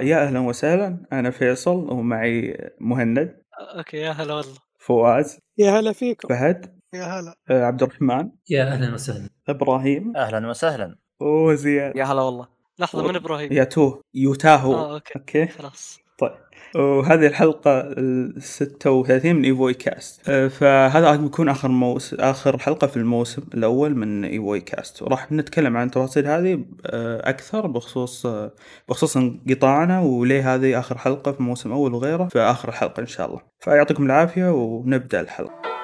يا أهلا وسهلا أنا فيصل ومعي مهند. okay يا هلا والله. فواز يا هلا فيكم. فهد. يا هلا. آه، عبد الرحمن. يا أهلا وسهلا. إبراهيم. أهلا وسهلا. وزياد يا هلا والله. لحظة و- من إبراهيم؟ يا توه يوتاهو. آه okay. okay. خلاص. طيب. وهذه الحلقة ال 36 من إيفوي كاست. فهذا راح يكون آخر موس... آخر حلقة في الموسم الأول من إيفوي كاست. وراح نتكلم عن التفاصيل هذه آه، أكثر بخصوص آه، بخصوص انقطاعنا وليه هذه آخر حلقة في موسم أول وغيره في آخر الحلقة إن شاء الله. فيعطيكم العافية ونبدأ الحلقة.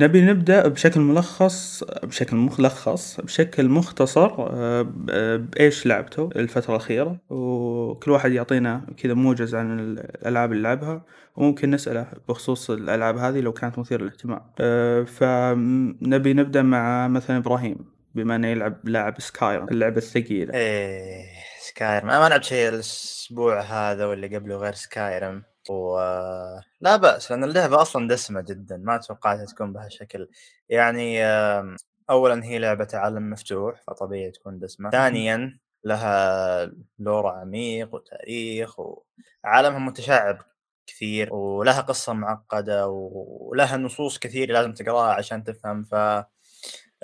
نبي نبدأ بشكل ملخص بشكل ملخص بشكل مختصر آه، بإيش لعبته الفترة الأخيرة؟ وكل واحد يعطينا كذا موجز عن الألعاب اللي لعبها وممكن نسأله بخصوص الألعاب هذه لو كانت مثيرة للاهتمام. آه، فنبي نبدأ مع مثلا إبراهيم بما أنه يلعب لاعب سكايرم اللعبة الثقيلة. إيه سكايرم. ما لعبت شيء الأسبوع هذا واللي قبله غير سكايرم. و لا بأس لأن اللعبة أصلا دسمة جدا ما توقعتها تكون بهالشكل. يعني آم، أولا هي لعبة عالم مفتوح فطبيعي تكون دسمة. ثانيا لها lore عميق وتاريخ وعالمها متشعب كثير ولها قصة معقدة ولها نصوص كثير لازم تقراها عشان تفهم ف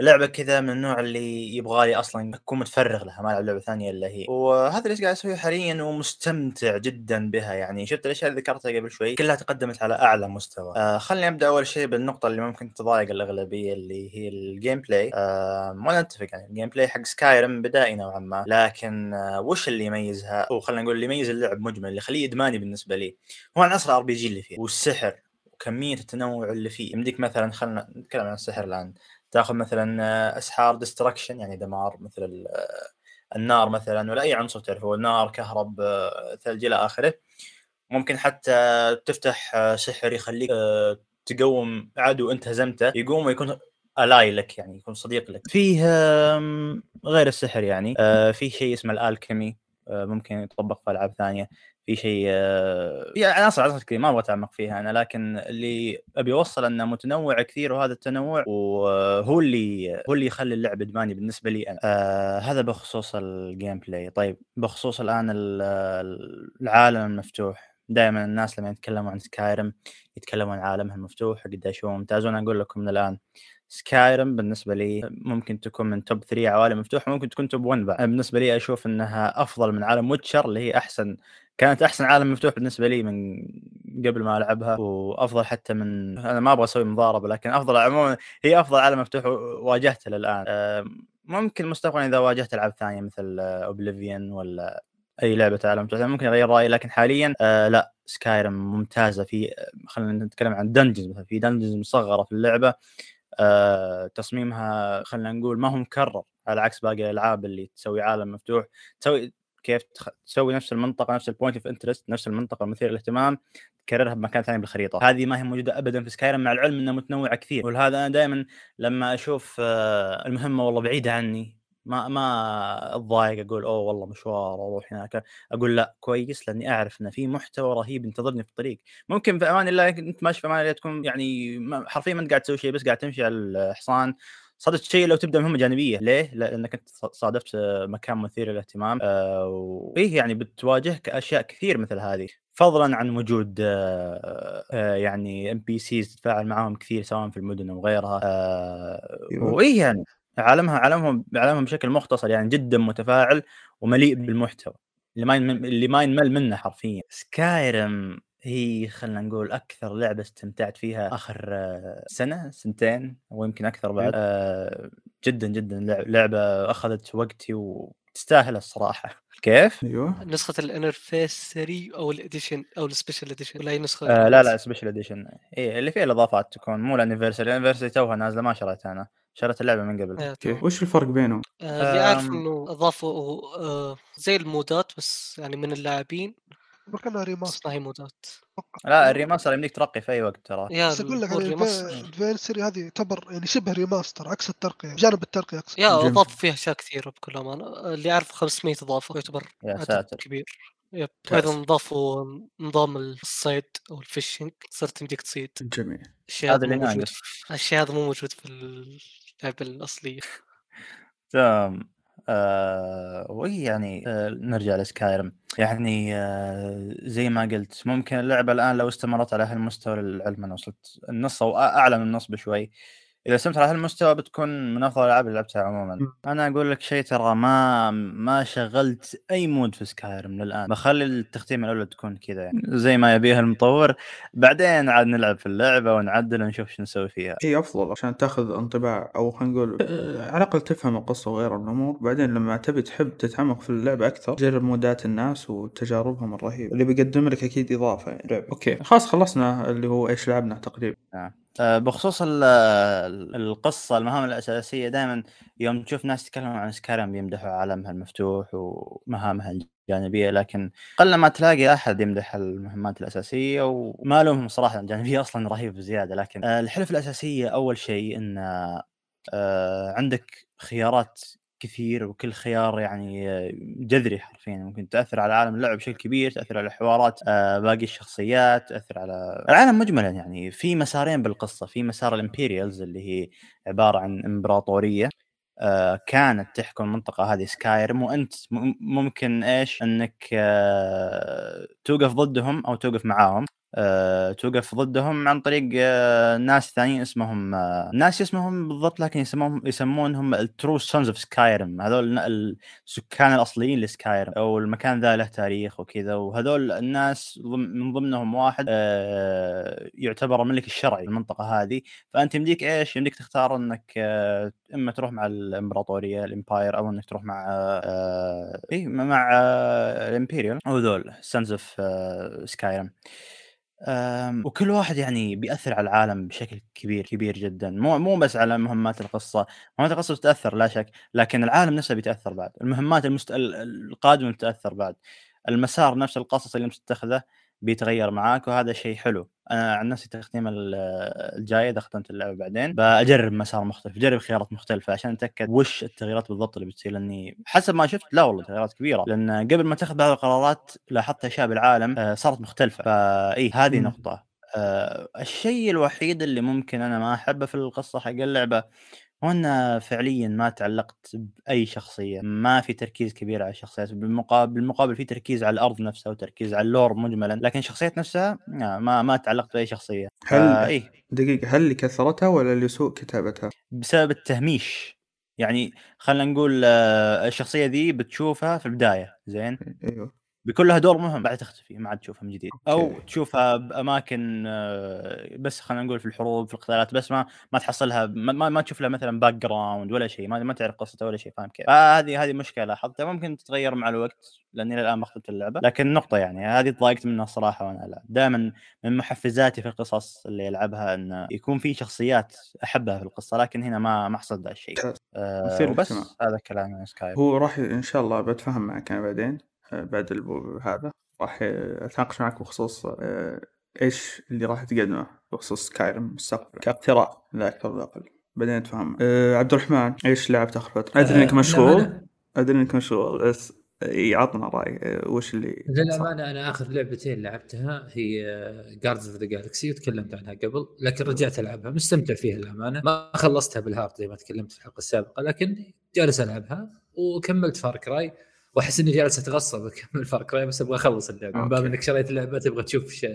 اللعبة كذا من النوع اللي يبغالي أصلا اكون متفرغ لها ما ألعب لعبة ثانية إلا هي. وهذا اللي قاعد اسويه حاليا ومستمتع جدا بها يعني. شفت الأشياء اللي ذكرتها قبل شوي؟ كلها تقدمت على أعلى مستوى. آه خليني أبدأ أول شيء بالنقطة اللي ممكن تضايق الأغلبية اللي هي ال gameplay آه وأنا اتفق يعني. ال gameplay حق سكايرم بدائي نوعا ما. لكن آه وش اللي يميزها؟ أو خلينا نقول اللي يميز اللعب مجمل اللي يخليه إدماني بالنسبة لي هو العناصر RPG اللي فيه والسحر وكمية التنوع اللي فيه. يمديك مثلا خلينا نتكلم عن السحر الآن. تاخذ مثلا آه، إسحار destruction يعني دمار مثل آه، النار مثلا ولا أي عنصر تعرفه النار كهرب آه، ثلج إلى آخره. ممكن حتى تفتح سحر يخليك تقوم عدو انت هزمته يقوم ويكون ally لك يعني يكون صديق لك. فيه غير السحر يعني في شيء اسمه ال alchemy ممكن يطبق في ألعاب ثانية. في شيء في عناصر عناصر كثير ما أبغى أتعمق فيها أنا لكن اللي أبي أوصل أنه متنوع كثير وهذا التنوع وهو اللي هو اللي يخلي اللعب إدماني بالنسبة لي أنا. آه هذا بخصوص ال gameplay طيب بخصوص الآن ال- العالم المفتوح. دائما الناس لما يتكلموا عن سكايرم يتكلموا عن عالمها المفتوح وقديش هو ممتاز. وأنا أقول لكم من الآن سكايرم بالنسبة لي ممكن تكون من top 3 عوالم مفتوحة ممكن تكون top 1 بعد بالنسبة لي أشوف إنها أفضل من عالم ويتشر اللي هي أحسن كانت أحسن عالم مفتوح بالنسبة لي من قبل ما ألعبها وأفضل حتى من أنا ما أبغى أسوي مضاربة لكن أفضل عموما هي أفضل عالم مفتوح واجهته للآن. آه، ممكن مستقبلا إذا واجهت ألعاب ثانية مثل اوبليفيون ولا أي لعبة عالم مفتوح ممكن أغير رأيي لكن حاليا آه لا سكايرم ممتازة في خلينا نتكلم عن dungeons مثلا في dungeons مصغرة في اللعبة. آه تصميمها خلينا نقول ما هو مكرر على عكس باقي الألعاب اللي تسوي عالم مفتوح تسوي كيف. تسوي نفس المنطقة نفس ال point of interest نفس المنطقة المثيره للاهتمام تكررها بمكان ثاني بالخريطة هذه ما هي موجودة ابدا في سكايرم مع العلم إنها متنوعة كثير ولهذا أنا دائما لما أشوف آه، المهمة والله بعيدة عني ما ما أتضايق أقول أوه والله مشوار أروح هناك. أقول لأ كويس لأني أعرف ان في محتوى رهيب ينتظرني في الطريق. ممكن في أمان الله أنت ماشي في أمان الله تكون يعني حرفيا ما أنت قاعد تسوي شيء بس قاعد تمشي على الحصان. صادفت شيء لو تبدأ مهمة جانبية. ليه؟ لأنك أنت صادفت مكان مثير للاهتمام. آه وايه يعني بتواجهك أشياء كثير مثل هذه. فضلا عن وجود آه آه يعني NPCs تتفاعل معاهم كثير سواء في المدن أو غيرها. أيوة. وإيه يعني؟ عالمها عالمهم عالمهم بشكل مختصر يعني جدا متفاعل ومليء بالمحتوى اللي ما اللي ما ينمل منه حرفيا. سكايرم هي خلينا نقول أكثر لعبة استمتعت فيها آخر آه، سنة سنتين ويمكن أكثر بعد. آه، جدا جدا لع- لعبة أخذت وقتي وتستاهل الصراحة. كيف؟ أيوه. نسخة ال anniversary أو ال edition أو ال special edition ولا أي نسخة؟ آه لا لا special edition إيه اللي فيها الإضافات تكون مو ال anniversary ال anniversary توها نازلة ما شريتها أنا. شريت اللعبة من قبل كيف تمام. وش الفرق بينهم؟ آه، اللي اعرف. إنه أضافوا آه، زي ال modات بس يعني من اللاعبين كانها بس remaster ما هي modات لا ال remaster يمديك ترقي في أي وقت ترى يا بس أقول لك يعني ال remaster. هذه تعتبر يعني شبه remaster عكس الترقية بجانب الترقية اقصد يا. اضافوا فيها أشياء كثيرة بكل أمانة اللي اعرف 500 إضافة يعتبر يا عدد ساتر. كبير yep. أيضا ضافوا نظام الصيد أو ال fishing صرت يمديك تصيد جميل الشيء هذا اللي ناقص. الشيء هذا مو موجود في ال- اللعبه الاصليه تمام. آه وهي يعني آه نرجع لسكايرم. يعني آه زي ما قلت ممكن اللعبة الآن لو استمرت على هالمستوى للعلم أنا وصلت النص أو أعلى من النص بشوي. إذا استمرت على هالمستوى بتكون من أفضل الالعاب اللي لعبتها عموما. أنا أقول لك شيء ترى ما ما شغلت أي mod في سكايرم للآن. بخلي التختيم الأولى تكون كذا يعني زي ما يبيها المطور. بعدين عاد نلعب في اللعبة ونعدل ونشوف شو نسوي فيها. هي أفضل عشان تاخذ انطباع أو خلينا نقول آه، على الأقل تفهم القصة وغير الأمور. بعدين لما تبي تحب تتعمق في اللعبة أكثر جرب modات الناس وتجاربهم الرهيبة. اللي بيقدم لك أكيد إضافة يعني. لعبة. okay. خلاص خلصنا اللي هو إيش لعبنا تقريبا. آه، بخصوص ال- ال- القصة المهام الأساسية دائما يوم تشوف ناس يتكلموا عن سكارم بيمدحوا عالمها المفتوح ومهامها الجانبية لكن قل ما تلاقي أحد يمدح المهمات الأساسية وما لهم صراحة الجانبية أصلا رهيب بزيادة. لكن آه، الحلف الأساسية أول شيء أن آه، عندك خيارات كثير وكل خيار يعني جذري حرفيا. ممكن تأثر على عالم اللعب بشكل كبير تأثر على حوارات آه، باقي الشخصيات تأثر على العالم مجملا يعني. في مسارين بالقصة في مسار الامبيريالز اللي هي عبارة عن إمبراطورية آه، كانت تحكم المنطقة هذه سكايرم وأنت ممكن إيش؟ إنك آه، توقف ضدهم أو توقف معاهم. آه، توقف ضدهم عن طريق آه، ناس ثانيين اسمهم آه، ناس اسمهم بالضبط لكن يسمون يسمونهم ال true sons of Skyrim هذول ال- السكان الأصليين لسكايرم أو المكان ذا له تاريخ وكذا. وهذول الناس من ضمنهم واحد آه، يعتبر الملك الشرعي للمنطقه هذه. فأنت يمديك إيش؟ يمديك تختار إنك آه، إما تروح مع الإمبراطورية ال empire أو إنك تروح مع آه، اي مع ال imperial أو ذول sons of Skyrim وكل واحد يعني بيأثر على العالم بشكل كبير كبير جدا. مو مو بس على مهمات القصة. مهمات القصة بتأثر لا شك لكن العالم نفسه بيتأثر بعد. المهمات المست... ال- القادمة بتأثر بعد. المسار نفس القصص اللي متتخذه بيتغير معاك وهذا شيء حلو. أنا عن نفسي تختيم ال- الجاي اذا ختمت اللعبة بعدين. بجرب مسار مختلف بجرب خيارات مختلفة عشان أتأكد وش التغييرات بالضبط اللي بتصير لأني حسب ما شفت لا والله تغييرات كبيرة. لأن قبل ما تاخذ بعض القرارات لاحظت أشياء بالعالم آه، صارت مختلفة. فاي هذه مم. نقطة. آه، الشيء الوحيد اللي ممكن أنا ما أحبه في القصة حق اللعبة هو ان فعليا ما تعلقت بأي شخصية ما في تركيز كبير على الشخصيات بالمقابل بالمقابل في تركيز على الأرض نفسها وتركيز على ال lore مجملا لكن الشخصيات نفسها لا، ما ما تعلقت بأي شخصية. هل اي دقيقة هل لكثرتها ولا لسوء كتابتها؟ بسبب التهميش. يعني خلينا نقول آه، الشخصية ذي بتشوفها في البداية زين؟ أيوه بيكون لها دور مهم بعد تختفي ما عاد تشوفها من جديد. أو. تشوفها بأماكن آه، بس خلينا نقول في الحروب في القتالات بس ما ما تحصلها ما, ما- تشوف لها مثلا background ولا شيء ما, ما تعرف قصتها ولا شيء فاهم كيف؟ فهذه هذه مشكلة لاحظتها. ممكن تتغير مع الوقت لأني إلى الآن ما ختمت اللعبة. لكن نقطة يعني هذه تضايقت منها الصراحه وأنا العب دائما من محفزاتي في القصص اللي العبها إن يكون في شخصيات أحبها في القصة لكن هنا ما ما حصلت ذا الشيء. وبس للاهتمام. هذا كلام سكاي هو راح إن شاء الله بتفهم معك أنا بعدين. بعد هذا. راح أتناقش معك بخصوص آه، إيش اللي راح تقدمه بخصوص سكايرم مستقبلا كاقتراح لا أكثر ولا أقل. بعدين نتفاهم أه عبد الرحمن إيش لعبت آخر فترة؟ أدري إنك آه، مشغول. أدري إنك مشغول بس إي عطنا رأي آه، وش اللي؟ للامانه أنا آخر لعبتين لعبتها هي Guardians of the Galaxy وتكلمت عنها قبل لكن رجعت ألعبها مستمتع فيها للأمانة. ما خلصتها بال hard زي ما تكلمت في الحلقة السابقة لكن جالس ألعبها وكملت Far Cry واحس إني جالس أتغصب اكمل Far Cry بس أبغى أخلص اللعبة. من باب. إنك شريت اللعبة تبغى تشوف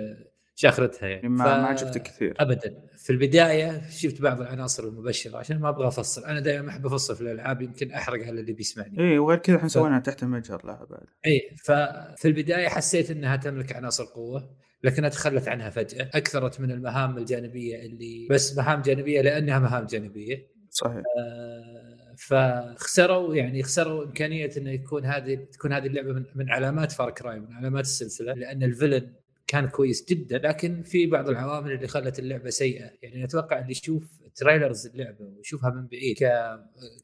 آخرتها يعني. ما, ما عجبتك كثير. ابدا. في البداية شفت بعض العناصر المبشرة عشان ما أبغى أفصل. أنا دائما أحب أفصل في الألعاب يمكن أحرق على اللي بيسمعني. اي وغير كذا إحنا ف- سوينا تحت المجهر لها بعد. اي ففي البداية حسيت إنها تملك عناصر قوة لكنها تخلت عنها فجأة. أكثرت من المهام الجانبية اللي بس مهام جانبية لأنها مهام جانبية. صحيح. آه، فخسروا يعني خسروا إمكانية انه يكون هذه تكون هذه اللعبة من, من علامات فار كراي من علامات السلسلة لأن الفيلن كان كويس جدا لكن في بعض العوامل اللي خلت اللعبة سيئة يعني أتوقع اللي يشوف تريلرز اللعبة ويشوفها من بعيد.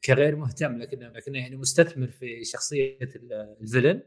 كغير مهتم لكنه لكنه يعني مستثمر في شخصية ال- villain.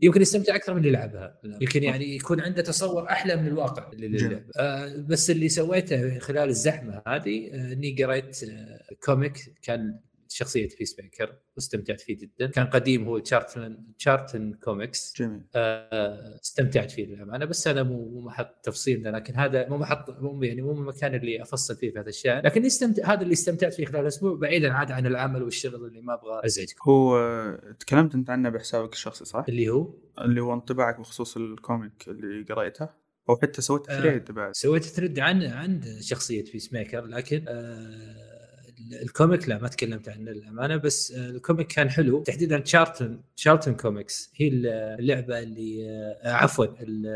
يمكن يستمتع أكثر من اللي يلعبها. يمكن يعني يكون عنده تصور أحلى من الواقع. للعبه آه بس اللي سويته خلال الزحمة هذه آه إني قريت آه comic كان شخصية Peacemaker واستمتعت فيه جدا. كان قديم هو Charlton Charlton Comics جميل. آه، استمتعت فيه للأمانة بس أنا مو مو محط تفصيل لكن هذا مو محط مو يعني مو المكان اللي أفصل فيه في هذا الشيء. لكن استمتع هذا اللي استمتعت فيه خلال الأسبوع بعيدا عاد عن العمل والشغل اللي ما أبغى أزعجكم. هو آه، تكلمت أنت عنه بحسابك الشخصي صح؟ اللي هو؟ اللي هو انطباعك بخصوص ال comic اللي قريته؟ أو حتى سويت آه. thread بعد. سويت thread عن عن شخصية Peacemaker لكن آه ال comic لا ما تكلمت عنه للأمانة بس ال comic كان حلو. تحديدا Charlton Charlton Comics هي اللعبة اللي آه عفوا ال-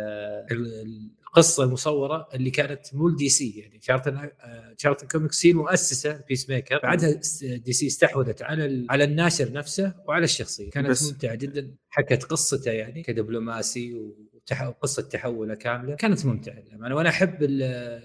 ال- القصة المصورة اللي كانت مو DC يعني Charlton Charlton Comics هي المؤسسه Peacemaker بعدها DC استحوذت على على الناشر نفسه وعلى الشخصية. كانت ممتعة جدا. حكت قصته يعني كدبلوماسي وتح- وقصه تحوله كاملة كانت ممتعة للأمانة. وأنا أحب ال-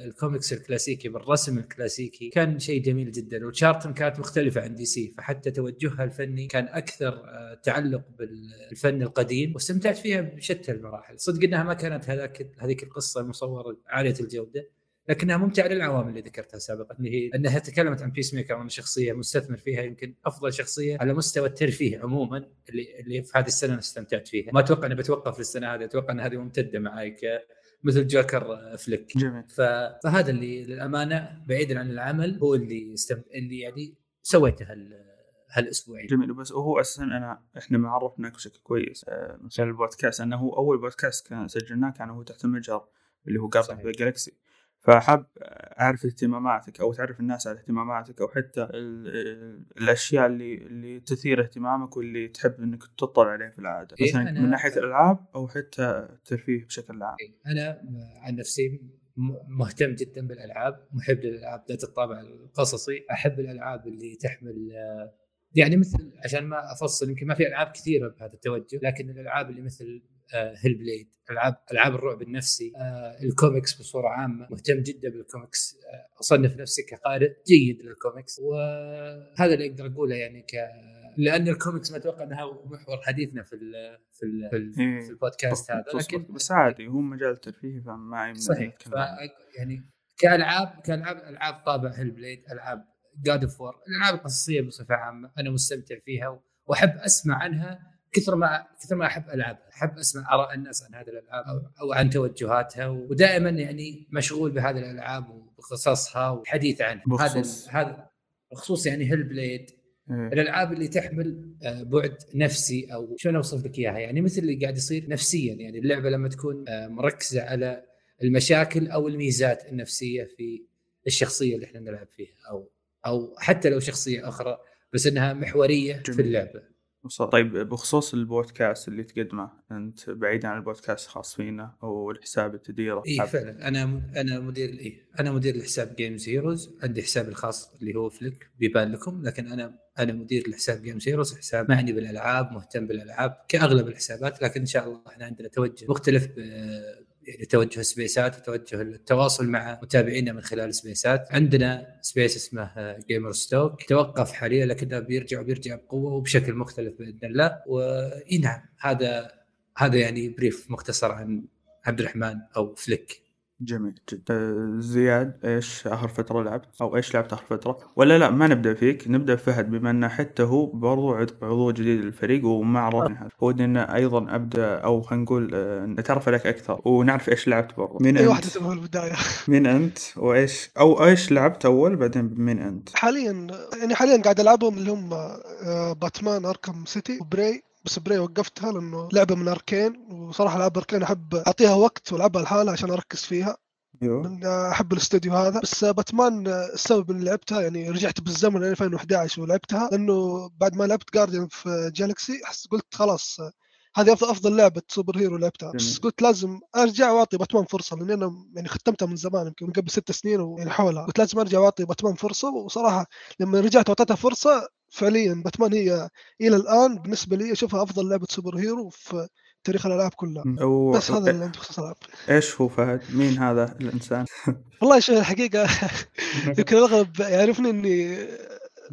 الكوميكس الكلاسيكي بالرسم الكلاسيكي. كان شيء جميل جدا. و Charlton كانت مختلفة عن DC فحتى توجهها الفني كان أكثر آه، تعلق بالفن القديم. واستمتعت فيها بشتى المراحل. صدق إنها ما كانت هذاك هذيك القصة المصوره عالية الجودة. لكنها ممتعة للعوامل اللي ذكرتها سابقا اللي هي أنها تكلمت عن Peacemaker وان شخصية مستثمر فيها يمكن أفضل شخصية على مستوى الترفيه عموما اللي اللي في هذه السنة أنا استمتعت فيها. ما أتوقع اني بتوقف للسنة هذه أتوقع أن هذه ممتدة معي ك- مثل Joker Fleck. جميل. فهذا اللي للأمانة بعيدا عن العمل هو اللي استم... اللي يعني سويته هال... هالأسبوعين. جميل. بس هو أساسا أنا إحنا ما عرفناك بشكل كويس. آه، من خلال البودكاست انه هو أول بودكاست كان سجلناه كان هو تحت المجهر اللي هو جاردن جالكسي فحاب أعرف اهتماماتك أو تعرف الناس على اهتماماتك أو حتى ال- ال- الأشياء اللي اللي تثير اهتمامك واللي تحب إنك تطلع عليه في العادة. إيه، مثلا من ناحية الألعاب أو حتى الترفيه بشكل عام. أنا عن نفسي مهتم جدا بالألعاب محب للالعاب ذات الطابع القصصي أحب الألعاب اللي تحمل يعني مثل عشان ما أفصل يمكن ما في ألعاب كثيرة بهذا التوجه لكن الألعاب اللي مثل Hellblade العاب ألعاب الرعب النفسي آه، الكوميكس بصورة عامة. مهتم جدا بالكوميكس آه، أصنف نفسي كقارئ جيد للكوميكس. وهذا اللي أقدر أقوله يعني ك لأن الكوميكس ما أتوقع إنها محور حديثنا في ال في ال في, ال إيه. في البودكاست هذا. لكن بس عادي هو مجال ترفيهي فما صحيح. يعني كالعاب كالعاب ألعاب طابع Hellblade ألعاب God of War الألعاب القصصية بصفة عامة أنا مستمتع فيها وأحب أسمع عنها كثر ما كثر ما أحب ألعبها أحب أسمع آراء الناس عن هذه الألعاب أو, أو عن توجهاتها ودائما يعني مشغول بهذه الألعاب وبقصصها والحديث عنها. هذا هذا بخصوص يعني هيل بليد إيه. الألعاب اللي تحمل آه، بعد نفسي أو شلون أوصف لك إياها يعني مثل اللي قاعد يصير نفسيا يعني اللعبة لما تكون آه، مركزة على المشاكل أو الميزات النفسية في الشخصية اللي إحنا نلعب فيها أو أو حتى لو شخصية أخرى بس إنها محورية في جميل. اللعبة وص- طيب بخصوص البودكاست اللي تقدمه أنت بعيد عن البودكاست خاص فينا أو الحساب اللي تديره اي فعلا. أنا أنا مدير اي أنا مدير لحساب Games Heroes عندي حسابي الخاص اللي هو فليك بيبان لكم. لكن أنا أنا مدير لحساب Games Heroes حساب معني بالألعاب مهتم بالألعاب كأغلب الحسابات. لكن إن شاء الله إحنا عندنا توجه مختلف ب- يعني توجه السبيسات وتوجه التواصل مع متابعينا من خلال السبيسات عندنا space اسمه Gamers Talk توقف حاليا لكنه بيرجع وبيرجع بقوة وبشكل مختلف بإذن الله. واي نعم هذا هذا يعني بريف مختصر عن عبد الرحمن أو فليك جميل. جدا آه، زياد إيش آخر فترة لعبت؟ أو إيش لعبت آخر فترة؟ ولا لا ما نبدأ فيك نبدأ بفهد بما إنه حتى هو برضو عض- عضو جديد للفريق وما عرفنا هذا. ودنا أيضا أبدأ أو خلينا نقول آه، نتعرف عليك أكثر ونعرف إيش لعبت برضو. مين أي واحد أنت؟ اسمه في البداية. مين أنت؟ وإيش؟ أو إيش لعبت أول بعدين مين أنت؟ حاليا يعني حاليا قاعد ألعبهم اللي هم آه، Batman Arkham City و Prey بس Prey وقفتها لأنه لعبة من Arkane وصراحة العاب Arkane أحب أعطيها وقت وألعبها لحالها عشان أركز فيها. من أحب الاستوديو هذا. بس باتمان السبب اني لعبتها يعني رجعت بالزمن ل 2011 ولعبتها لأنه بعد ما لعبت Guardian of Galaxy حس قلت خلاص هذه افضل أفضل لعبة super hero لعبتها. بس. قلت لازم أرجع وأعطي باتمان فرصة لأن أنا يعني ختمتها من زمان يمكن من قبل ست سنين ويعني حولها. قلت لازم أرجع وأعطي باتمان فرصة وصراحة لما رجعت وأعطيتها فرصة فعليا باتمان هي إلى الآن بالنسبة لي أشوفها أفضل لعبة super hero في تاريخ الألعاب كلها. و... بس هذا اللي عندي بخصوص الألعاب. إيش هو فهد؟ مين هذا الإنسان؟ والله شوف الحقيقة يمكن الأغلب يعرفني إني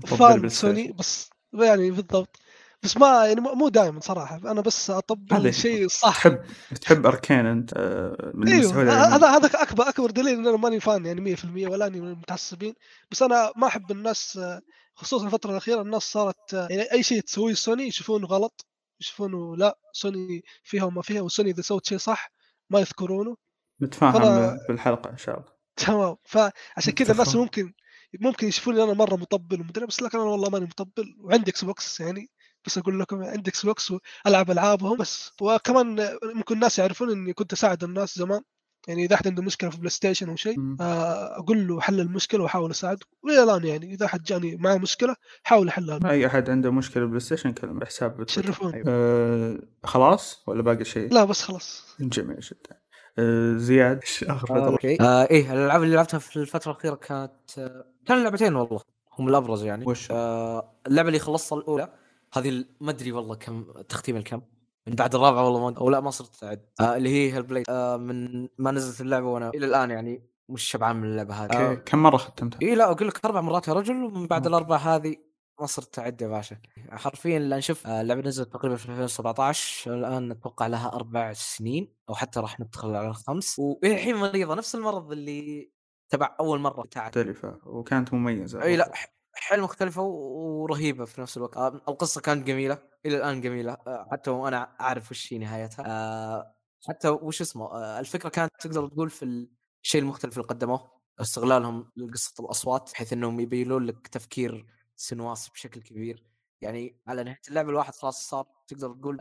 fan. Sony بس يعني بالضبط. بس ما يعني مو دائما صراحة. أنا بس اطبل الشيء الصح تحب تحب Arkane أنت آه، من إيوه ه- هذا هذا اكبر أكبر دليل إن أنا ماني fan يعني 100% ولا أني من المتعصبين بس أنا ما أحب الناس آه، خصوصا الفترة الأخيرة الناس صارت آه، يعني أي شيء تسويه سوني يشوفونه غلط يشوفونه لا سوني فيها وما فيها وسوني إذا سوت شيء صح ما يذكرونه. نتفاهم فأنا- بالحلقة إن شاء الله. تمام. فعشان كذا الناس. ممكن ممكن يشوفوني أنا مرة مطبل ومدري بس لكن أنا والله ماني مطبل. وعندي Xbox يعني. بس أقول لكم عندي Xbox وألعب ألعابهم بس وكمان ممكن الناس يعرفون إني كنت أساعد الناس زمان يعني إذا احد عنده مشكلة في PlayStation أو شيء. آه، أقول له حل المشكلة وأحاول اساعده وإلى الآن يعني إذا احد جاني معه مشكلة حاول احلها له. أي أحد عنده مشكلة PlayStation كلم بحساب بتويتر. تشرفون. أيوة. أه خلاص ولا باقي شيء؟ لا بس خلاص جميل جدا أه زياد إيش اخر فتره؟ okay آه إيه الألعاب اللي لعبتها في الفترة الأخيرة كانت آه كان لعبتين والله هم الأبرز يعني وش؟ آه اللعبة اللي خلصتها الأولى هذه ما أدري والله كم تختيم الكم؟ من بعد الرابعة والله ما أو لا ما صرت أعد. آه اللي هي هيل بليد آه من ما نزلت اللعبة وأنا إلى الآن يعني مش شبعان من اللعبة هذه. آه كم مرة ختمتها؟ إي لا أقول لك أربع مرات يا رجل ومن بعد. الاربع هذه ما صرت أعد يا باشا. حرفيا لأن شوف آه، اللعبة نزلت تقريبا في 2017 الآن أتوقع لها أربع سنين أو حتى راح ندخل على الخمس. وإلى الحين مريضة نفس المرض اللي تبع أول مرة بتاعت مختلفة وكانت مميزة إي لا حيل مختلفة ورهيبة في نفس الوقت. آه، القصة كانت جميلة إلى الآن جميلة آه، حتى وأنا أعرف وش هي نهايتها. آه، حتى وش اسمه الفكرة كانت تقدر تقول في الشيء المختلف اللي قدموه استغلالهم لقصة الأصوات بحيث إنهم يبينون لك تفكير سنواس بشكل كبير. يعني على نهاية اللعبة الواحد خلاص صار تقدر تقول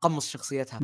قمص شخصيتها.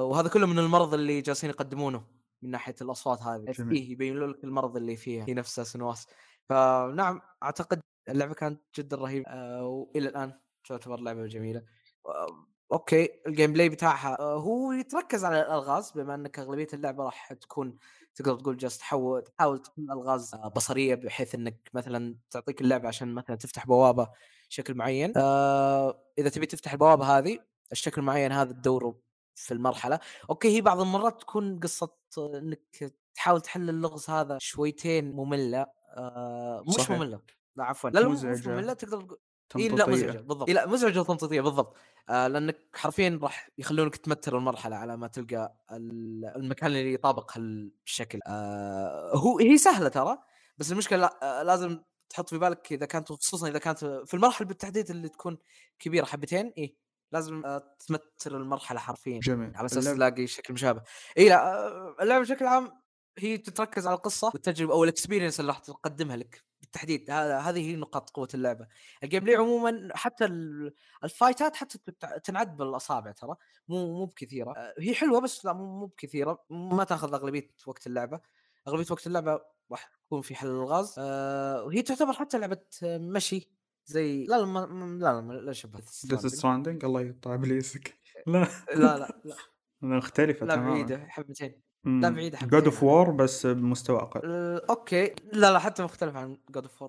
وهذا كله من المرض اللي جالسين يقدمونه من ناحية الأصوات هذه. فيه يبين لك المرض اللي فيها هي نفسها سنواس فنعم أعتقد اللعبة كانت جدا رهيبة آه وإلى الآن تعتبر لعبة جميلة. آه okay ال gameplay بتاعها آه هو يتركز على الألغاز بما أنك أغلبية اللعبة راح تكون تقدر تقول جالس تحاول تحاول تكون ألغاز آه، بصرية بحيث إنك مثلا تعطيك اللعبة عشان مثلا تفتح بوابة شكل معين. آه إذا تبي تفتح البوابة هذه الشكل المعين هذا تدوره في المرحلة. okay هي بعض المرات تكون قصة إنك تحاول تحل اللغز هذا شويتين مملة آه مش صحيح. مملة. لا عفوا لا لا مزعجة. ممله تقدر تقول إيه لا. مزعجة بالضبط. إيه لا مزعجة وتمطيطيه بالضبط. آه لأنك حرفيا راح يخلونك تمتر المرحلة على ما تلقى ال- المكان اللي يطابق هالشكل. آه هو هي سهلة ترى بس المشكلة لا آه لازم تحط في بالك إذا كانت خصوصا إذا كانت في المراحل بالتحديد اللي تكون كبيرة حبتين إيه لازم آه تمتر المرحلة حرفيا جميل. على أساس تلاقي شكل مشابه. إي لا آه، اللعبة بشكل عام هي تتركز على القصة والتجربة أو ال experience اللي راح تقدمها لك. بالتحديد هذا هذه هي نقاط قوة اللعبة. ال gameplay عموما حتى ال- الفايتات حتى تنعد بالأصابع ترى مو مو بكثيرة. آه، هي حلوة بس لا مو بكثيرة. ما تاخذ أغلبية وقت اللعبة. أغلبية وقت اللعبة راح تكون في حل الغاز. آه، وهي تعتبر حتى لعبة آه، مشي زي لا لا لا لا لا شبه Death. Stranding الله يقطع ابليسك لا. لا لا لا. مختلفة لا تماما. بعيده حبتين. لا بعيدة حبتين God of. War بس بمستوى أقل. آه، okay. لا لا حتى مختلف عن God of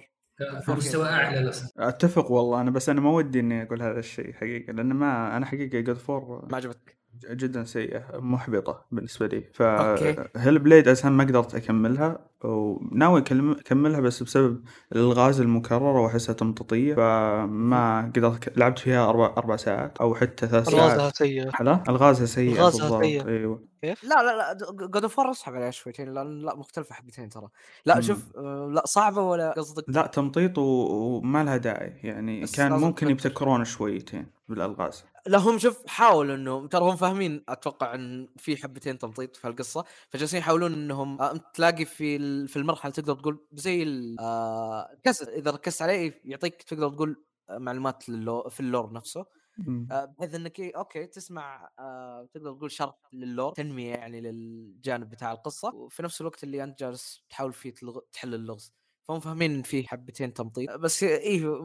في مستوى أعلى للأسف. أتفق والله أنا بس أنا ما ودي إني أقول هذا الشيء حقيقة لأن ما أنا حقيقة God of War ما عجبك جدا سيئة محبطة بالنسبة لي. ف Hellblade أساسا ما قدرت أكملها وناوي أكملها بس بسبب الألغاز المكررة وأحسها تمطيطيه فما قدرت لعبت فيها أربع أربع ساعات أو حتى ثلاث ألغازها ساعات سيئة. لا ألغازها سيئة ألغازها بالضبط سيئة. إيوه. لا لا لا God of أسحب عليها شويتين لأن لا مختلفة حبتين ترى. لا. شوف آه، لا صعبة ولا قصدك؟ لا تمطيط وما لها داعي. يعني كان ممكن. يبتكرون شويتين بالألغاز. لا هم شوف حاولوا إنهم ترى هم فاهمين أتوقع إن في حبتين تمطيط في القصة فجالسين يحاولون إنهم آه، تلاقي في في المرحلة تقدر تقول زي ال- آه، الكسر إذا ركزت عليه يعطيك تقدر تقول آه، معلومات في ال lore نفسه. بحيث إنك إيه، okay تسمع تقدر تقول شرح لل lore تنمية يعني للجانب بتاع القصة وفي نفس الوقت اللي أنت جالس تحاول فيه تلغ... تحل اللغز. فهم فاهمين إن في حبتين تمطيط بس إيه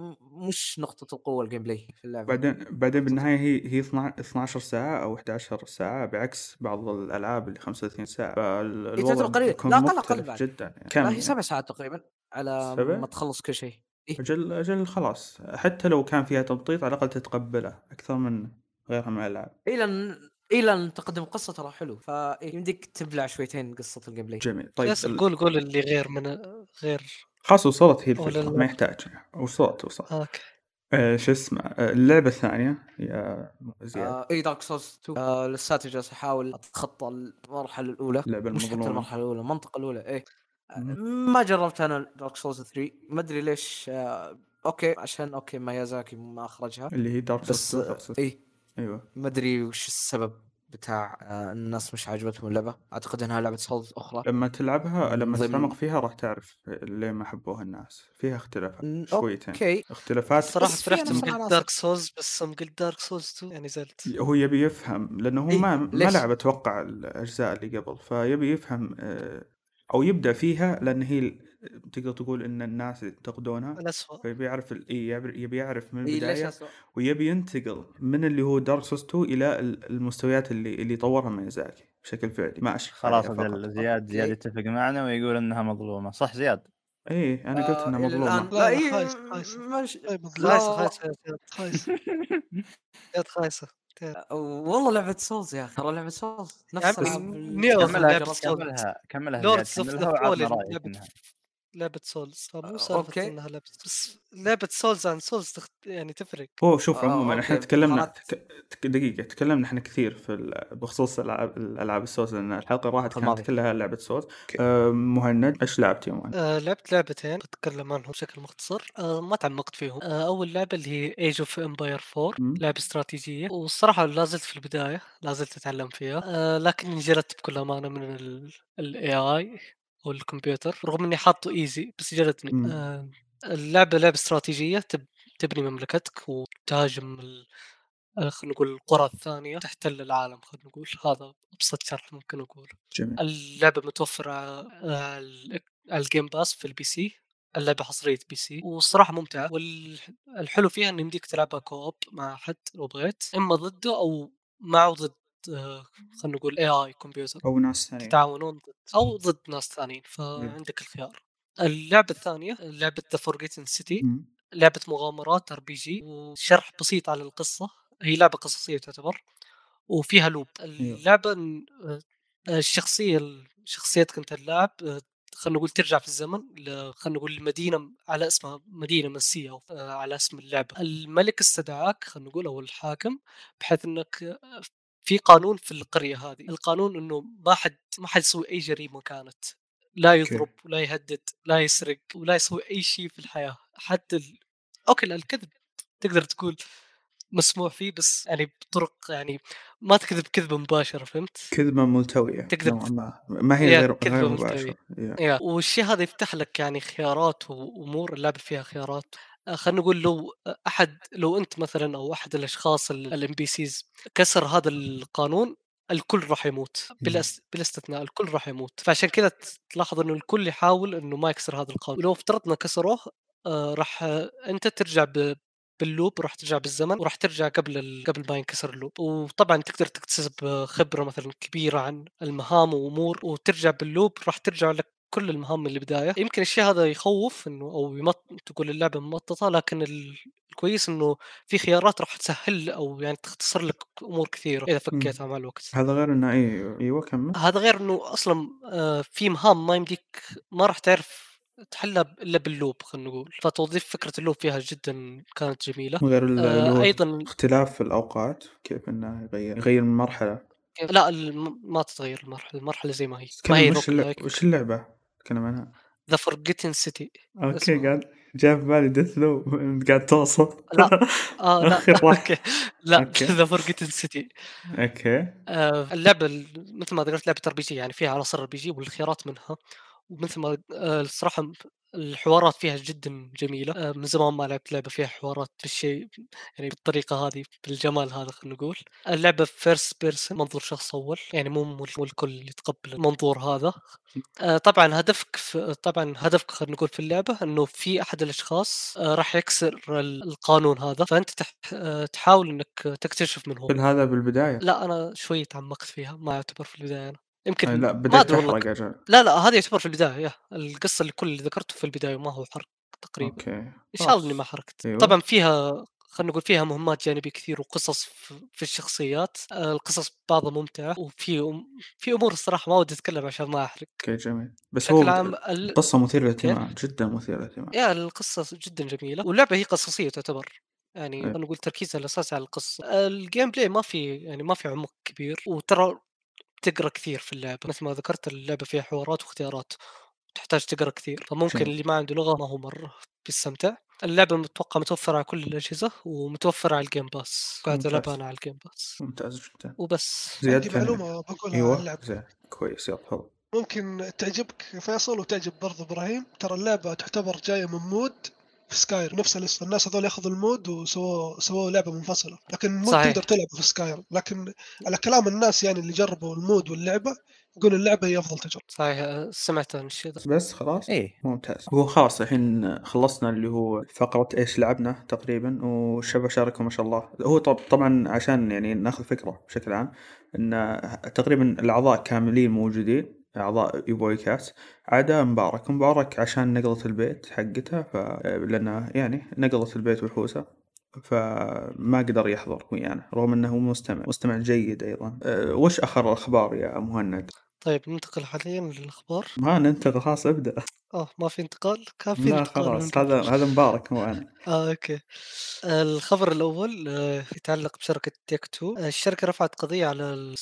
مش نقطة القوة ال gameplay في اللعبة بعدين بعدين بالنهاية هي هي 12 12 ساعة أو 11 ساعة بعكس بعض الألعاب اللي 35 ساعة فالوضع تعتبر قليل. لا، أقل مختلف بعد. جدا يعني. لا هي؟ سبع ساعات تقريبا على سبع؟ ما تخلص كل شيء أجل أجل خلاص حتى لو كان فيها تمطيط على الأقل تتقبلها أكثر من غيرها من الألعاب إلى ان إلى ان تقدم قصة ترى حلو فيمديك تبلع شويتين قصة ال gameplay جميل طيب ال- قول قول اللي غير من غير خلاص وصلت هي لا. ما يحتاج وصلت وصلت okay. آه شو اسمه آه اللعبة الثانية يا زياد آه إي Dark Souls 2 آه لساتي جالس أحاول أتخطى المرحلة الأولى. اللعبة مش حتى المظلومة. المرحلة الأولى المنطقة الأولى إيه آه،. ما جربت أنا Dark Souls 3 ما أدري ليش آه أوكي عشان أوكي مايازاكي ما أخرجها. اللي هي Dark بس Souls آه 2 إي. أيوه. ما أدري وش السبب. بتاع آه الناس مش عجبتهم اللعبة. أعتقد إنها لعبة Souls أخرى. لما تلعبها لما ضمن- تتعمق فيها راح تعرف ليه ما حبوها الناس. فيها اختلافات شويتين. أوكي. اختلافات. الصراحة بس فرحت نفس قلت. Dark Souls بس يوم قلت Dark Souls 2 يعني زعلت. هو يبي يفهم لأنه هو إيه، ما ما؟ لعب أتوقع الأجزاء اللي قبل. فيبي يفهم آه، أو يبدأ فيها لأن هي تقدر تقول إن الناس ينتقدونها الاسوء فيبي يعرف ال- إيه، يبي يعرف من البدايه أسوأ؟ ويبي ينتقل من اللي هو Dark Souls 2 إلى ال- المستويات اللي اللي طورها ميازاكي بشكل فعلي. ما اشرح خلاص زياد زياد أوكي. يتفق معنا ويقول إنها مظلومة صح زياد؟ إيه أنا قلت آه، انها إلى مظلومة. لا، إيه، خايسه. خايسه زياد، زياد. خايسه والله لعبة سولز يا أخي ترى لعبة سولز. نفس كملها. كملها كملها زياد اوف كملها ذا لعبة لعبه Souls مو سالفه. إنها لعبة بس لعبة Souls عن Souls تخت... يعني تفرق هو شوف آه، عموما إحنا تكلمنا. تك... تك- دقيقة تكلمنا إحنا كثير في ال... بخصوص الألعاب الألعاب السوز لأن الحلقة اللي راحت كانت. كلها لعبة سوز آه مهند إيش لعبت يا مهند؟ آه لعبت لعبتين بتكلم عنهم بشكل مختصر آه ما تعمقت فيهم آه أول لعبة اللي هي Age of Empires 4 مم. لعبة استراتيجية والصراحة لا زلت في البداية لا زلت أتعلم فيها آه لكني جلدت بكل أمانة من ال AI أو الكمبيوتر رغم إني حاطه easy بس جلدني مم. آه اللعبة لعبة استراتيجية تب تبني مملكتك وتهاجم ال... آه، خلينا نقول القرى الثانية تحتل العالم خلينا نقول. هذا أبسط شرح ممكن اقوله جميل. اللعبة متوفرة على ال- على ال Game Pass في ال PC اللعبة حصرية PC والصراحة ممتعة. والحلو فيها انه يمديك تلعبها co-op مع حد لو بغيت إما ضده أو معه ضد. آه، خلينا نقول AI كمبيوتر أو ناس ثانيين تتعاونون ضد أو ضد ناس ثانيين فعندك الخيار. اللعبة الثانية لعبة The Forgotten City مم. لعبة مغامرات RPG وشرح بسيط عن القصة. هي لعبة قصصية تعتبر وفيها loop اللعبة ن- آه، الشخصية شخصيتك أنت اللاعب آه، خلينا نقول ترجع في الزمن خلينا نقول لمدينة على اسمها مدينة مسية أو آه، على اسم اللعبة. الملك استدعاك خلينا نقول أو الحاكم بحيث آه، في قانون في القرية هذه القانون أنه ما حد ما حد يسوي أي جريمة كانت لا. يضرب ولا يهدد لا يسرق ولا يسوي أي شيء في الحياة حتى ال... أوكي لا، الكذب تقدر تقول مسموح فيه بس يعني بطرق يعني ما تكذب كذبة مباشرة فهمت؟ كذبة ملتوية تقدر نوعاً ما ما هي غير كذبة غير يا. يا والشيء هذا يفتح لك يعني خيارات وأمور اللعبه فيها خيارات خلينا نقول لو أحد لو أنت مثلا أو أحد الأشخاص ال NPCs كسر هذا القانون الكل راح يموت بلا بلا استثناء الكل راح يموت. فعشان كذا تلاحظ إنه الكل يحاول إنه ما يكسر هذا القانون. ولو افترضنا كسروه آه، راح آه، أنت ترجع ب بال loop راح ترجع بالزمن وراح ترجع قبل ال... قبل ما ينكسر ال loop. وطبعا تقدر تكتسب خبرة مثلا كبيرة عن المهام وأمور وترجع بال loop راح ترجع لك كل المهام من البدايه يمكن الشيء هذا يخوف إنه أو يمط تقول اللعبة ممططة لكن ال- الكويس إنه في خيارات راح تسهل أو يعني تختصر لك أمور كثيرة إذا فكيتها مع الوقت. هذا غير إنه اي أيوه كمل. هذا غير إنه أصلا آه، في مهام ما يمديك ما راح تعرف تحلها إلا باللوب خلينا نقول. فتوظيف فكرة اللوب فيها جدا كانت جميلة. اللي آه، أيضا اختلاف الأوقات كيف إنه يغير يغير من مرحلة لا الم- ما تتغير المرحلة المرحلة زي ما هي. ما هي وش, اللع... تكلم عنها؟ The Forgotten City أوكي. قاعد جاء في بالي Deathloop قاعد توصف لا. آه لا. أوكي. لا. ذا فورجيتن سيتي أوكي. اللعبة ال- مثل ما ذكرت لعبة RPG يعني فيها عناصر RPG والخيارات منها. ومثل ما آه، الصراحة الحوارات فيها جدا جميلة. آه، من زمان ما لعبت لعبة فيها حوارات بالشيء يعني بالطريقة هذه بالجمال هذا خلينا نقول. اللعبة first person منظور شخص أول يعني مو مو الكل يتقبل المنظور هذا. آه، طبعا هدفك في طبعا هدفك خلينا نقول في اللعبة إنه في أحد الأشخاص راح يكسر ال- القانون هذا. فأنت تح- تحاول إنك تكتشف من هو. هذا بالبداية؟ لا أنا شوي تعمقت فيها ما يعتبر في البداية أنا. يمكن آه، لا ما والله تحرق أجل لا لا هذا يعتبر في البداية يا القصة اللي كل اللي ذكرته في البداية وما هو حرق تقريبا. أوكي. ان شاء الله اني ما. حرقت. أيوة. طبعا فيها خلينا نقول فيها مهمات جانبية كثير وقصص في الشخصيات. آه، القصص بعضها ممتعة وفي أم- في أمور الصراحة ما ودي أتكلم عشان ما أحرق. أوكي جميل. بس هو عام ال... قصة مثيرة للاهتمام جدا مثيرة للاهتمام. يا القصة جدا جميلة واللعبة هي قصصية تعتبر يعني إيه. خلينا نقول تركيزها الأساسي على القصة. ال gameplay ما في يعني ما في عمق كبير وترى تقرا كثير في اللعبة مثل ما ذكرت اللعبة فيها حوارات واختيارات تحتاج تقرا كثير. فممكن. اللي ما عنده لغة ما هو مره بيستمتع. اللعبة متوقع متوفرة على كل الأجهزة ومتوفرة على ال Game Pass قاعد. ألعبها أنا على ال Game Pass ممتاز جدا. وبس. زياد عندي كان معلومة بقولها عن أيوه اللعبه زين. كويس يلا تفضل. ممكن تعجبك فيصل وتعجب برضه إبراهيم. ترى اللعبة تعتبر جاية من mod في Skyrim نفس الاسم الناس هذول ياخذوا ال mod وسووا سووا لعبة منفصلة. لكن ال mod صحيح. تقدر تلعب في Skyrim لكن على كلام الناس يعني اللي جربوا ال mod واللعبة يقول اللعبة هي أفضل تجربة. صحيح. أه، سمعت عن الشيء بس خلاص. إيه. ممتاز. هو خلاص الحين خلصنا اللي هو فقرة إيش لعبنا تقريبا والشباب شاركوا ما شاء الله. هو طب طبعا عشان يعني ناخذ فكرة بشكل عام إن تقريبا الأعضاء كاملين موجودين أعضاء يبوي كاس عدا مبارك مبارك عشان نقلة البيت حقتها ف يعني نقلة البيت وحوسه فما قدر يحضر ويانا رغم إنه مستمع مستمع جيد أيضا. أه، وش آخر الأخبار يا مهند؟ طيب ننتقل حاليا للأخبار. ما ننتقل خلاص ابدأ. آه ما في انتقال؟ كان في لا انتقال خلاص هذا. هذا مبارك مو أنا. آه أوكي. الخبر الأول آه، يتعلق بشركة Take-Two. الشركة رفعت قضية على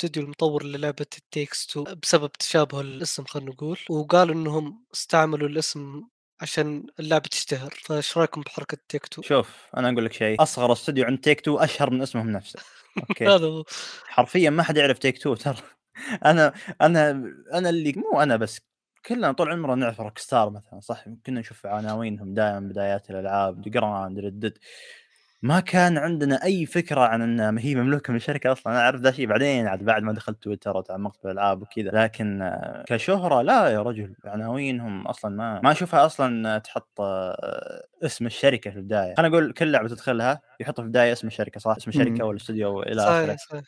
الاستوديو المطور للعبة Takes Two بسبب تشابه الاسم خلينا نقول وقالوا إنهم استعملوا الاسم عشان اللعبة تشتهر فإيش رأيكم بحركة Take-Two؟ شوف أنا أقول لك شيء أصغر استوديو عند Take-Two أشهر من اسمهم نفسه. أوكي. هذا هو. حرفيا ما حد يعرف Take-Two ترى. أنا أنا أنا اللي مو أنا بس كلنا طول عمرنا نعرف Rockstar مثلا صح؟ كنا نشوف عناوينهم دائما بدايات الألعاب Grand Red ما كان عندنا أي فكرة عن إن هي مملوكة من شركه أصلا. أنا أعرف ذا شيء بعدين عاد بعد ما دخلت تويتر وتعمقت بالالعاب وكذا. لكن كشهرة لا يا رجل. عناوينهم أصلا ما ما أشوفها أصلا تحط آه، اسم الشركة في البداية. أنا أقول كل لعبة تدخلها يحطوا في البداية اسم الشركة صح؟ اسم الشركة. ولا الاستوديو إلى آخره.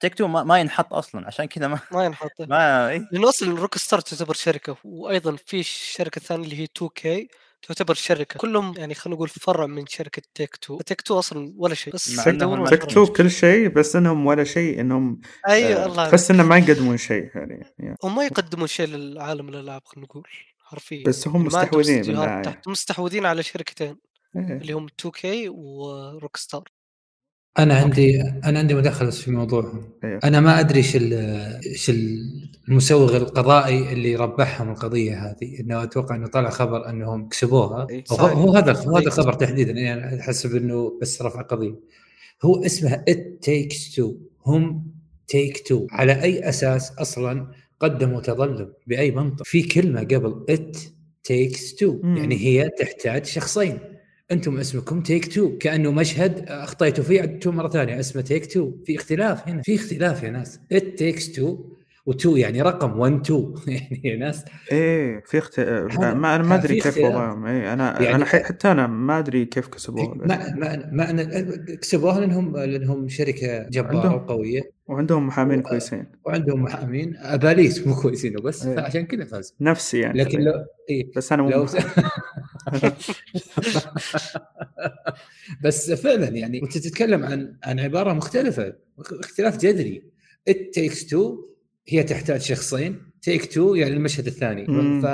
Take-Two ما, ما ينحط أصلا. عشان كذا ما ما ينحط. ما إيه؟ لأنه أصلا Rockstar تعتبر شركة وأيضا في الشركة الثانية اللي هي 2K. تعتبر شركة. كلهم يعني خلينا نقول فرع من شركة Take Two. Take Two أصلا ولا شيء. بس فرع. تو كل شيء بس إنهم ولا شيء إنهم أيوه آه، الله تحس انهم ما يقدمون شيء يعني يعني. هم ما يقدمون شيء للعالم الألعاب خلينا نقول حرفيا. بس هم مستحوذين مستحوذين على شركتين إيه. اللي هم 2K و Rockstar أنا عندي أنا عندي مداخلة في موضوعهم أيوه. أنا ما أدري إيش إيش المسوغ القضائي اللي ربحهم القضية هذه. إنه أتوقع إنه طلع خبر إنهم كسبوها. إيه، هو, هذا هو هذا. الخبر تحديدا. يعني حسب انه بس رفع قضية. هو اسمها It Takes Two هم Take Two على أي أساس أصلا قدموا تظلم بأي منطق. في كلمة قبل It Takes Two. يعني هي تحتاج شخصين. أنتم اسمكم Take Two كأنه مشهد اخطيتوا فيه. عدتوا مرة ثانية اسمه Take Two في اختلاف هنا. في اختلاف يا ناس. It Takes Two و2 يعني رقم 1 2 يعني يا ناس. إيه في اخت... ما أنا ما أدري كيف. وضعهم. إيه أنا يعني- أنا حتى أنا ما أدري كيف كسبوها. ما ما ما أنا- كسبوها لانهم لأنهم شركة جبارة وقوية. وعندهم محامين و- كويسين. وعندهم محامين. أباليس مو كويسين وبس. إيه. فعشان كذا فاز. نفسي يعني. لكن لو إيه. بس أنا مو لو. بس فعلا يعني انت تتكلم عن عن عبارة مختلفة اختلاف جذري. It Takes Two هي تحتاج شخصين. Take Two يعني المشهد الثاني. ف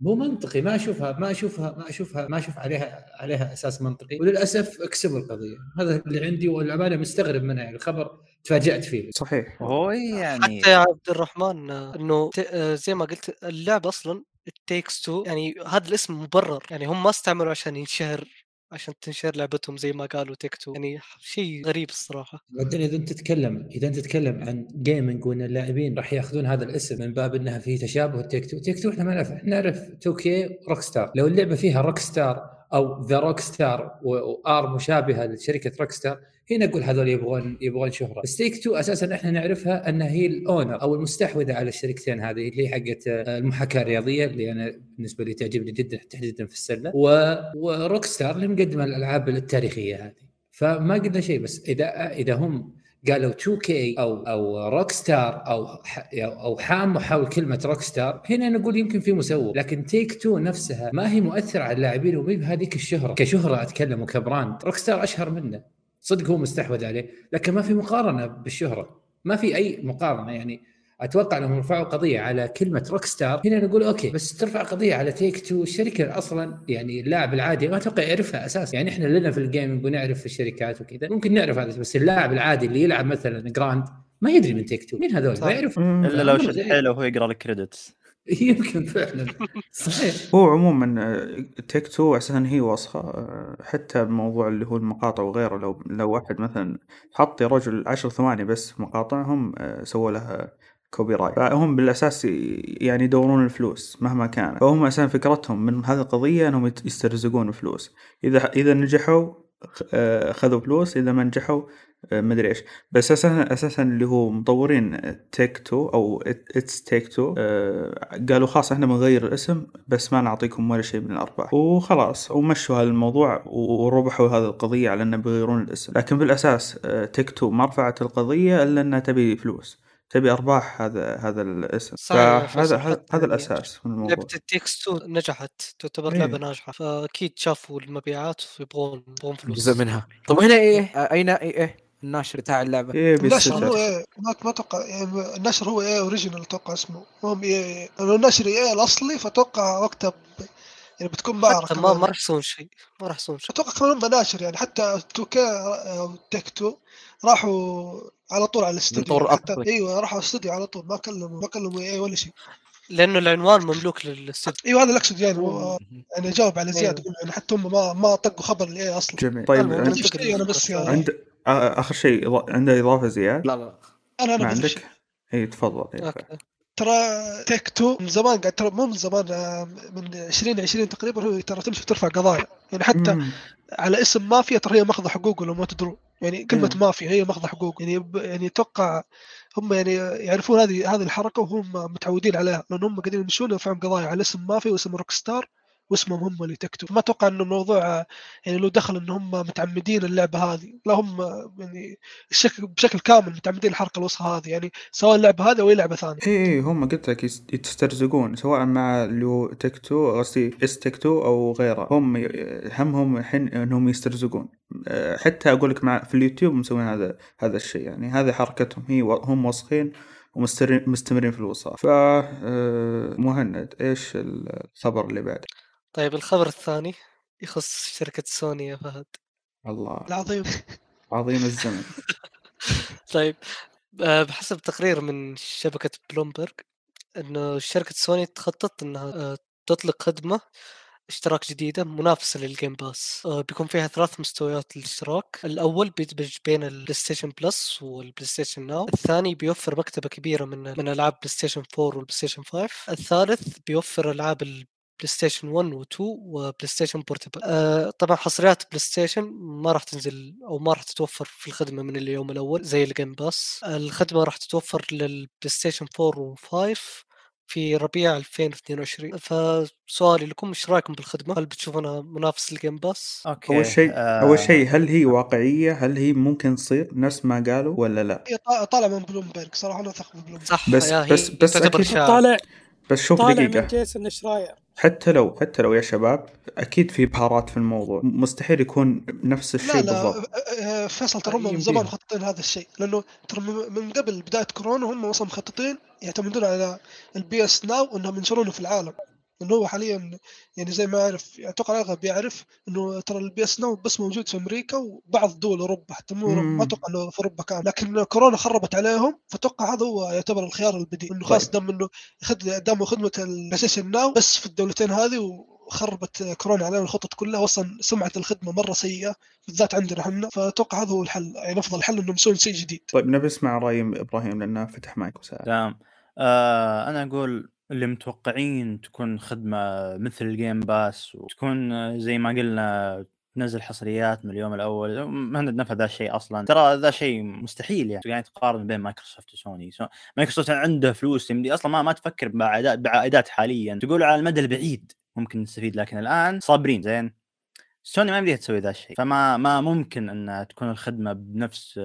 مو منطقي ما أشوفها ما أشوفها ما أشوفها ما أشوف عليها عليها أساس منطقي. وللأسف كسبوا القضية هذا اللي عندي والأمانة مستغرب منها يعني. الخبر تفاجأت فيه. صحيح. هو يعني حتى يا عبد الرحمن إنه آه، زي ما قلت اللعبه أصلا It Takes Two يعني هذا الاسم مبرر يعني هم ما استعملوا عشان ينشهر عشان تنشهر لعبتهم زي ما قالوا Take Two يعني شيء غريب الصراحة. بعدين إذا أنت تتكلم إذا أنت تتكلم عن gaming وإن اللاعبين راح يأخذون هذا الاسم من باب إنها فيه تشابه Take Two Take Two إحنا ما نعرف إحنا نعرف 2K Rockstar لو اللعبة فيها Rockstar أو the Rockstar أو مشابهة لشركة Rockstar هنا نقول هذول يبغون يبغون شهرة. بس Take Two أساسا إحنا نعرفها انها هي ال owner أو المستحوذة على الشركتين هذه اللي هي حقت آه، المحاكاة الرياضية اللي أنا بالنسبة لي تعجبني جدا تحديدا في السلة و... و Rockstar اللي مقدمة الألعاب التاريخية هذه. فما قلنا شيء بس إذا إذا هم قالوا 2K أو أو Rockstar أو أو حاموا حول كلمة Rockstar هنا نقول يمكن في مسوغ لكن Take Two نفسها ما هي مؤثرة على اللاعبين وما بهذيك الشهرة. كشهرة أتكلم وك brand Rockstar أشهر منه. صدق هو مستحوذ عليه لكن ما في مقارنة بالشهرة ما في أي مقارنة. يعني أتوقع أنهم رفعوا قضية على كلمة Rockstar هنا نقول okay بس ترفع قضية على Take Two شركة أصلا يعني اللاعب العادي ما أتوقع يعرفها أساسا. يعني إحنا لنا في ال gaming ونعرف الشركات وكذا ممكن نعرف هذا بس اللاعب العادي اللي يلعب مثلا Grand ما يدري من Take Two مين هذول. ما يعرف. إلا لو شد حيله وهو يقرأ ال credits يمكن فعلا. صحيح. هو عموما Take Two أساسا هي وسخة آه، حتى الموضوع اللي هو المقاطع وغيره لو لو واحد مثلا حط يا رجل عشر ثواني بس مقاطعهم آه، سووا لها copyright فهم بالأساس يعني يدورون الفلوس مهما كان. فهم أساسا فكرتهم من هذه القضية إنهم يسترزقون الفلوس إذا إذا نجحوا آه، اخذوا فلوس إذا ما نجحوا مدري إيش. بس أساسا أساسا اللي هو مطورين Take Two أو It Takes Two قالوا خلاص إحنا بنغير الاسم بس ما نعطيكم ولا شيء من الأرباح. وخلاص ومشوا هذا الموضوع وربحوا هذه القضية على إنه بيغيرون الاسم. لكن بالأساس آه، Take Two ما رفعت القضية إلا إنها تبي فلوس. تبي أرباح هذا هذا الاسم. فهذا هذا الأساس من الموضوع. لعبة It Takes Two نجحت تعتبر إيه. لعبة ناجحة. فأكيد شافوا المبيعات ويبغون يبغون فلوس. جزء منها. طب هنا إيه؟ آه، أين إيه إيه؟ الناشر بتاع اللعبة. إيه النشر هو إيه؟ ما ما أتوقع يعني النشر هو إيه؟ اوريجينال أتوقع اسمه. هم إيه لأنه النشر إيه الأصلي فأتوقع وقتها ب... يعني بتكون معركه حتى ما ما. راح يسوون شيء. ما راح يسوون شيء. أتوقع كمان هم ناشر يعني. حتى 2 كي أو تيك تو راحوا على طول على الاستوديو. حتى. أيوه راحوا على الاستوديو على طول. ما كلموا ما كلموا إيه ولا شيء. لأنه العنوان مملوك للاستوديو. أيوه هذا اللي أقصد يعني. هو يعني جاوب على زيادة. أيوة. يعني حتى هم ما ما طقوا خبر ال EA أصلا. جميل. طيب ننتقل شيء أنا بس يعني. عند آخر شيء عنده إضافة زياد لا لا أنا أنا ما. عندك؟ إي تفضل. إيه،. ترى Take Two من زمان قاعد ترى مو من زمان من 2020 تقريبا هو ترى تمشي ترفع قضايا. يعني حتى مم. على اسم مافيا ترى هي ماخذة حقوقه لو ما تدرون. يعني كلمة مم. مافيا هي ماخذة حقوق. يعني ب- يعني أتوقع هم يعني يعرفون هذه هذه الحركة وهم متعودين عليها لأن هم قاعدين يمشون يرفعون قضايا على اسم مافيا واسم Rockstar واسمهم هم اللي Take Two. ما أتوقع إنه الموضوع آه، يعني له دخل ان هم متعمدين اللعبة هذه لا هم آه، يعني بشكل كامل متعمدين الحركة الوسخة هذه يعني سواء اللعبة هذه أو أي لعبة ثانية. اي اي هم قلت لك يست- يسترزقون سواء مع اللي هو Take Two قصدي It Takes Two أو غيره. هم همهم الحين إنهم يسترزقون. حتى أقول لك مع في اليوتيوب مسوين هذا هذا الشيء يعني هذه حركتهم هي هم وسخين ومستمرين مستمرين في الوساخة ف أه، مهند إيش الخبر اللي بعده؟ طيب الخبر الثاني يخص شركة سوني يا فهد. الله. العظيم. عظيم الزمن. طيب بحسب تقرير من شبكة بلومبرج إنه شركة سوني تخطط إنها آه، تطلق خدمة اشتراك جديدة منافسة لل Game Pass آه، بيكون فيها ثلاث مستويات للاشتراك. الأول بيدمج بين ال PlayStation Plus وال PlayStation Now الثاني بيوفر مكتبة كبيرة من من ألعاب بلاي ستيشن 4 والبلاي ستيشن 5 الثالث بيوفر ألعاب بلاي ستيشن 1 و2 وبلاي ستيشن Portable. آه طبعا حصريات بلاي ستيشن ما راح تنزل أو ما راح تتوفر في الخدمة من اليوم الأول زي ال Game Pass الخدمة راح تتوفر للبلاي ستيشن 4 و5 في ربيع 2022 فسؤالي لكم إيش رأيكم بالخدمة؟ هل بتشوفونها منافس لل Game Pass؟ أوكي أول شيء آه، أول شيء هل هي واقعية؟ هل هي ممكن تصير؟ نفس ما قالوا ولا لا؟ هي طا- طالع من بلومبرج صراحة أنا أثق من بلومبرج صح بس- بس- بس أكيد إشاعة. طالع بس شوف طالع دقيقة. من جيسون شراير حتى لو حتى لو يا شباب أكيد في بهارات في الموضوع. مستحيل يكون نفس لا الشيء لا بالضبط. آه، فيصل ترى من. زمان مخططين هذا الشيء. لأنه ترى من قبل بداية كورونا هم أصلا مخططين يعتمدون على ال PS Now إنهم ينشرونه في العالم. لأنه هو حاليا يعني زي ما اعرف أتوقع الأغلب يعرف إنه ترى ال PS Now بس موجود في أمريكا وبعض دول أوروبا حتى مو. ما أتوقع إنه في أوروبا كامل لكن كورونا خربت عليهم فأتوقع هذا هو يعتبر الخيار البديل. إنه خلاص دام إنه خد داموا خدمة Station Now بس في الدولتين هذه وخربت كورونا علينا الخطط كلها واصلا سمعة الخدمة مرة سيئة بالذات عندنا إحنا فأتوقع هذا هو الحل يعني أفضل حل إنهم يسوون شيء جديد. طيب نبي نسمع رأي إبراهيم لأنه فتح مايك وسأل. تمام. آه أنا أقول اللي متوقعين تكون خدمة مثل ال Game Pass وتكون زي ما قلنا تنزل حصريات من اليوم الأول مهند نفى ذا الشيء أصلا. ترى ذا شيء مستحيل يعني. يعني تقارن بين مايكروسوفت وسوني. سو- مايكروسوفت عنده فلوس يمدي أصلا ما ما تفكر بعائدات بعائدات حاليا. تقول على المدى البعيد ممكن نستفيد لكن الآن صابرين زين؟ سوني ما يمديها تسوي ذا الشيء. فما ما ممكن ان تكون الخدمة بنفس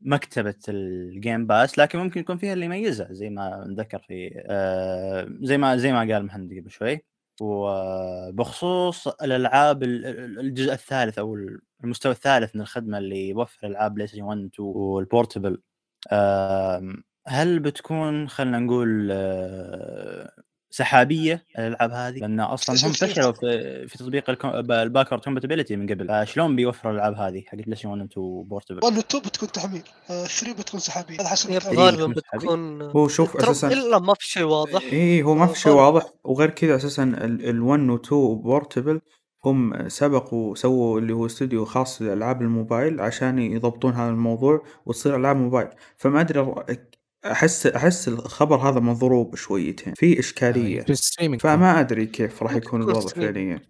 مكتبة ال Game Pass لكن ممكن يكون فيها اللي يميزها زي ما ذكر في آه، زي ما زي ما قال مهند قبل شوي. وبخصوص الألعاب ال- ال- الجزء الثالث أو المستوى الثالث من الخدمة اللي يوفر ألعاب بلاي ستيشن 1 2 وال Portable هل بتكون خلينا نقول آه، سحابية الألعاب هذه. لأن أصلا هم فشلوا في في تطبيق ال backward compatibility من قبل. فشلون بيوفروا الألعاب هذه حق بلاي 1 و 2 Portable 1 و 2 بتكون تحميل. 3 بتكون سحابية. هذا حسب غالبا بتكون هو شوف أساسا إلا ما في شيء واضح. إي هو ما في شيء واضح. وغير كذا أساسا ال 1 و 2 Portable هم سبقوا سووا اللي هو استوديو خاص لألعاب الموبايل عشان يضبطون هذا الموضوع وتصير ألعاب موبايل. فما أدري أحس أحس الخبر هذا مضروب شويتين. في إشكالية. في ال streaming فما أدري كيف راح يكون الوضع فعليا.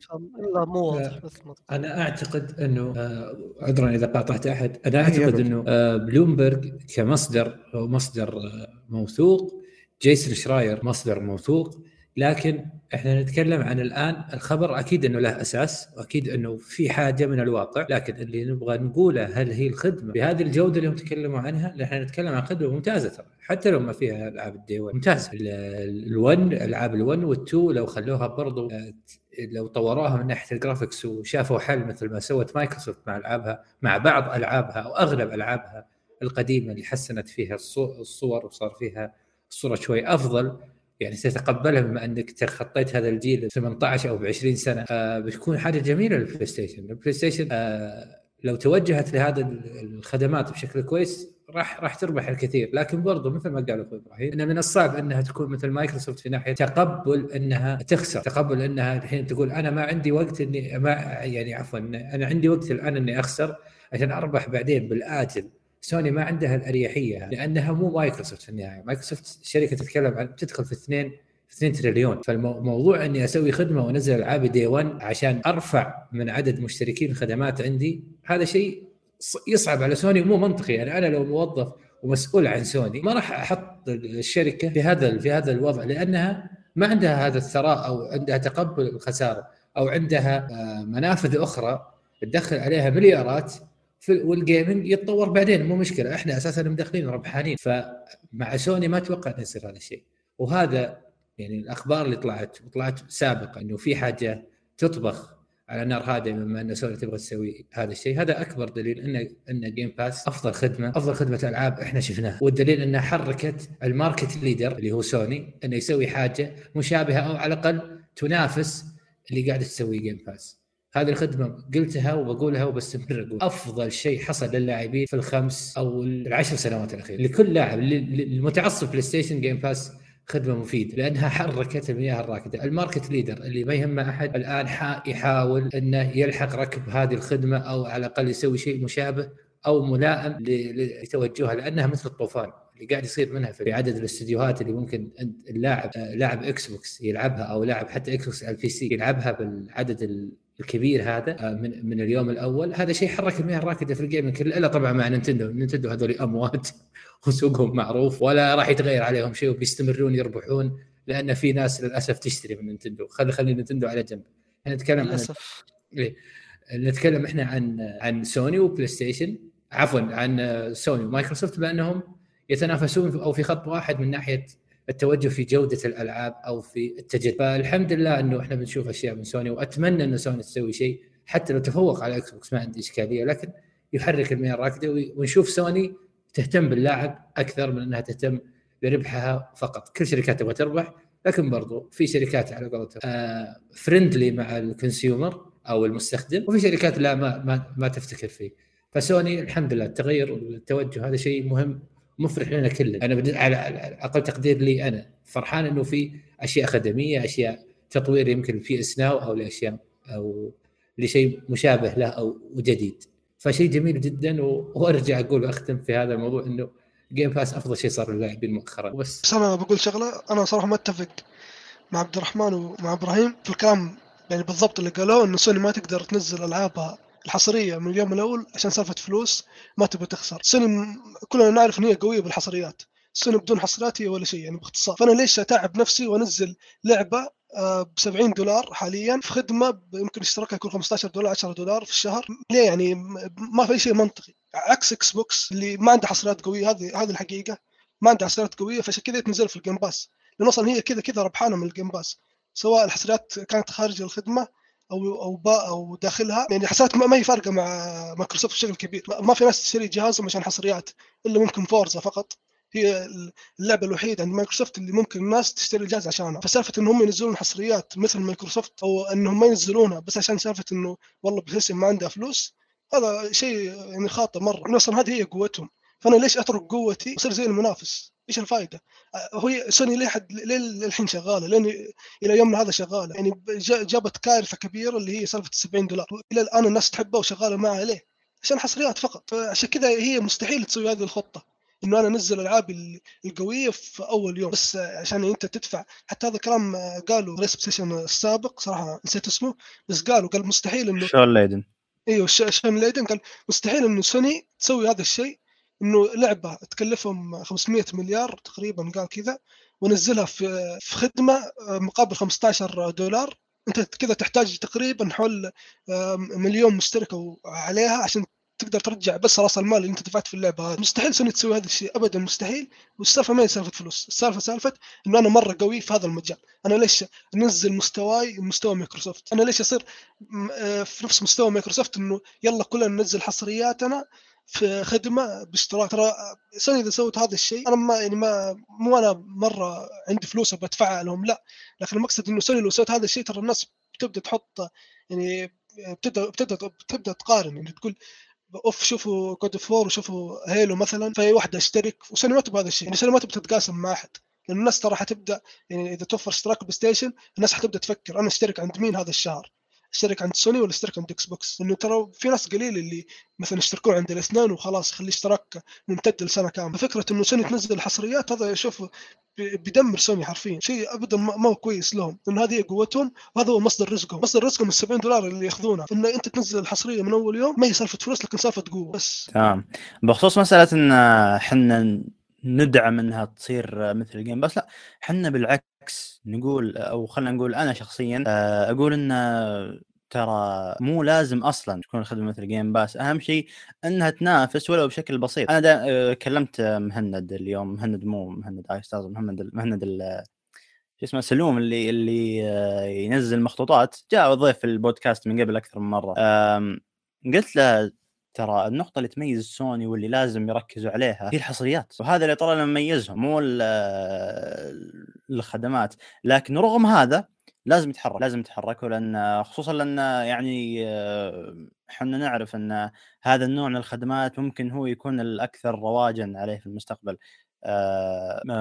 لا مو واضح بس أنا أعتقد إنه آه، عذرا إذا قاطعت أحد أنا أعتقد إنه آه، بلومبرج كمصدر هو مصدر آه، موثوق جيسون شراير مصدر موثوق لكن إحنا نتكلم عن الآن الخبر أكيد إنه له أساس وأكيد إنه في حاجة من الواقع لكن اللي نبغى نقوله هل هي الخدمة؟ بهذه الجودة اللي تكلموا عنها؟ إحنا نتكلم عن خدمة ممتازة ترى حتى لو ما فيها ألعاب ال day 1 ممتازه ال1 ألعاب ال1 وال2 لو خلوها برضو آه، لو طوروها من ناحية ال graphics وشافوا حل مثل ما سوت مايكروسوفت مع ألعابها مع بعض ألعابها أو أغلب ألعابها القديمة اللي حسنت فيها الصور وصار فيها الصورة شوي أفضل. يعني تتقبلها بما أنك تخطيت هذا الجيل 18 أو ب 20 سنة. آه بتكون حاجة جميلة للبلاي ستيشن، البلاي ستيشن آه لو توجهت لهذا الخدمات بشكل كويس راح راح تربح الكثير. لكن برضو مثل ما قال أخوي إبراهيم انه من الصعب أنها تكون مثل مايكروسوفت في ناحية تقبل أنها تخسر. تقبل أنها الحين تقول أنا ما عندي وقت اني ما يعني عفوا أنا عندي وقت الآن إني أخسر عشان أربح بعدين بالاجل سوني ما عندها الأريحية لأنها مو مايكروسوفت في النهاية. مايكروسوفت شركة تتكلم عن تدخل في اثنين 2 تريليون. فالموضوع إني أسوي خدمة وانزل العابي day 1 عشان أرفع من عدد مشتركين الخدمات عندي هذا شيء يصعب على سوني ومو منطقي. يعني أنا لو موظف ومسؤول عن سوني ما راح أحط الشركة في هذا في هذا الوضع لأنها ما عندها هذا الثراء أو عندها تقبل الخسارة أو عندها آه، منافذ أخرى تدخل عليها مليارات وال gaming يتطور بعدين مو مشكلة. إحنا أساسا مدخلين ربحانين فمع سوني ما أتوقع إنه يصير هذا الشيء. وهذا يعني الأخبار اللي طلعت وطلعت سابقا إنه في حاجة تطبخ على نار هادئة بما إن سوني تبغى تسوي هذا الشيء. هذا أكبر دليل ان إن Game Pass أفضل خدمة أفضل خدمة ألعاب إحنا شفناها. والدليل انها حركت ال market leader اللي هو سوني إنه يسوي حاجة مشابهة أو على الأقل تنافس اللي قاعدة تسويه Game Pass هذه الخدمة قلتها وبقولها وبستمر أقول. أفضل شيء حصل للاعبين في الخمس أو العشر سنوات الأخيرة. لكل لاعب المتعصب بلاي ستيشن Game Pass خدمة مفيدة لأنها حركت المياه الراكدة، ال market leader اللي ما يهمه أحد الآن يحاول إنه يلحق ركب هذه الخدمة أو على الأقل يسوي شيء مشابه أو ملائم لتوجهها لأنها مثل الطوفان اللي قاعد يصير منها في عدد الاستديوهات اللي ممكن اللاعب لاعب إكس بوكس يلعبها أو لاعب حتى إكس بوكس على ال PC يلعبها بالعدد الكبير هذا. آه، من من اليوم الأول. هذا شيء حرك المياه الراكدة في ال gaming كله إلا طبعا مع نينتندو. نينتندو هذول أموات وسوقهم معروف ولا راح يتغير عليهم شيء وبيستمرون يربحون لأن في ناس للأسف تشتري من نينتندو. خلي خلي نينتندو على جنب. إحنا نتكلم للأسف. عن... إيه؟ نتكلم إحنا عن عن سوني وبلاي ستيشن عفوا عن سوني ومايكروسوفت بأنهم يتنافسون أو في خط واحد من ناحية التوجه في جودة الألعاب أو في التجديد فالحمد لله إنه إحنا بنشوف أشياء من سوني وأتمنى إنه سوني تسوي شيء حتى لو تفوق على إكس بوكس ما عندي إشكالية لكن يحرك المياه الراكده ونشوف سوني تهتم باللاعب أكثر من إنها تهتم بربحها فقط. كل شركات تبغى تربح لكن برضو في شركات على قولتهم آه friendly مع ال consumer أو المستخدم وفي شركات لا ما ما, ما تفتكر فيه. فسوني الحمد لله التغير والتوجه هذا شيء مهم مفرح لنا كلنا. أنا على أقل تقدير لي أنا. فرحان إنه في أشياء خدميه أشياء تطوير يمكن في اسناو أو لأشياء أو لشيء مشابه له أو جديد. فشيء جميل جدا وأرجع أقول وأختم في هذا الموضوع إنه جيم باس أفضل شيء صار للاعبين مؤخرا. بس بس أنا بقول شغلة أنا صراحة ما أتفق مع عبد الرحمن ومع إبراهيم في الكلام يعني بالضبط اللي قالوه إنه سوني ما تقدر تنزل ألعابها الحصرية من اليوم الأول عشان سالفة فلوس ما تبغى تخسر. سوني كلنا نعرف إن هي قوية بالحصريات. سوني بدون حصريات هي ولا شيء يعني باختصار. فأنا ليش أتعب نفسي وأنزل لعبة آه، ب 70 دولار حاليا في خدمة يمكن اشتراكها يكون 15 دولار 10 دولار في الشهر. ليه يعني؟ ما في شيء منطقي. عكس إكس بوكس اللي ما عنده حصريات قوية هذه هذه الحقيقة. ما عنده حصريات قوية فعشان كذا تنزل في ال Game Pass لأن أصلا هي كذا كذا ربحانة من ال Game Pass سواء الحصريات كانت خارج الخدمة أو أو با أو داخلها يعني حسيت ما هي فارقة مع مايكروسوفت بشكل كبير. ما في ناس تشتري جهازهم عشان حصريات إلا ممكن Forza فقط. هي اللعبة الوحيدة عند مايكروسوفت اللي ممكن الناس تشتري الجهاز عشانها. فسالفة إنهم ينزلون حصريات مثل مايكروسوفت أو إنهم ما ينزلونها بس عشان سالفة إنه والله بلاي ما عندها فلوس هذا شيء يعني خاطئ مرة. أصلا هذه هي قوتهم. فأنا ليش أترك قوتي؟ واصير زي المنافس. إيش الفائده؟ هو سوني ليه حد للحين شغالة؟ لين إلى يومنا هذا شغالة. يعني جابت كارثة كبيرة اللي هي سالفة 70 دولار. إلى الآن الناس تحبها وشغالة معها ليه؟ عشان حصريات فقط. فعشان كذا هي مستحيل تسوي هذه الخطة. إنه أنا أنزل العابي القوية في أول يوم. بس عشان أنت تدفع. حتى هذا كلام قالوا رئيس ستيشن السابق صراحة نسيت اسمه. بس قالوا قال مستحيل إنه شون ليدن. إيوه شون ليدن. قال مستحيل إنه سوني تسوي هذا الشيء. إنه لعبة تكلفهم 500 مليار تقريبا قال كذا ونزلها في في خدمة مقابل 15 دولار. أنت كذا تحتاج تقريبا حول مليون مشترك عليها عشان تقدر ترجع بس رأس المال اللي أنت دفعت في اللعبة هذه. مستحيل سوني تسوي هذا الشيء ابدا مستحيل. والسالفة ما هي سالفة فلوس السالفة سالفة إنه أنا مرة قوي في هذا المجال. أنا ليش أنزل مستواي مستوى مايكروسوفت؟ أنا ليش أصير في نفس مستوى مايكروسوفت إنه يلا كلنا ننزل حصرياتنا في خدمة باشتراك. ترى سوني إذا سوت هذا الشيء أنا ما يعني ما مو أنا مرة عندي فلوس بدفعها لهم لا. لكن المقصد إنه سوني لو سوت هذا الشيء ترى الناس بتبدأ تحط يعني بتبدأ بتبدأ بتبدأ تقارن. يعني تقول أوف شوفوا God of War وشوفوا Halo مثلا في واحدة أشترك. وسوني ما تبغى هذا الشيء. يعني سوني ما تبغى تتقاسم مع أحد. لأن الناس ترى حتبدأ يعني إذا توفر اشتراك بلاي ستيشن الناس حتبدأ تفكر أنا أشترك عند مين هذا الشهر؟ اشترك عند سوني ولا اشترك عند إكس بوكس لأنه ترى في ناس قليل اللي مثلا يشتركون عند الاثنين وخلاص خلي اشتراك ممتد لسنة كاملة. فكرة إنه سوني تنزل الحصريات هذا أشوف بيدمر سوني حرفيا. شيء ابدا ما هو كويس لهم. لأنه هذه قوتهم وهذا هو مصدر رزقهم. مصدر رزقهم ال 70 دولار اللي ياخذونها إن أنت تنزل الحصرية من أول يوم ما هي سالفة فلوس لكن سالفة قوة بس. تمام. بخصوص مسألة إن إحنا ندعم إنها تصير مثل ال Game Pass لا إحنا بالعكس نقول أو خلينا نقول أنا شخصيا آه، أقول إن ترى مو لازم أصلا تكون الخدمة مثل Game Pass أهم شيء إنها تنافس ولو بشكل بسيط. أنا دا آه، كلمت مهند اليوم مهند مو مهند اي ستارز مهند مهند شو اسمه سلوم اللي اللي آه، ينزل مخطوطات. جاء ضيف البودكاست من قبل أكثر من مرة. قلت له ترى النقطة اللي تميز سوني واللي لازم يركزوا عليها هي الحصريات وهذا اللي ترى مميزهم مو الخدمات لكن رغم هذا لازم يتحرك لازم يتحركوا لأن خصوصا لأن يعني إحنا نعرف إن هذا النوع من الخدمات ممكن هو يكون الأكثر رواجا عليه في المستقبل. آه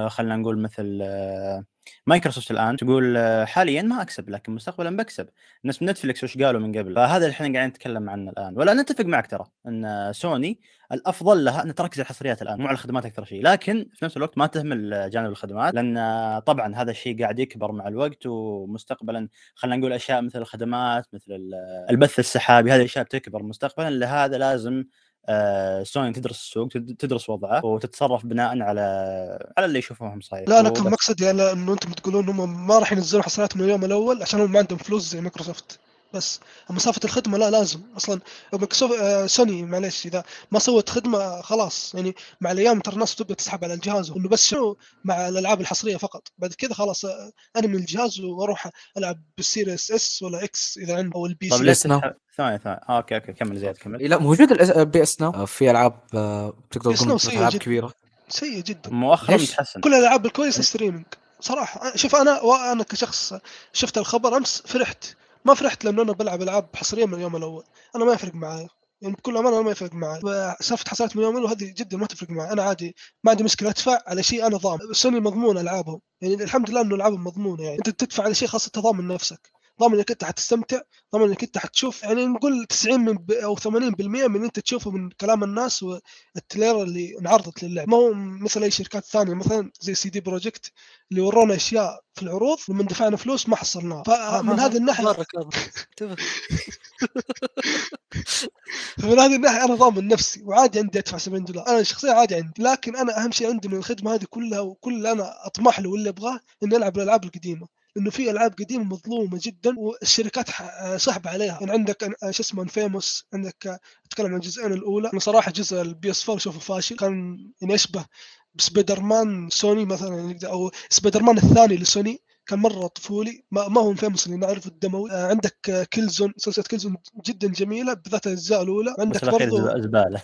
خلينا نقول مثل آه مايكروسوفت الآن تقول آه حاليا ما أكسب لكن مستقبلا بكسب. نفس نتفلكس وش قالوا من قبل؟ فهذا اللي إحنا قاعدين نتكلم عنه الآن. ولا نتفق معك ترى إن سوني الأفضل لها إن تركز على الحصريات الآن مو على الخدمات أكثر شيء. لكن في نفس الوقت ما تهمل جانب الخدمات لأن طبعا هذا الشيء قاعد يكبر مع الوقت ومستقبلا خلينا نقول أشياء مثل الخدمات مثل البث السحابي هذه الاشياء بتكبر مستقبلا. لهذا لازم آه سوني تدرس السوق تدرس وضعه وتتصرف بناء على على اللي يشوفوهم صحيح لا أنا كان مقصدي يعني إنه أنتم تقولون هم ما راح ينزلون حصريات من اليوم الأول عشان هم ما عندهم فلوس زي مايكروسوفت. بس مسافه الخدمة لا لازم. أصلا آه، سوني معلش إذا ما سوت خدمة خلاص. يعني مع الأيام ترى الناس تبدا تسحب على الجهاز انه بس شنو؟ مع الألعاب الحصرية فقط. بعد كذا خلاص آه، أنا من الجهاز وأروح ألعب بال Series S ولا X إذا عندي أو ال PC. طيب ليش ثاني ثاني آه okay okay. كمل زياد كمل. لا موجود ال PS Now. في ألعاب تقدر تقول ألعاب كبيرة. سيء جدا. مؤخرا متحسن كل الألعاب الكويسة ستريمنج صراحة شوف أنا وأنا كشخص شفت الخبر أمس فرحت. ما فرحت لأنه أنا بلعب ألعاب حصريا من اليوم الأول. أنا ما يفرق معي يعني بكل أمانة ما يفرق معي سالفة حصريات من اليوم الأول هذه جدا ما تفرق معي أنا عادي ما عندي مشكلة. أدفع على شيء أنا ضامن. سوني مضمون ألعابهم. يعني الحمد لله إنه ألعابهم مضمونة يعني. أنت تدفع على شيء خاصه تضامن نفسك. ضامن إنك أنت حتستمتع ضامن إنك أنت حتشوف يعني نقول 90 من ب... أو 80% من أنت تشوفه من كلام الناس وال trailer اللي انعرضت للعب ما هو مثل أي شركات ثانية مثلا زي CD Projekt اللي ورونا أشياء في العروض لما دفعنا فلوس ما حصلناها. فمن هذه الناحيه فمن هذه الناحية أنا ضامن نفسي وعادي عندي أدفع 70 دولار. أنا شخصيا عادي عندي لكن أنا أهم شيء عندي من الخدمة هذه كلها وكل اللي أنا أطمح له واللي أبغاه إني ألعب الألعاب القديمة. إنه في ألعاب قديمة مظلومة جدا والشركات سحب عليها. يعني عندك شو اسمه Infamous عندك أتكلم عن الجزئين الأولى. أنا صراحة جزء ال PS 4 اشوفه فاشل. كان يعني يشبه بسبايدر مان سوني مثلا يعني أو سبايدر مان الثاني لسوني. كان مرة طفولي. ما, ما هو Infamous اللي نعرفه الدموي. آه عندك Killzone سلسلة Killzone جدا جميلة بالذات الأجزاء الأولى. عندك برضه زباله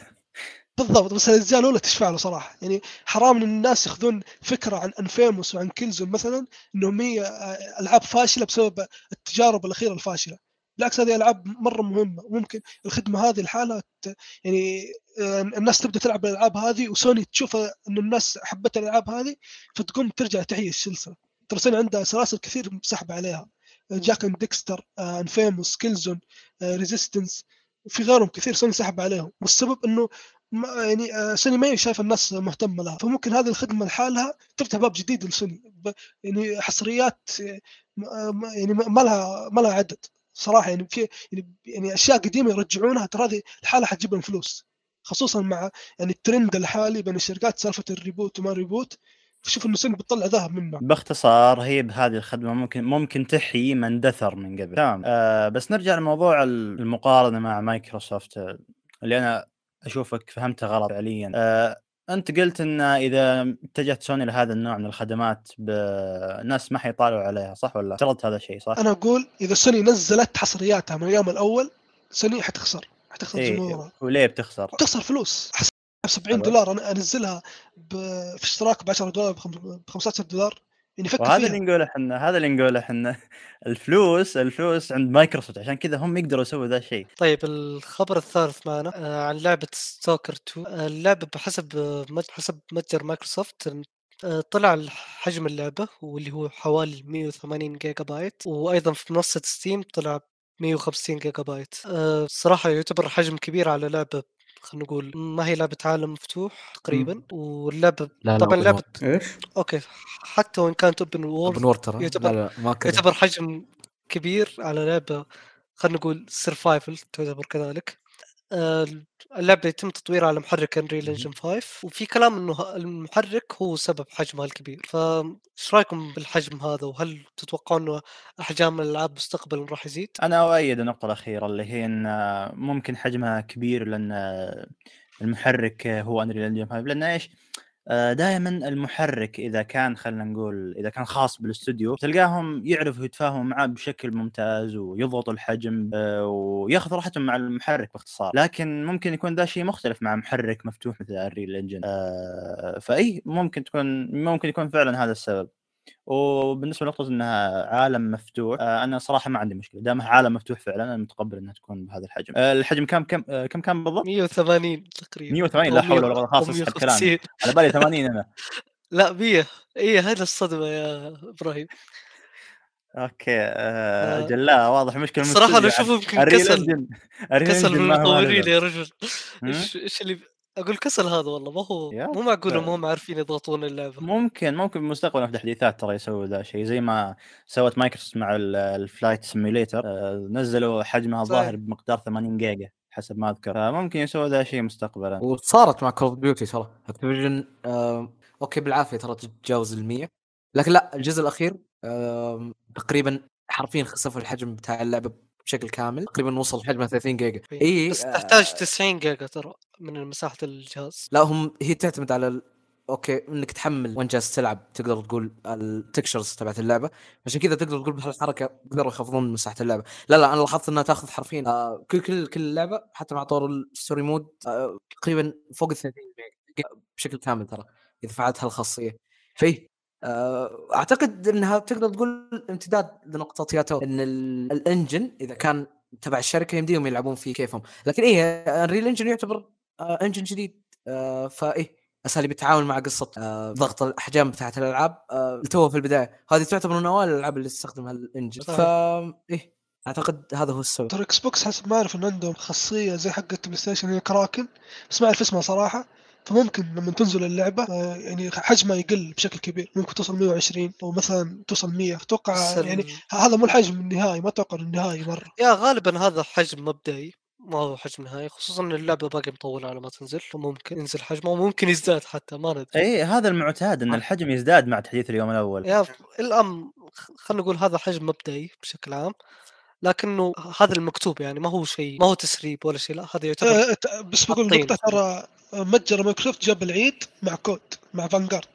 بالضبط بس الاجزاء الاولى تشفع له صراحة. يعني حرام إن الناس يأخذون فكرة عن Infamous وعن Killzone مثلا إنهم هي آه، ألعاب فاشلة بسبب التجارب الأخيرة الفاشلة. بالعكس هذه ألعاب مرة مهمة. وممكن الخدمة هذه ت- يعني آه، الناس تبدأ تلعب الألعاب هذه وسوني تشوف إن الناس حبت الألعاب هذه فتقوم ترجع تحيي السلسلة. ترى سوني عندها سلاسل كثير مسحبه عليها. Jak and Daxter Infamous Killzone Resistance وفي غيرهم كثير سوني سحب عليهم. والسبب إنه يعني آه، سوني ما هي شايفه الناس مهتمة لها. فممكن هذه الخدمة لحالها تفتح باب جديد لسوني. يعني حصريات آه، ما- ما- يعني ما ما لها ما لها عدد صراحة. يعني في يعني, يعني أشياء قديمة يرجعونها ترى هذه لحالها حتجيب لهم فلوس. خصوصا مع يعني الترند الحالي بين الشركات سالفة ال reboot وما reboot شوف إنه سوني بتطلع ذهب منه. باختصار هي بهذه الخدمة ممكن ممكن تحيي من دثر من قبل. تمام. آه بس نرجع لموضوع المقارنة مع مايكروسوفت آه، اللي أنا أشوفك فهمتها غلط فعليا آه أنت قلت إن إذا اتجهت سوني لهذا النوع من الخدمات الناس ما حيطالعوا عليها صح ولا افترضت هذا الشيء صح؟ أنا أقول إذا سوني نزلت حصرياتها من اليوم الأول سوني حتخسر حتخسر إيه جمهورها وليه بتخسر؟ تخسر فلوس حسب 70 حلو. دولار أنا أنزلها ب... في اشتراك ب 10 دولار ب 15 دولار يعني فكر وهذا اللي نقوله إحنا هذا اللي نقوله إحنا. الفلوس الفلوس عند مايكروسوفت عشان كذا هم يقدروا يسووا ذا الشيء. طيب الخبر الثالث معنا آه، عن لعبة ستوكر 2 آه، اللعبة بحسب آه، حسب متجر مايكروسوفت طلع حجم اللعبة واللي هو حوالي 180 جيجا بايت وأيضا في منصة ستيم طلع 150 جيجا بايت آه، صراحة يعتبر حجم كبير على لعبة خلينا نقول ما هي لعبة عالم مفتوح تقريبا واللعبة لا لا طبعا لعبة world. إيش؟ أوكي حتى وإن كانت open world ترى يعتبر- لا لا ما كذا يعتبر حجم كبير على لعبة خلينا نقول survival تعتبر كذلك آه، اللعبة يتم تطويرها على محرك Unreal. Engine 5 وفي كلام إنه المحرك هو سبب حجمها الكبير فايش رأيكم بالحجم هذا وهل تتوقعون إنه أحجام الألعاب مستقبلا راح يزيد؟ أنا أؤيد النقطه الاخيره اللي هي إن ممكن حجمها كبير لأن المحرك هو Unreal Engine 5 لأن إيش؟ دائما المحرك إذا كان خلينا نقول إذا كان خاص بالاستوديو تلقاهم يعرفوا يتفاهموا معاه بشكل ممتاز ويضغطوا الحجم آه، وياخذوا راحتهم مع المحرك باختصار. لكن ممكن يكون ذا شيء مختلف مع محرك مفتوح مثل Unreal Engine فإي ممكن تكون ممكن يكون فعلا هذا السبب. وبالنسبة لنقطة إنها عالم مفتوح آه، أنا صراحة ما عندي مشكلة دامها عالم مفتوح فعلا أنا متقبل إنها تكون بهذا الحجم. آه، الحجم كم كم آه، كم كان بالضبط؟ 180 تقريبا. 180 لا حول ولا قوة خلاص أسحب 150. كلامي. على بالي 80 أنا. لا 100 اي هذا الصدمة يا إبراهيم. أوكي آه جلاء واضح مشكلة من صراحة أنا اشوفه يمكن كسل. كسل من المطورين. يا رجل. إيش اللي أقول كسل هذا والله ما هو مو معقول ف- ما هم عارفين يضغطون اللعبة. ممكن ممكن بالمستقبل في تحديثات ترى يسووا ذا الشيء زي ما سوت مايكروسوفت مع ال- ال Flight Simulator آه، نزلوا حجمها. الظاهر بمقدار 80 جيجا حسب ما أذكر. فممكن يسووا ذا الشيء مستقبلا. وصارت مع Call of Duty ترى Activision آه أوكي بالعافية ترى تتجاوز ال 100 لكن لا الجزء الأخير آه تقريبا حرفيا خسفوا الحجم بتاع اللعبة بشكل كامل تقريبا وصل حجمها 30 جيجا. اي بس آه، تحتاج 90 جيجا ترى من مساحة الجهاز. لا هم هي تعتمد على ال... أوكي إنك تحمل وين جالس تلعب تقدر تقول ال textures تبعت اللعبة. عشان كذا تقدر تقول بهالحركة يقدروا يخفضون مساحة اللعبة. لا لا أنا لاحظت إنها تأخذ حرفيا آه كل كل كل لعبة حتى مع طور ال story mode آه تقريبا فوق ال 30 ميجا بشكل كامل ترى إذا فعلت هالخاصيه فيه آه، أعتقد إنها تقدر تقول امتداد لنقطة ياتو إن ال- ال engine إذا كان تبع الشركة يمديهم يلعبون فيه كيفهم. لكن إيه Unreal Engine يعتبر آه، engine جديد. آه، فإيه أساليب التعامل مع قصة آه، ضغط الأحجام بتاعت الألعاب آه، توها في البداية. هذه تعتبر من أوائل الألعاب اللي تستخدم هال engine. صحيح. فا إيه أعتقد هذا هو السبب. ترى Xbox حسب ما أعرف إن عندهم خاصية زي حقت PlayStation هي كراكن بس ما أعرف اسمها صراحة. فممكن لما تنزل اللعبة آه، يعني حجمها يقل بشكل كبير. ممكن توصل 120 أو مثلا توصل 100 أتوقع يعني هذا مو الحجم النهائي ما أتوقع النهائي مرة. يا غالبا هذا حجم مبدئي ما هو حجم نهائي. خصوصا إن اللعبة باقي مطولة على ما تنزل وممكن ينزل حجمه وممكن يزداد حتى ما ندري. اي إيه، هذا المعتاد إن الحجم يزداد مع تحديث اليوم الأول. يا الآن خلينا نقول هذا حجم مبدئي بشكل عام. لكنه هذا المكتوب يعني ما هو شيء ما هو تسريب ولا شيء لا هذا يعتبر آه، بس بقول نقطة ترى متجر مايكروسوفت جاب العيد مع COD مع Vanguard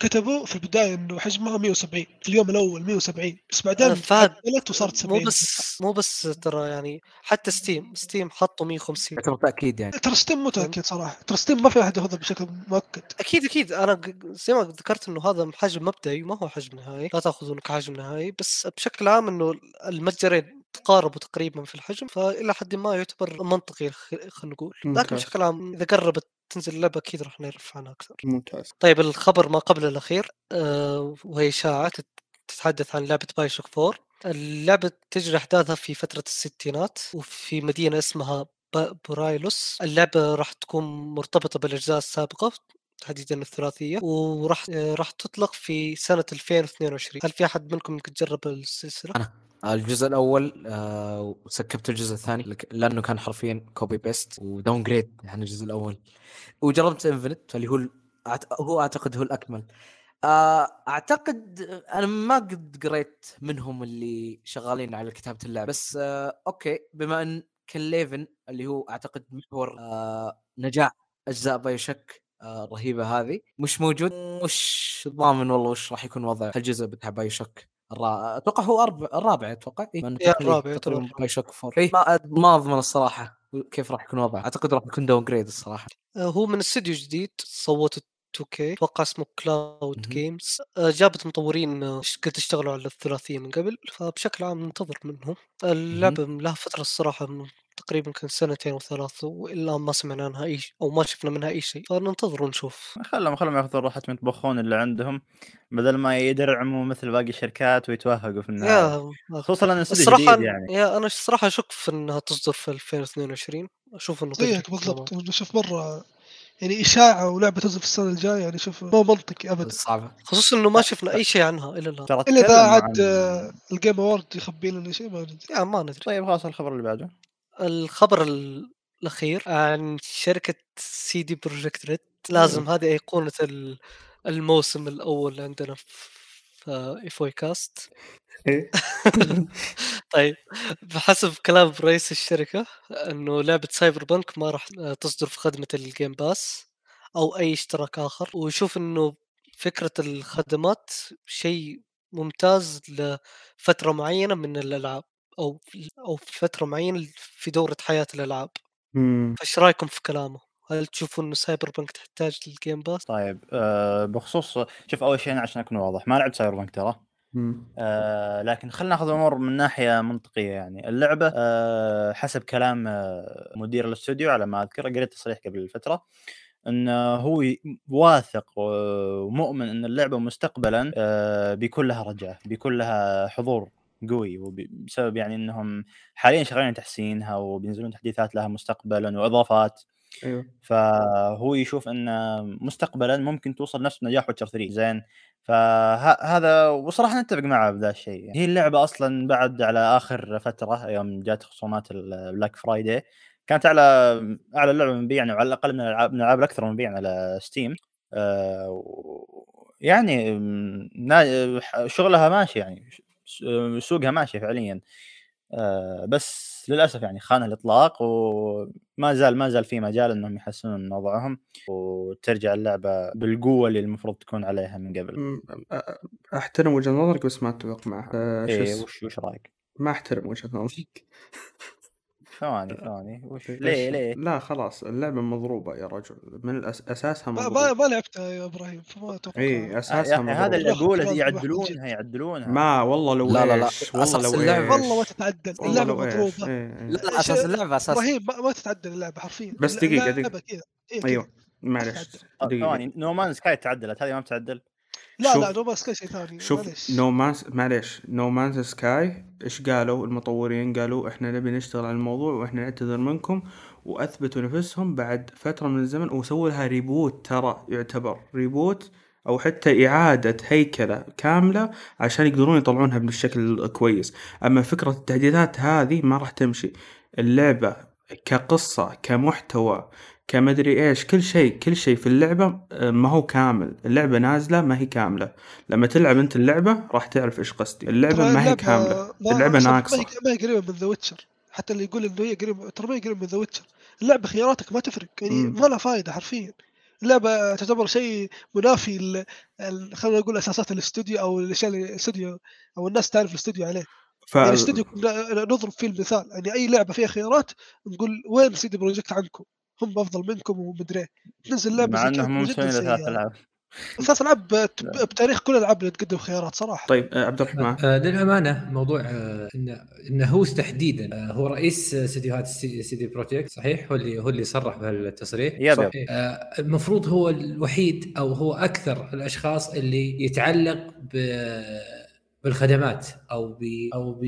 كتبوا في البداية إنه حجمها 170 في اليوم الأول 170 بس بعدين تعدلت وصارت 70 مو بس مو بس ترى يعني حتى ستيم ستيم حطوا 150 يعتبر تاكيد يعني. ترى ستيم متأكد صراحة. ترى ستيم ما في أحد ياخذها بشكل مؤكد. أكيد أكيد. أنا زي ما ذكرت إنه هذا حجم مبدئي ما هو حجم نهائي. لا تأخذونه كحجم نهائي بس بشكل عام إنه المتجرين تقاربوا تقريبا في الحجم فإلى حد ما يعتبر منطقي خ- خلينا نقول. لكن. بشكل عام إذا قربت تنزل اللعبة أكيد راح نعرف عنها أكثر. ممتاز. طيب الخبر ما قبل الأخير آه وهي إشاعة تت- تتحدث عن لعبة BioShock 4 اللعبة تجري أحداثها في فترة الستينات وفي مدينة اسمها ب- برايلوس اللعبة راح تكون مرتبطة بالأجزاء السابقة تحديدا الثلاثية وراح آه، راح تطلق في سنة 2022 هل في أحد منكم يمكن جرب السلسلة؟ أنا. الجزء الأول آه و skipped الجزء الثاني لأنه كان حرفيا copy paste و downgrade عن الجزء الأول. وجربت Infinite اللي هو هو أعتقد هو الأكمل. آه أعتقد أنا ما قد قريت منهم اللي شغالين على كتابة اللعبة. بس آه أوكي بما إن كليفن اللي هو أعتقد محور نجاح أجزاء BioShock الرهيبه هذه. مش موجود؟ مش ضامن والله وش راح يكون وضع الجزء بتاع BioShock. أتوقع هو أربع... الرابع أتوقع. تقريباً- الرابع BioShock 4 إيه ما ما أضمن الصراحة كيف راح يكون وضعه. أعتقد راح يكون downgrade الصراحة. آه، هو من استديو جديد صوت 2K أتوقع اسمه Cloud Chamber. Games جابت مطورين آه، قد اشتغلوا على الثلاثية من قبل فبشكل عام ننتظر منهم. اللعبة لها فترة الصراحة تقريبا كان سنتين وثلاث والا ما سمعنا عنها أي شيء أو ما شفنا منها أي شيء. فننتظر ونشوف. خلهم خلهم ياخذون راحتهم يطبخون اللي عندهم بدل ما يدرعموا مثل باقي الشركات ويتوهقوا في النهاية. يا خصوصا استوديو الصراحة يعني. يا أنا الصراحة أشك في إنها تصدر في 2022 أشوف إنه زيك بالضبط. شوف مرة يعني إشاعة ولعبة تنزل في السنة الجاية يعني شوف ما منطقي ابدا. صعبه خصوصا إنه ما شفنا أي شيء عنها إلى الآن. إلا اذا عاد ال Game Awards يخبي لنا شيء ما ندري. يا ما ندري. طيب خلاص الخبر اللي بعده. الخبر ال- الأخير. عن شركة سي دي بروجكت ريد. لازم هذه أيقونة ال- الموسم الأول عندنا في ايفوي كاست إيه. طيب بحسب كلام رئيس الشركة إنه لعبة سايبر بنك ما راح تصدر في خدمة ال Game Pass أو أي اشتراك آخر. ويشوف إنه فكرة الخدمات شيء ممتاز لفترة معينة من الألعاب. أو أو في فترة معينة في دورة حياة الألعاب مم. فإيش رأيكم في كلامه؟ هل تشوفوا إنه سايبر بنك تحتاج لل Game Pass؟ طيب آه بخصوص شوف أول شيء عشان أكون واضح ما لعبت سايبر بنك ترى مم. آه لكن خلينا ناخذ الأمور من ناحية منطقية يعني اللعبة آه حسب كلام آه مدير الاستوديو على ما أذكر قريت تصريح قبل الفترة إنه هو واثق ومؤمن إن اللعبة مستقبلا آه بيكون لها رجعة بيكون لها حضور قوي وب- بسبب يعني إنهم حاليا شغالين على تحسينها وبينزلون تحديثات لها مستقبلا وإضافات. أيوه. فهو يشوف إن مستقبلا ممكن توصل نفس نجاح ويتشر 3 زين فهذا وصراحة نتفق معه بذا الشيء يعني. هي اللعبة أصلا بعد على آخر فترة يوم جات خصومات ال Black Friday كانت على أعلى لعبة مبيعا وعلى الأقل من الألعاب من الألعاب الأكثر مبيعا على ستيم و- يعني شغلها ماشي يعني سوقها ماشي فعليا آه، بس للأسف يعني خان الإطلاق وما زال ما زال في مجال إنهم يحسنون من وضعهم وترجع اللعبة بالقوة اللي المفروض تكون عليها من قبل. أحترم وجهة نظرك بس ما أتفق معها إيه اس- وش وش رأيك؟ ما أحترم وجهة نظرك ثواني ثواني وش؟ ليه ليه؟ لا خلاص اللعبة مضروبة يا رجل. من الأس... أساسها ما, ما, مضروبة. ما لعبتها يا إبراهيم فما أتوقع. إي أساسها أخي هذا اللي أقوله يعدلونها يعدلونها. ما والله لو لا، لا، لا. والله لو اللعبة- إيش؟ والله ما تتعدل اللعبة مضروبة. إيه، إيه. لا لا أساس اللعبة أساس. إبراهيم ما, ما تتعدل اللعبة حرفيا. بس كذا هي كذا. أيوه. معلش آه، ثواني. No Man's Sky تعدلت هذه ما بتعدل. لا شوف- لا No Man's Sky شيء ثاني. شوف. No Man's معليش No Man's Sky إيش قالوا؟ المطورين قالوا إحنا نبي نشتغل على الموضوع وإحنا نعتذر منكم وأثبتوا نفسهم بعد فترة من الزمن وسووا لها reboot ترى يعتبر reboot أو حتى إعادة هيكلة كاملة عشان يقدرون يطلعونها بالشكل الكويس. أما فكرة التحديثات هذه ما راح تمشي. اللعبة كقصة كمحتوى كمدري إيش كل شيء كل شيء في اللعبة آه، ما هو كامل. اللعبة نازلة ما هي كاملة. لما تلعب أنت اللعبة راح تعرف إيش قصدي. اللعبة ترى ما هي كاملة. ما- اللعبة شوف، ما ناقصة. هي ما هي قريبة من The Witcher حتى اللي يقول إنه هي قريبة ترى ما هي قريبة من The Witcher اللعبة خياراتك ما تفرق يعني. ما لها فائده حرفيا. اللعبة تعتبر شيء منافي خلينا نقول أساسات الاستوديو أو الأشياء الاستوديو أو الناس تعرف الاستوديو عليه. ف... يعني الاستوديو نضرب فيه المثال. يعني أي لعبة فيها خيارات نقول وين سيدي بروجكت عنكم؟ هم أفضل منكم ومدري إيه. تنزل لعبة مع انهم مسوين ثلاث ألعاب. ثلاث ألعاب بت- بتاريخ كل الألعاب اللي تقدم خيارات صراحة. طيب آه، عبد الرحمن. آه، للأمانة موضوع آه، انه إنه هو تحديدا آه، هو رئيس استديوهات سي سي دي بروجكت صحيح؟ هو اللي هو اللي صرح بهالتصريح. yep آه، المفروض هو الوحيد أو هو أكثر الأشخاص اللي يتعلق ب بالخدمات أو ب أو ب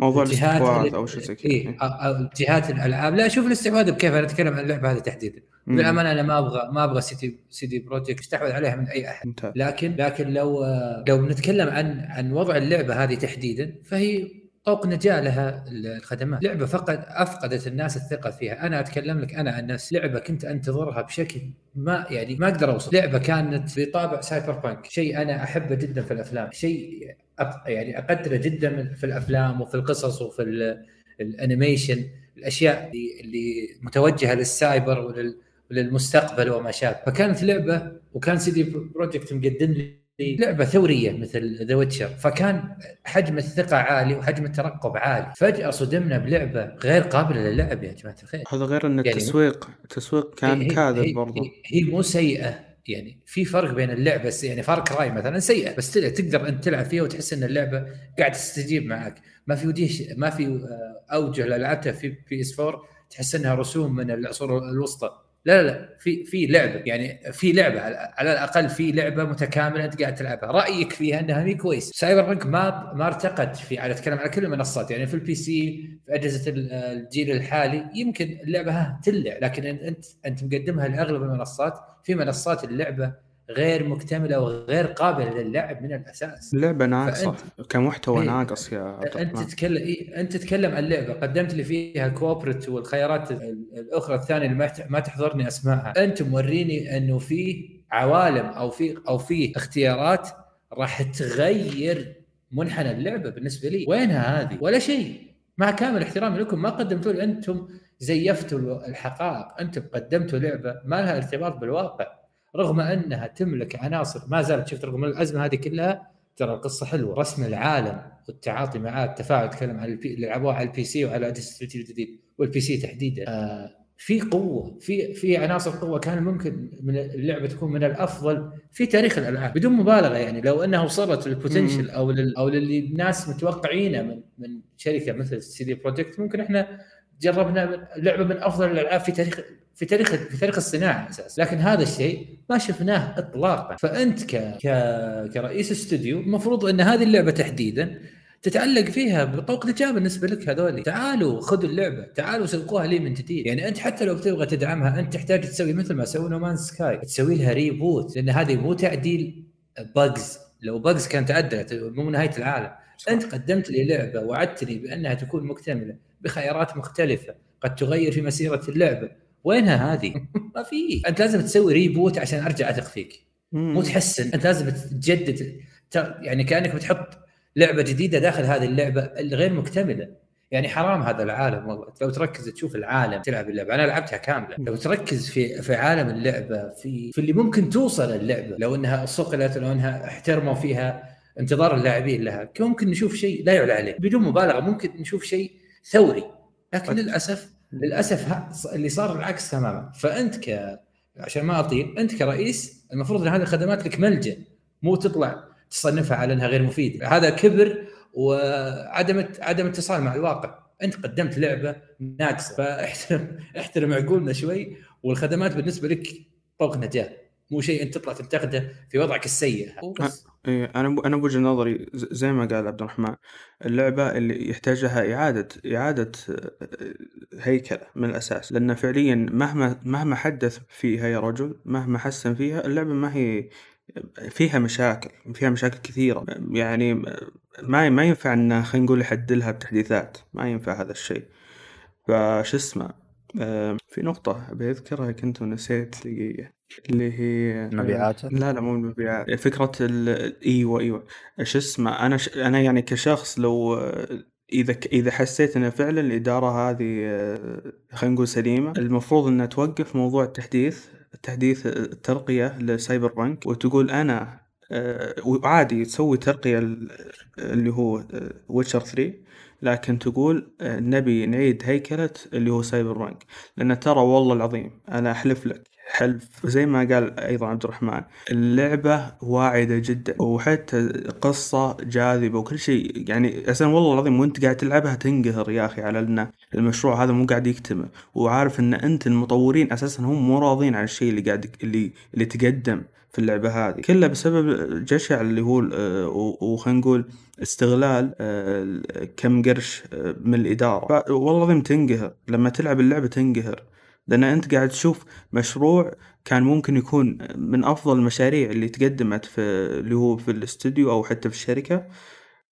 موضوع الاستحواذ أو شيء زي كذا. إيه. أو- أو جهات الالعاب لا شوف الاستحواذ بكيف. أنا أتكلم عن اللعبة هذه تحديدا. بالامانه أنا ما أبغى ما أبغى سيتي سيدي بروجكت يستحوذ عليها من أي أحد. ممتاز لكن لكن لو لو بنتكلم عن عن وضع اللعبة هذه تحديدا فهي طوق نجاة لها الخدمات، لعبة فقد أفقدت الناس الثقة فيها، أنا أتكلم لك أنا عن نفسي، لعبة كنت أنتظرها بشكل ما يعني ما أقدر أوصف، لعبة كانت بطابع cyberpunk، شيء أنا أحبه جدا في الأفلام، شيء يعني أقدره جدا في الأفلام وفي القصص وفي ال- ال animation، الأشياء اللي, متوجهة للسايبر ولل وللمستقبل وما شابه. فكانت لعبة وكان سيدي بروجكت مقدم لي لعبة ثورية مثل The Witcher فكان حجم الثقة عالي وحجم الترقب عالي. فجأة صدمنا بلعبة غير قابلة للعب يا جماعة الخير. هذا غير إن يعني- التسويق التسويق كان هي- هي- كاذب هي- برضه هي, مو سيئة. يعني في فرق بين اللعبة يعني Far Cry مثلا سيئة بس تقدر أنت تلعب فيها وتحس إن اللعبة قاعدة تستجيب معك. ما في وديش ما في آه، أوجه لعبتها في بي اس 4 تحس إنها رسوم من العصور الوسطى. لا لا لا في في لعبة يعني في لعبة على الأقل في لعبة متكاملة أنت قاعد تلعبها. رأيك فيها أنها مي كويس. سايبر بانك ما ما ارتقت في على اتكلم على كل المنصات يعني في البي سي في أجهزة ال- الجيل الحالي يمكن اللعبه ها تلع لكن أنت أنت مقدمها لأغلب المنصات في منصات اللعبة غير مكتملة وغير قابلة للعب من الأساس. اللعبة ناقصة كمحتوى إيه. ناقص يا عبد انت تتكلم إيه؟ أنت تتكلم عن لعبة قدمت لي فيها كوبرت والخيارات ال- الأخرى الثانية اللي ما تحضرني اسمائها انت موريني أنه في عوالم أو في أو في اختيارات راح تغير منحنى اللعبة بالنسبة لي. وينها هذه؟ ولا شيء. مع كامل احترامي لكم ما قدمتوا لي. أنتم زيفتوا الحقائق. أنتم قدمتوا لعبة ما لها ارتباط بالواقع. رغم أنها تملك عناصر ما زالت شفت رغم الأزمة هذه كلها ترى القصة حلوة. رسم العالم والتعاطي معاه التفاعل اتكلم عن البي... اللي لعبوها على ال PC وعلى الجيل الجديد وال PC تحديدا. آه. في قوة في في عناصر قوة كان ممكن من اللعبة تكون من الأفضل في تاريخ الألعاب بدون مبالغة يعني. لو انها وصلت لل potential أو لل أو للي الناس متوقعينه من من شركة مثل سي دي بروجكت ممكن إحنا جربنا لعبة من أفضل الألعاب في تاريخ في تاريخ في تاريخ الصناعة أساسا لكن هذا الشيء ما شفناه اطلاقا. فأنت ك... ك... كرئيس استوديو المفروض أن هذه اللعبة تحديدا تتعلق فيها بطوق نجاة بالنسبة لك هذولي تعالوا خذوا اللعبة. تعالوا سوقوها لي من جديد. يعني أنت حتى لو بتبغى تدعمها أنت تحتاج تسوي مثل ما سووا No Man's Sky تسوي لها reboot لأن هذه مو تعديل bugs لو bugs كانت تعدلت مو نهاية العالم. صح. أنت قدمت لي لعبة وعدتني بأنها تكون مكتملة. بخيارات مختلفة قد تغير في مسيرة اللعبة. وينها هذه؟ ما في. أنت لازم تسوي ريبوت عشان أرجع اثق فيك مو تحسن. أنت لازم تجدد. يعني كأنك بتحط لعبة جديدة داخل هذه اللعبة الغير مكتملة. يعني حرام هذا العالم والله. لو تركز تشوف العالم تلعب اللعبة. أنا لعبتها كاملة. لو تركز في في عالم اللعبة في في اللي ممكن توصل اللعبة لو إنها صقلت لو إنها احترموا فيها انتظار اللاعبين لها ممكن نشوف شيء لا يعلى عليه. بدون مبالغة ممكن نشوف شيء ثوري. لكن للأسف للأسف اللي صار العكس تماما. فأنت ك عشان ما أطيل أنت كرئيس المفروض إن هذه الخدمات لك ملجأ مو تطلع تصنفها على إنها غير مفيدة. هذا كبر وعدم عدم اتصال مع الواقع. أنت قدمت لعبة ناقصة. فاحترم احترم عقولنا شوي والخدمات بالنسبة لك طوق نجاة. مو شيء أنت تطلع تنتقده في وضعك السيء. بس إيه أنا أنا بوجهه نظري زي ما قال عبد الرحمن اللعبة اللي يحتاج لها إعادة اعاده هيكلة من الأساس. لأن فعليا مهما مهما حدث فيها يا رجل مهما حسن فيها اللعبة ما هي فيها مشاكل فيها مشاكل كثيرة. يعني ما ما ينفع إن خلينا نقول يحدلها بتحديثات ما ينفع هذا الشيء. فش اسمه؟ في نقطة بذكرها كنت ونسيت دقيقة. اللي هي مبيعاته؟ لا لا مو المبيعات فكرة ال... إيوه إيوه. إيش اسمه أنا ش... أنا يعني كشخص لو إذا ك... إذا حسيت ان فعلا الإدارة هذه خلينا نقول سليمة المفروض انها توقف موضوع التحديث تحديث الترقية لسايبر بانك وتقول آه، وعادي تسوي ترقية ال- اللي هو ويتشر 3 لكن تقول نبي نعيد هيكلة اللي هو سايبر بانك. لأن ترى والله العظيم أنا أحلف لك حلف زي ما قال أيضا عبد الرحمن اللعبة واعدة جدا وحتى قصة جاذبة وكل شيء. يعني أساسا والله العظيم وأنت قاعد تلعبها تنقهر يا أخي على أن المشروع هذا مو قاعد يكتمل. وعارف أن أنت المطورين أساسا هم مو راضين عن الشيء اللي قاعد اللي اللي تقدم في اللعبة هذه. كلها بسبب جشع اللي هو وخلينا نقول استغلال آه، كم قرش آه، من الإدارة. والله العظيم تنقهر. لما تلعب اللعبة تنقهر. لأن أنت قاعد تشوف مشروع كان ممكن يكون من أفضل المشاريع اللي تقدمت في اللي هو في الاستوديو أو حتى في الشركة.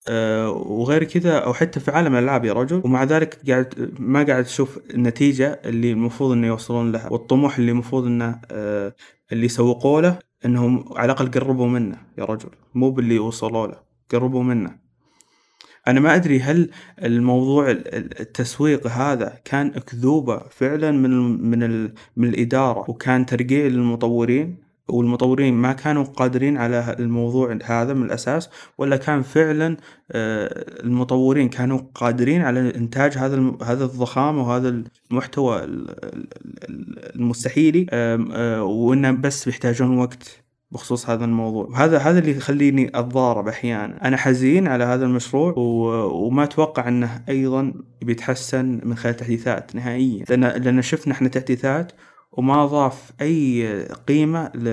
آه، وغير كذا أو حتى في عالم الالعاب يا رجل. ومع ذلك قاعد ما قاعد تشوف النتيجة اللي المفروض إنه يوصلون لها والطموح اللي المفروض إنه آه، اللي يسوقوا له إنهم على الأقل قربوا منه يا رجل. مو باللي وصلوا له قربوا منه. أنا ما أدري هل الموضوع ال- ال- التسويق هذا كان أكذوبة فعلا من من من الإدارة وكان ترقيع للمطورين والمطورين ما كانوا قادرين على الموضوع هذا من الأساس ولا كان فعلا آه، المطورين كانوا قادرين على إنتاج هذا هذا الضخامه وهذا المحتوى ال- ال- ال- المستحيلي آه، وإنه بس يحتاجون وقت. بخصوص هذا الموضوع. وهذا هذا اللي يخليني أتضارب أحيانا. أنا حزين على هذا المشروع و... وما أتوقع أنه أيضا بيتحسن من خلال تحديثات نهائيا. لأن لأن شفنا إحنا تحديثات وما ضاف أي قيمة ل...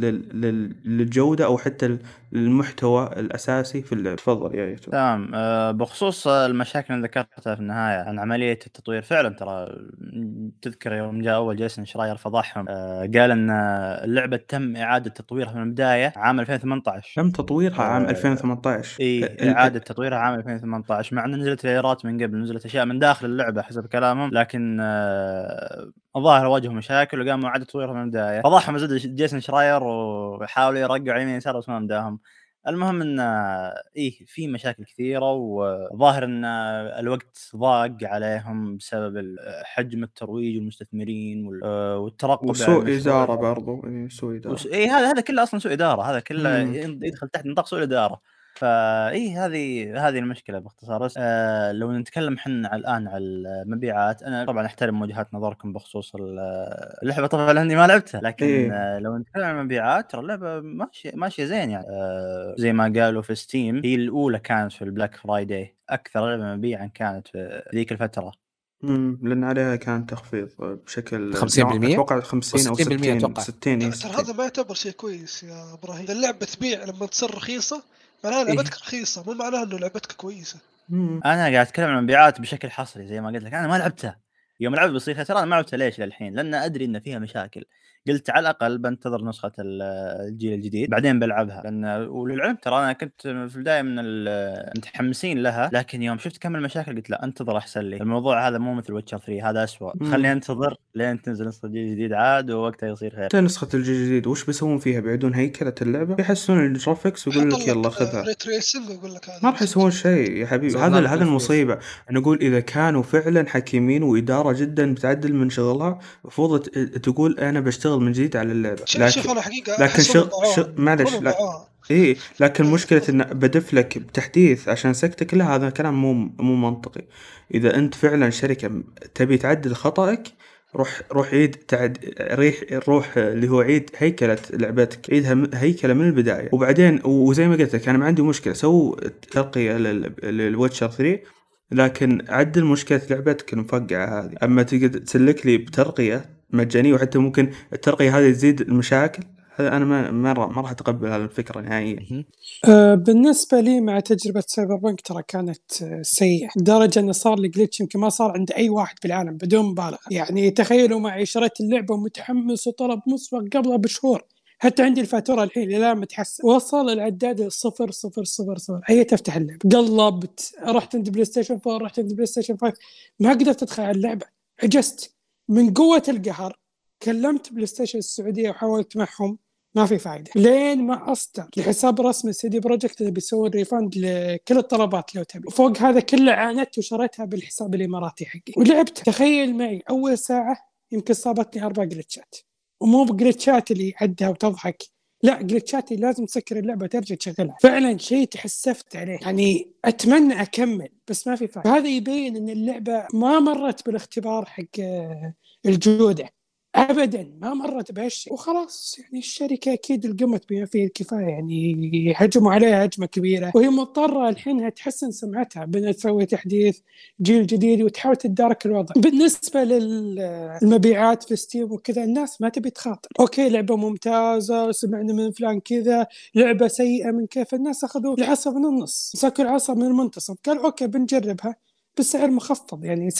لل... للجودة أو حتى للمحتوى الأساسي في اللعب. تفضل يا يوتيوب تمام. آه، بخصوص المشاكل اللي ذكرتها في النهاية عن عملية التطوير فعلا ترى تذكر يوم جاء أول جيسون شراير فضحهم. آه، قال إن اللعبة تم إعادة تطويرها من البداية عام 2018 تم تطويرها عام آه، 2018 إي ال- إعادة تطويرها عام 2018 مع إن نزلت تغييرات من قبل نزلت أشياء من داخل اللعبة حسب كلامهم لكن آه، الظاهر واجهوا مشاكل وقاموا إعادة تطويرها من البداية. فضحهم جيسون شراير وحاولوا يرقعوا يمين يسار بس ما مداهم المهم إن إيه في مشاكل كثيرة وظاهر إن الوقت ضاق عليهم بسبب حجم الترويج والمستثمرين وال- والترقب وسوء. إدارة برضو إيه، سوء إدارة. اي هذا هذا كله أصلا سوء إدارة هذا كله. يدخل تحت نطاق سوء الاداره فاي هذه هذه المشكلة باختصار آه لو نتكلم إحنا الآن على المبيعات أنا طبعا أحترم وجهات نظركم بخصوص ال- اللعبة طبعا لاني ما لعبتها لكن إيه. آه لو نتكلم عن المبيعات ترى اللعبة ماشية ماشية زين يعني آه زي ما قالوا في ستيم هي الأولى كانت في ال Black Friday أكثر لعبة مبيعا كانت في ذيك الفترة امم لأن عليها كان تخفيض بشكل 50%؟ أتوقع 50 أو 60% 60 أتوقع. 60 إيه، ترى 60. هذا ما يعتبر شيء كويس يا إبراهيم اللعبة تبيع لما تصير رخيصة معناها إيه. لعبتك رخيصة مو معناها إنه لعبتك كويسة مم. أنا قاعد أتكلم عن المبيعات بشكل حصري زي ما قلت لك أنا ما لعبتها يوم لعبت بصيغة ترى أنا ما لعبتها ليش للحين لأن أدري إن فيها مشاكل قلت على الأقل بنتظر نسخة ال- الجيل الجديد بعدين بلعبها. لأن وللعلم ترى أنا كنت في البداية من المتحمسين لها لكن يوم شفت كم المشاكل قلت لا أنتظر أحسن لي. الموضوع هذا مو مثل ويتشر 3 هذا اسوء. خليني أنتظر لين تنزل نسخة الجيل الجديد عاد ووقتها يصير خير. نسخة الجيل الجديد؟ وش بيسوون فيها؟ بيعيدون هيكلة اللعبة؟ يحسنون ال graphics ويقول لك يلا خذها. لك هذا. ما راح يسوون شيء يا حبيبي. هذا هذا. المصيبة. نقول إذا كانوا فعلا حكيمين وإدارة جدا بتعدل من شغلها المفروض ت- تقول أنا بشتغل من جديد على اللعبة. شوف شوف أنا حقيقة لكن أحس شغ- معلش، لا. إيه لكن مشكلة إن بدف لك بتحديث عشان سكتك لا هذا كلام مو مو منطقي. إذا أنت فعلا شركة م- تبي تعدل خطأك روح روح عيد تعد ريح روح اللي هو عيد هيكلة لعبتك عيدها هيكلة من البداية. وبعدين وزي ما قلت لك أنا ما عندي مشكلة سو ترقية للويتشر 3 لكن عدل مشكلة لعبتك المفقعة هذه. أما تقدر تسلك لي بترقية مجانية وحتى ممكن الترقية هذه تزيد المشاكل. هذا أنا ما ما راح- ما راح أتقبل هذه الفكرة نهائيا. مهم. آه، بالنسبة لي مع تجربة سايبر بانك ترى كانت آه، سيئة لدرجة انه صار لي glitch يمكن ما صار عند أي واحد بالعالم بدون مبالغة. يعني تخيلوا معي شريت اللعبة ومتحمس وطلب مسبق قبلها بشهور. حتى عندي الفاتورة الحين لا متحسن. وصل العداد صفر صفر صفر صفر. عيت افتح اللعبة. قلبت. رحت عند بلاي ستيشن 4 رحت عند بلاي ستيشن 5 ما قدرت أدخل على اللعبة. عجزت. من قوة القهر كلمت بلاي ستيشن السعودية وحاولت معهم ما في فائده لين ما أصدر لحساب رسمي سيدي بروجكت اللي بيسوي refund لكل الطلبات لو تبي. فوق هذا كله عانيت وشريتها بالحساب الإماراتي حقي. ولعبت. تخيل معي أول ساعة يمكن صابتني أربع جلتشات ومو بجلتشات اللي عدها وتضحك. لا جلتشات اللي لازم تسكر اللعبة ترجع تشغلها. فعلا شيء تحسفت عليه. يعني أتمنى أكمل بس ما في فائده هذا يبين إن اللعبة ما مرت بالاختبار حق الجودة. ابدا ما مرت بهالشيء. وخلاص يعني الشركة أكيد القمت بما فيه الكفاية. يعني هجموا عليها هجمة كبيرة. وهي مضطرة الحين إنها تحسن سمعتها بأنها تسوي تحديث جيل جديد وتحاول تدارك الوضع. بالنسبة للمبيعات في ستيم وكذا الناس ما تبي تخاطر. أوكي لعبة ممتازة سمعنا من فلان كذا لعبة سيئة من كيف. الناس أخذوا العصا من النص مسكوا العصا من المنتصف. قال أوكي بنجربها. بسعر مخفض يعني 60%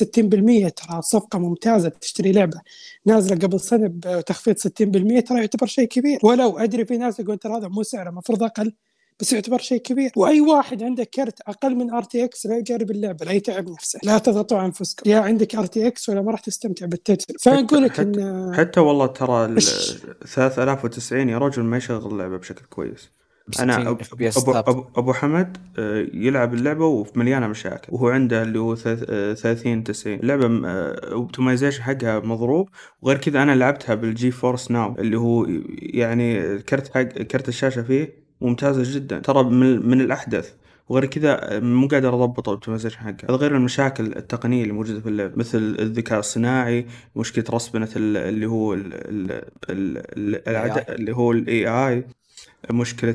ترى صفقة ممتازة تشتري لعبة نازلة قبل سنة بتخفيض 60% ترى يعتبر شيء كبير. ولو أدري في ناس يقول ترى هذا مو سعره المفروض أقل بس يعتبر شيء كبير. وأي واحد عنده كرت أقل من RTX لا يجرب اللعبة لا يتعب نفسه لا تضغطوا أنفسكم. يا عندك RTX ولا ما راح تستمتع بالتجربة. فأقول لك ان حتى والله ترى ال 3090 يا رجل ما يشغل اللعبة بشكل كويس. أنا أبو, أبو, أبو, أبو حمد آه، يلعب اللعبة ومليانة مشاكل وهو عنده اللي هو 30 90 اللعبة optimization حقها مضروب. وغير كذا أنا لعبتها بالجي فورس ناو اللي هو يعني كرت حق كرت الشاشة فيه ممتازة جدا. ترى من, من الأحدث. وغير كذا مو قادر أضبط ال optimization حقها. هذا غير المشاكل التقنية اللي موجودة في اللعبة مثل الذكاء الصناعي مشكلة respawn اللي هو العدد اللي هو ال AI مشكلة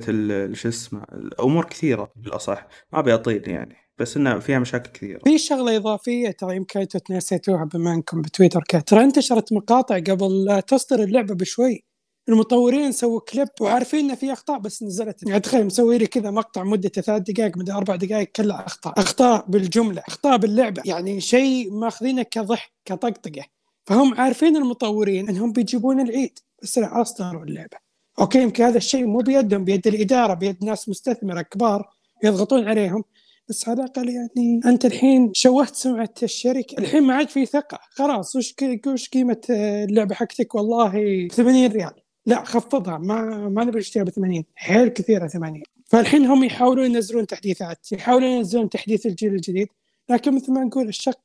شو اسمه امور كثيرة بالأصح ما أبي أطيل يعني بس انها فيها مشاكل كثيرة. في شغلة إضافية ترى يمكن أنتم تنسيتوها بما إنكم بتويتر ترى انتشرت مقاطع قبل تصدر اللعبة بشوي. المطورين سووا كليب وعارفين إن في أخطاء بس نزلت. يعني تخيل مسوي لي كذا مقطع مدته ثلاث دقائق مدة أربع دقائق كلها أخطاء. أخطاء بالجملة أخطاء باللعبة. يعني شيء ماخذينه كضحك كطقطقة. فهم عارفين المطورين إنهم بيجيبون العيد بس لا أصدروا اللعبة. أوكي يمكن هذا الشيء مو بيدهم بيد الإدارة بيد ناس مستثمرة كبار يضغطون عليهم. بس على الاقل يعني. أنت الحين شوهت سمعة الشركة الحين ما عاد في ثقة. خلاص وش وش قيمة اللعبة حقتك؟ والله 80 ريال. لا خفضها. ما ما نبي نشتريها ب 80 حيل كثيرة 80 فالحين هم يحاولون ينزلون تحديثات يحاولون ينزلون تحديث الجيل الجديد. لكن مثل ما نقول الشق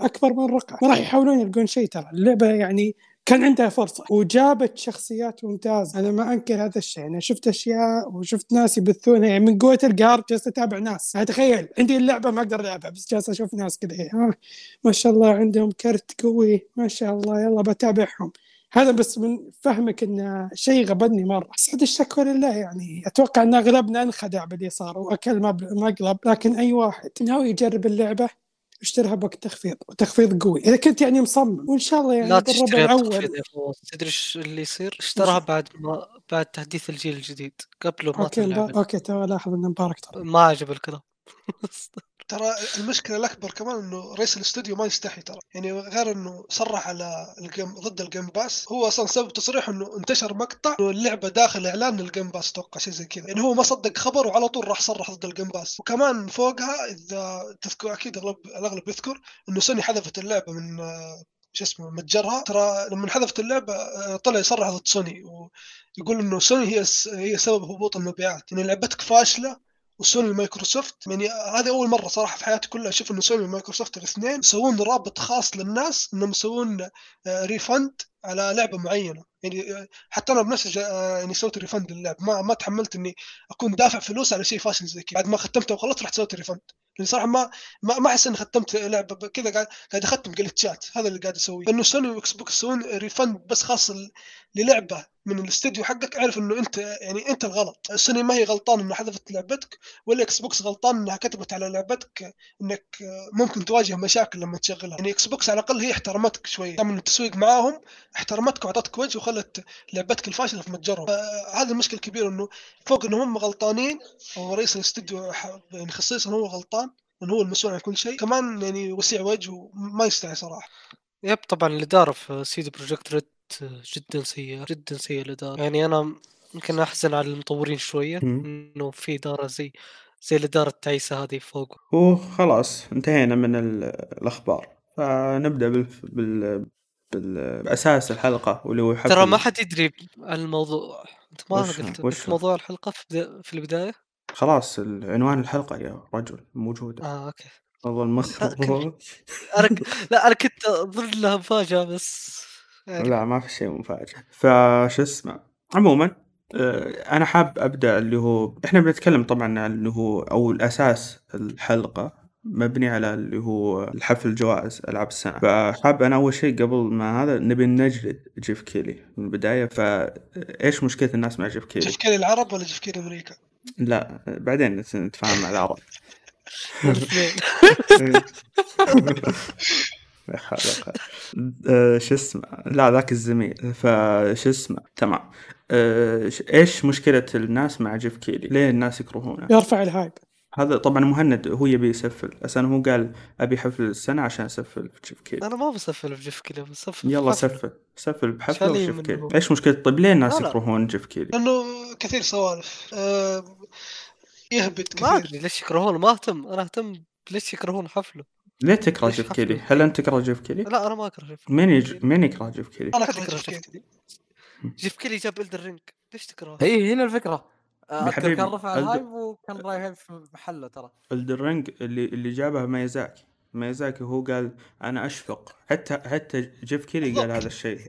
أكبر من الرقعة. ما راح يحاولون يلقون شيء ترى. اللعبة يعني كان عندها فرصة. وجابت شخصيات ممتازة. أنا ما أنكر هذا الشيء. أنا شفت أشياء وشفت ناس يبثونها. يعني من قوة القهر جالس أتابع ناس. يعني تخيل عندي اللعبة ما أقدر ألعبها بس جالس أشوف ناس كذا. آه ما شاء الله عندهم كرت قوي. ما شاء الله. يلا بتابعهم. هذا بس من فهمك انه شيء غبني مرة. بس عاد الشكوى لله يعني. أتوقع إن أغلبنا أنخدع باللي صار واكل مقلب لكن أي واحد ناوي يجرب اللعبة اشتريها بوقت تخفيض وتخفيض قوي. إذا كنت يعني مصمم وإن شاء الله يعني لا بالربع الأول. تدري إيش اللي يصير؟ اشتراها بعد ما بعد تحديث الجيل الجديد قبله ما أوكي أوكي تو لاحظ إن مبارك ترى. ما عجب الكلام. ترى المشكلة الأكبر كمان إنه رئيس الاستوديو ما يستحي ترى. يعني غير إنه صرح على الجيم ضد الجيم باس. هو أصلا سبب تصريح إنه انتشر مقطع إنه اللعبة داخل إعلان الجيم باس أتوقع شيء زي كذا. يعني هو ما صدق خبر وعلى طول راح صرح ضد الجيم باس. وكمان فوقها إذا تذكر أكيد اغلب الأغلب يذكر إنه سوني حذفت اللعبة من شو اسمه متجرها. ترى لما حذفت اللعبة طلع يصرح ضد سوني. ويقول إنه سوني هي هي سبب هبوط المبيعات. يعني لعبتك فاشلة وسوني ومايكروسوفت يعني هذه أول مرة صراحة في حياتي كلها أشوف انه سوني ومايكروسوفت الاثنين يسوون رابط خاص للناس إنهم يسوون refund آه، على لعبة معينة. يعني آه، حتى أنا بنفسي آه، يعني سويت refund للعبه ما ما تحملت إني أكون دافع فلوس على شيء فاشل زي كذا. بعد ما ختمته وخلصت رحت سويت refund لأن صراحة ما ما, ما أحس إني ختمت لعبة كذا قاعد قاعد أختم glitchات هذا اللي قاعد أسويه. لأنه سوني وإكس بوكس يسوون refund بس خاص للعبة. من الاستديو حقك اعرف إنه أنت يعني أنت الغلط. سوني ما هي غلطان إنها حذفت لعبتك ولا Xbox غلطان إنها كتبت على لعبتك إنك ممكن تواجه مشاكل لما تشغلها. يعني Xbox على الأقل هي احترمتك شوي من التسويق معاهم احترمتك وأعطتك وجه وخلت لعبتك الفاشلة في متجرهم. هذا المشكلة الكبيره إنه فوق إنهم هم غلطانين أو رئيس الاستديو يعني خصيصا هو غلطان لأنه هو المسؤول عن كل شيء. كمان يعني وسيع وجه وما يستحي صراحة. yep طبعا الاداره في CD Projekt Red جدا سيئة جدا سيئة الاداره يعني أنا يمكن أحزن على المطورين شوية إنه في إدارة زي زي الإدارة التعيسة هذه فوق. وخلاص انتهينا من الأخبار. فنبدأ بال, بال... بال... بأساس الحلقة واللي هو ترى ما حد يدري عن الموضوع. أنت ما قلت وش موضوع الحلقة في, في البداية؟ خلاص عنوان الحلقة يا رجل موجودة. آه okay. المخ أنا لا أنا كنت أظن لها مفاجأة بس. لا ما في شيء مفاجئ فش اسمه؟ عموما آه، أنا حاب أبدأ اللي هو إحنا بنتكلم طبعا عن اللي هو أو الأساس الحلقة مبني على اللي هو الحفل جوائز ألعاب السنة فحاب أنا أول شيء قبل ما هذا نبي نجلد جيف كيلي من البداية. فايش مشكلة الناس مع جيف كيلي؟ جيف كيري العرب ولا جيف كيلي أمريكا؟ لا بعدين نتفاهم مع العرب. آه، شو اسمه؟ لا ذاك الزميل. فش اسمه؟ تمام. ش- إيش مشكلة الناس مع جيف كيلي؟ ليه الناس يكرهونه؟ يرفع ال hype. هذا طبعا مهند هو يبي يسفل. بس أنا هو قال أبي حفل السنة عشان أسفل في جيف كيلي. أنا ما بسفل في جيف كذا بسفل يلا. سفل. سفل بحفله وجيف كيلي. هو. إيش مشكلة؟ طيب ليه الناس. يكرهون جيف كيلي؟ لأنه كثير سوالف. آه، يهبط ما كثير. أدري ليش يكرهون ما أهتم. أنا أهتم ليش يكرهون حفله. ليه تكره جيف؟ كيلي؟ هل أنت تكره جيف كيلي؟ لا أنا ما أكره جيف مين يج... مين يكره جيف كيلي؟ أنا أكره جيف كيلي. جيف كيلي جاب Elden Ring. ليش تكرهه؟ هي هنا الفكرة. آه، كان رفع الد- ال hype وكان رايح في محله ترى. Elden Ring اللي اللي جابها ميازاكي ميازاكي هو قال أنا أشفق. حتى حتى جيف كيلي قال هذا الشيء.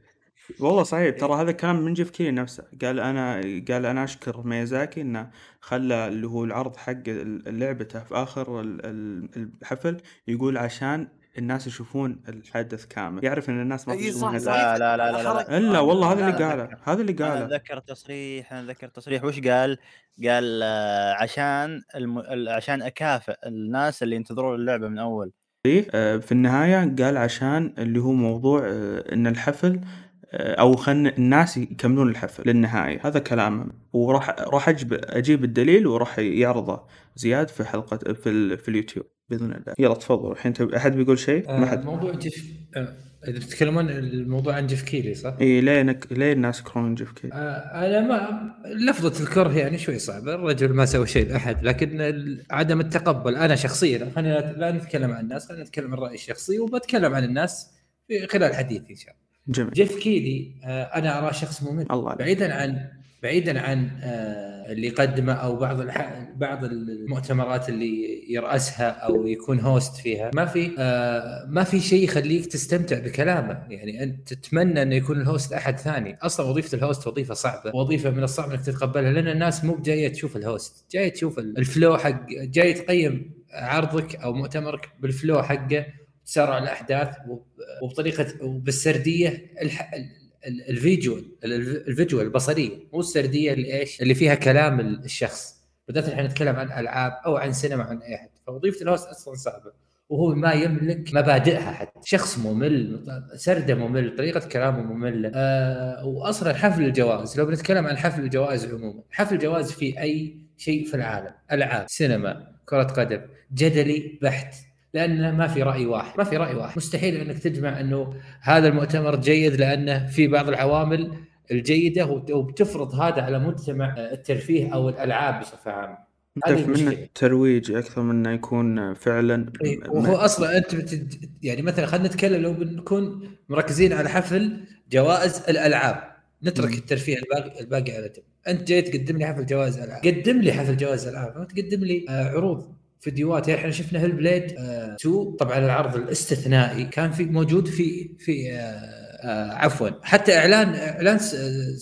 والله صحيح ترى هذا كلام من جيف كيلي نفسه. قال أنا قال أنا أشكر ميازاكي إنه خلى اللي هو العرض حق ال- لعبته في آخر ال- ال- الحفل يقول عشان الناس يشوفون الحدث كامل. يعرف إن الناس ما يشوفون صح. صح لا لا لا لا لا, لا. إلا والله هذا لا، اللي لا، قاله. هذا اللي أنا قاله. أتذكر تصريح أنا أتذكر تصريح. وش قال؟ قال آه، عشان الم... ال- عشان اكافئ الناس اللي ينتظرون اللعبة من أول. إيه، آه، في النهاية قال عشان اللي هو موضوع آه، إن الحفل أو خلنا الناس يكملون الحفل للنهاية. هذا كلامه وراح راح أجيب, أجيب الدليل وراح يعرضه زياد في حلقة في, ال... في اليوتيوب بإذن الله. يلا تفضل. الحين تب- أحد بيقول شيء؟ ما آه حد موضوع جيف آه إذا تتكلمون الموضوع عن جيف كيلي صح؟ إي ليه نك... ليه الناس يكرهون جيف كيلي؟ آه أنا ما لفظة الكره يعني شوي صعبة. الرجل ما سوى شيء لأحد لكن عدم التقبل. أنا شخصيا خلينا لا- نتكلم عن الناس خلينا نتكلم عن رأيي الشخصي وبتكلم عن الناس في خلال حديثي إن شاء الله. جميل. جيف كيلي آه أنا اراه شخص ممل. الله بعيدا عن بعيدا عن آه، اللي يقدمه أو بعض الح... بعض المؤتمرات اللي يرأسها أو يكون host فيها. ما في آه، ما في شيء يخليك تستمتع بكلامه. يعني أنت تتمنى انه يكون ال host أحد ثاني. أصلا وظيفة ال host وظيفة صعبة. وظيفة من الصعب إنك تتقبلها لأن الناس مو جاية تشوف ال host جاية تشوف ال flow حق جاي تقيم عرضك أو مؤتمرك بال flow حقه. تسارع الأحداث وب- وبطريقة وبالسردية ال visual ال- ال visual البصرية مو السردية اللي إيش اللي فيها كلام ال- الشخص. بالذات إحنا نتكلم عن ألعاب أو عن سينما عن أي احد فوظيفة ال host أصلا صعبة وهو ما يملك مبادئها حتى. شخص ممل سردة ممل طريقة كلامه مملة. آه واصلا حفل الجوائز. لو بنتكلم عن حفل الجوائز عموما حفل الجوائز في أي شيء في العالم. ألعاب سينما كرة قدم جدلي بحت. لأن ما في رأي واحد. ما في رأي واحد. مستحيل إنك تجمع إنه هذا المؤتمر جيد لأنه في بعض العوامل الجيدة وبتفرض هذا على مجتمع الترفيه أو الألعاب بصفة عامة. هدف منه المشكلة. ترويج أكثر من إنه يكون فعلا إيه، م- وهو أصلا أنت بتج... يعني مثلا خلينا نتكلم لو بنكون مركزين على حفل جوائز الألعاب. نترك مم. الترفيه الباقي الباقي على جنب. أنت جاي تقدم لي حفل جوائز ألعاب. قدم لي حفل جوائز ألعاب. ما تقدم لي آه عروض. فيديوهات. يعني إحنا شفنا Hellblade آه 2 طبعا العرض الاستثنائي كان في موجود في في آه آه عفوا. حتى إعلان إعلان آه،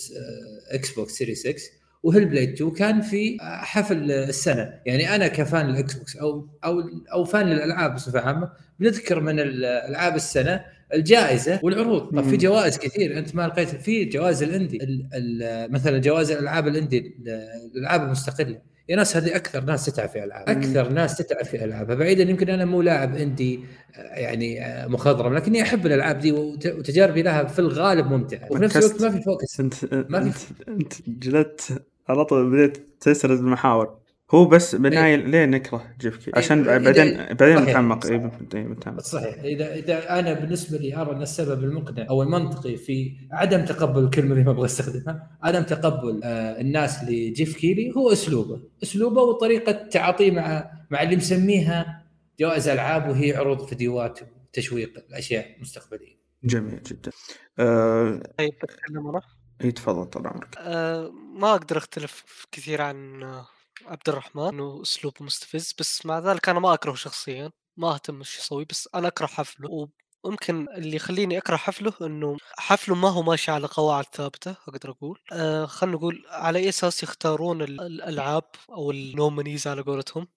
Xbox Series X و Hellblade 2 كان في آه، حفل السنة. يعني أنا ك fan ال Xbox أو أو أو fan للألعاب بصفة عامة بنذكر من ال- ألعاب السنة الجائزة والعروض. طب في. جوائز كثير. أنت ما لقيت في جوائز ال indie ال- ال- مثلا جوائز الألعاب ال indie ال- الألعاب المستقلة. يا ناس هذه أكثر ناس تتعب في ألعاب. أكثر ناس تتعب في العابها بعيدا يمكن أنا مو لاعب indie آه، يعني آه، مخضرم لكني أحب الألعاب دي وت- وتجاربي لها في الغالب ممتعة. وفي نفس الوقت ما في focus أنت ما أنت في- أنت جلدت على طول بديت تسرد المحاور. هو بس بالنهايه ليه نكره جيف كيلي إيه، عشان إذا- بعدين بعدين صحيح، نتعمق. صحيح. اي إيه، بنتعمق صحيح. اذا إذا أنا بالنسبة لي أرى أن السبب المقنع أو المنطقي في عدم تقبل الكلمة اللي ما أبغى أستخدمها عدم تقبل آه الناس لجيف كيلي هو أسلوبه. أسلوبه وطريقة تعاطيه مع مع اللي مسميها جوائز ألعاب وهي عروض فيديوهات وتشويق الأشياء مستقبليه جميل جدا. آه... طيب أنا إي تفضل طال عمرك. آه ما أقدر أختلف كثير عن آه، عبد الرحمن إنه اسلوبه مستفز بس مع ذلك أنا ما أكرهه شخصيا ما أهتم إيش يسوي بس أنا أكره حفله. ممكن اللي يخليني أكره حفله إنه حفله ما هو ماشي على قواعد ثابتة أقدر أقول. آه خلينا نقول على أي أساس يختارون ال- الألعاب أو النومينيز على قولتهم.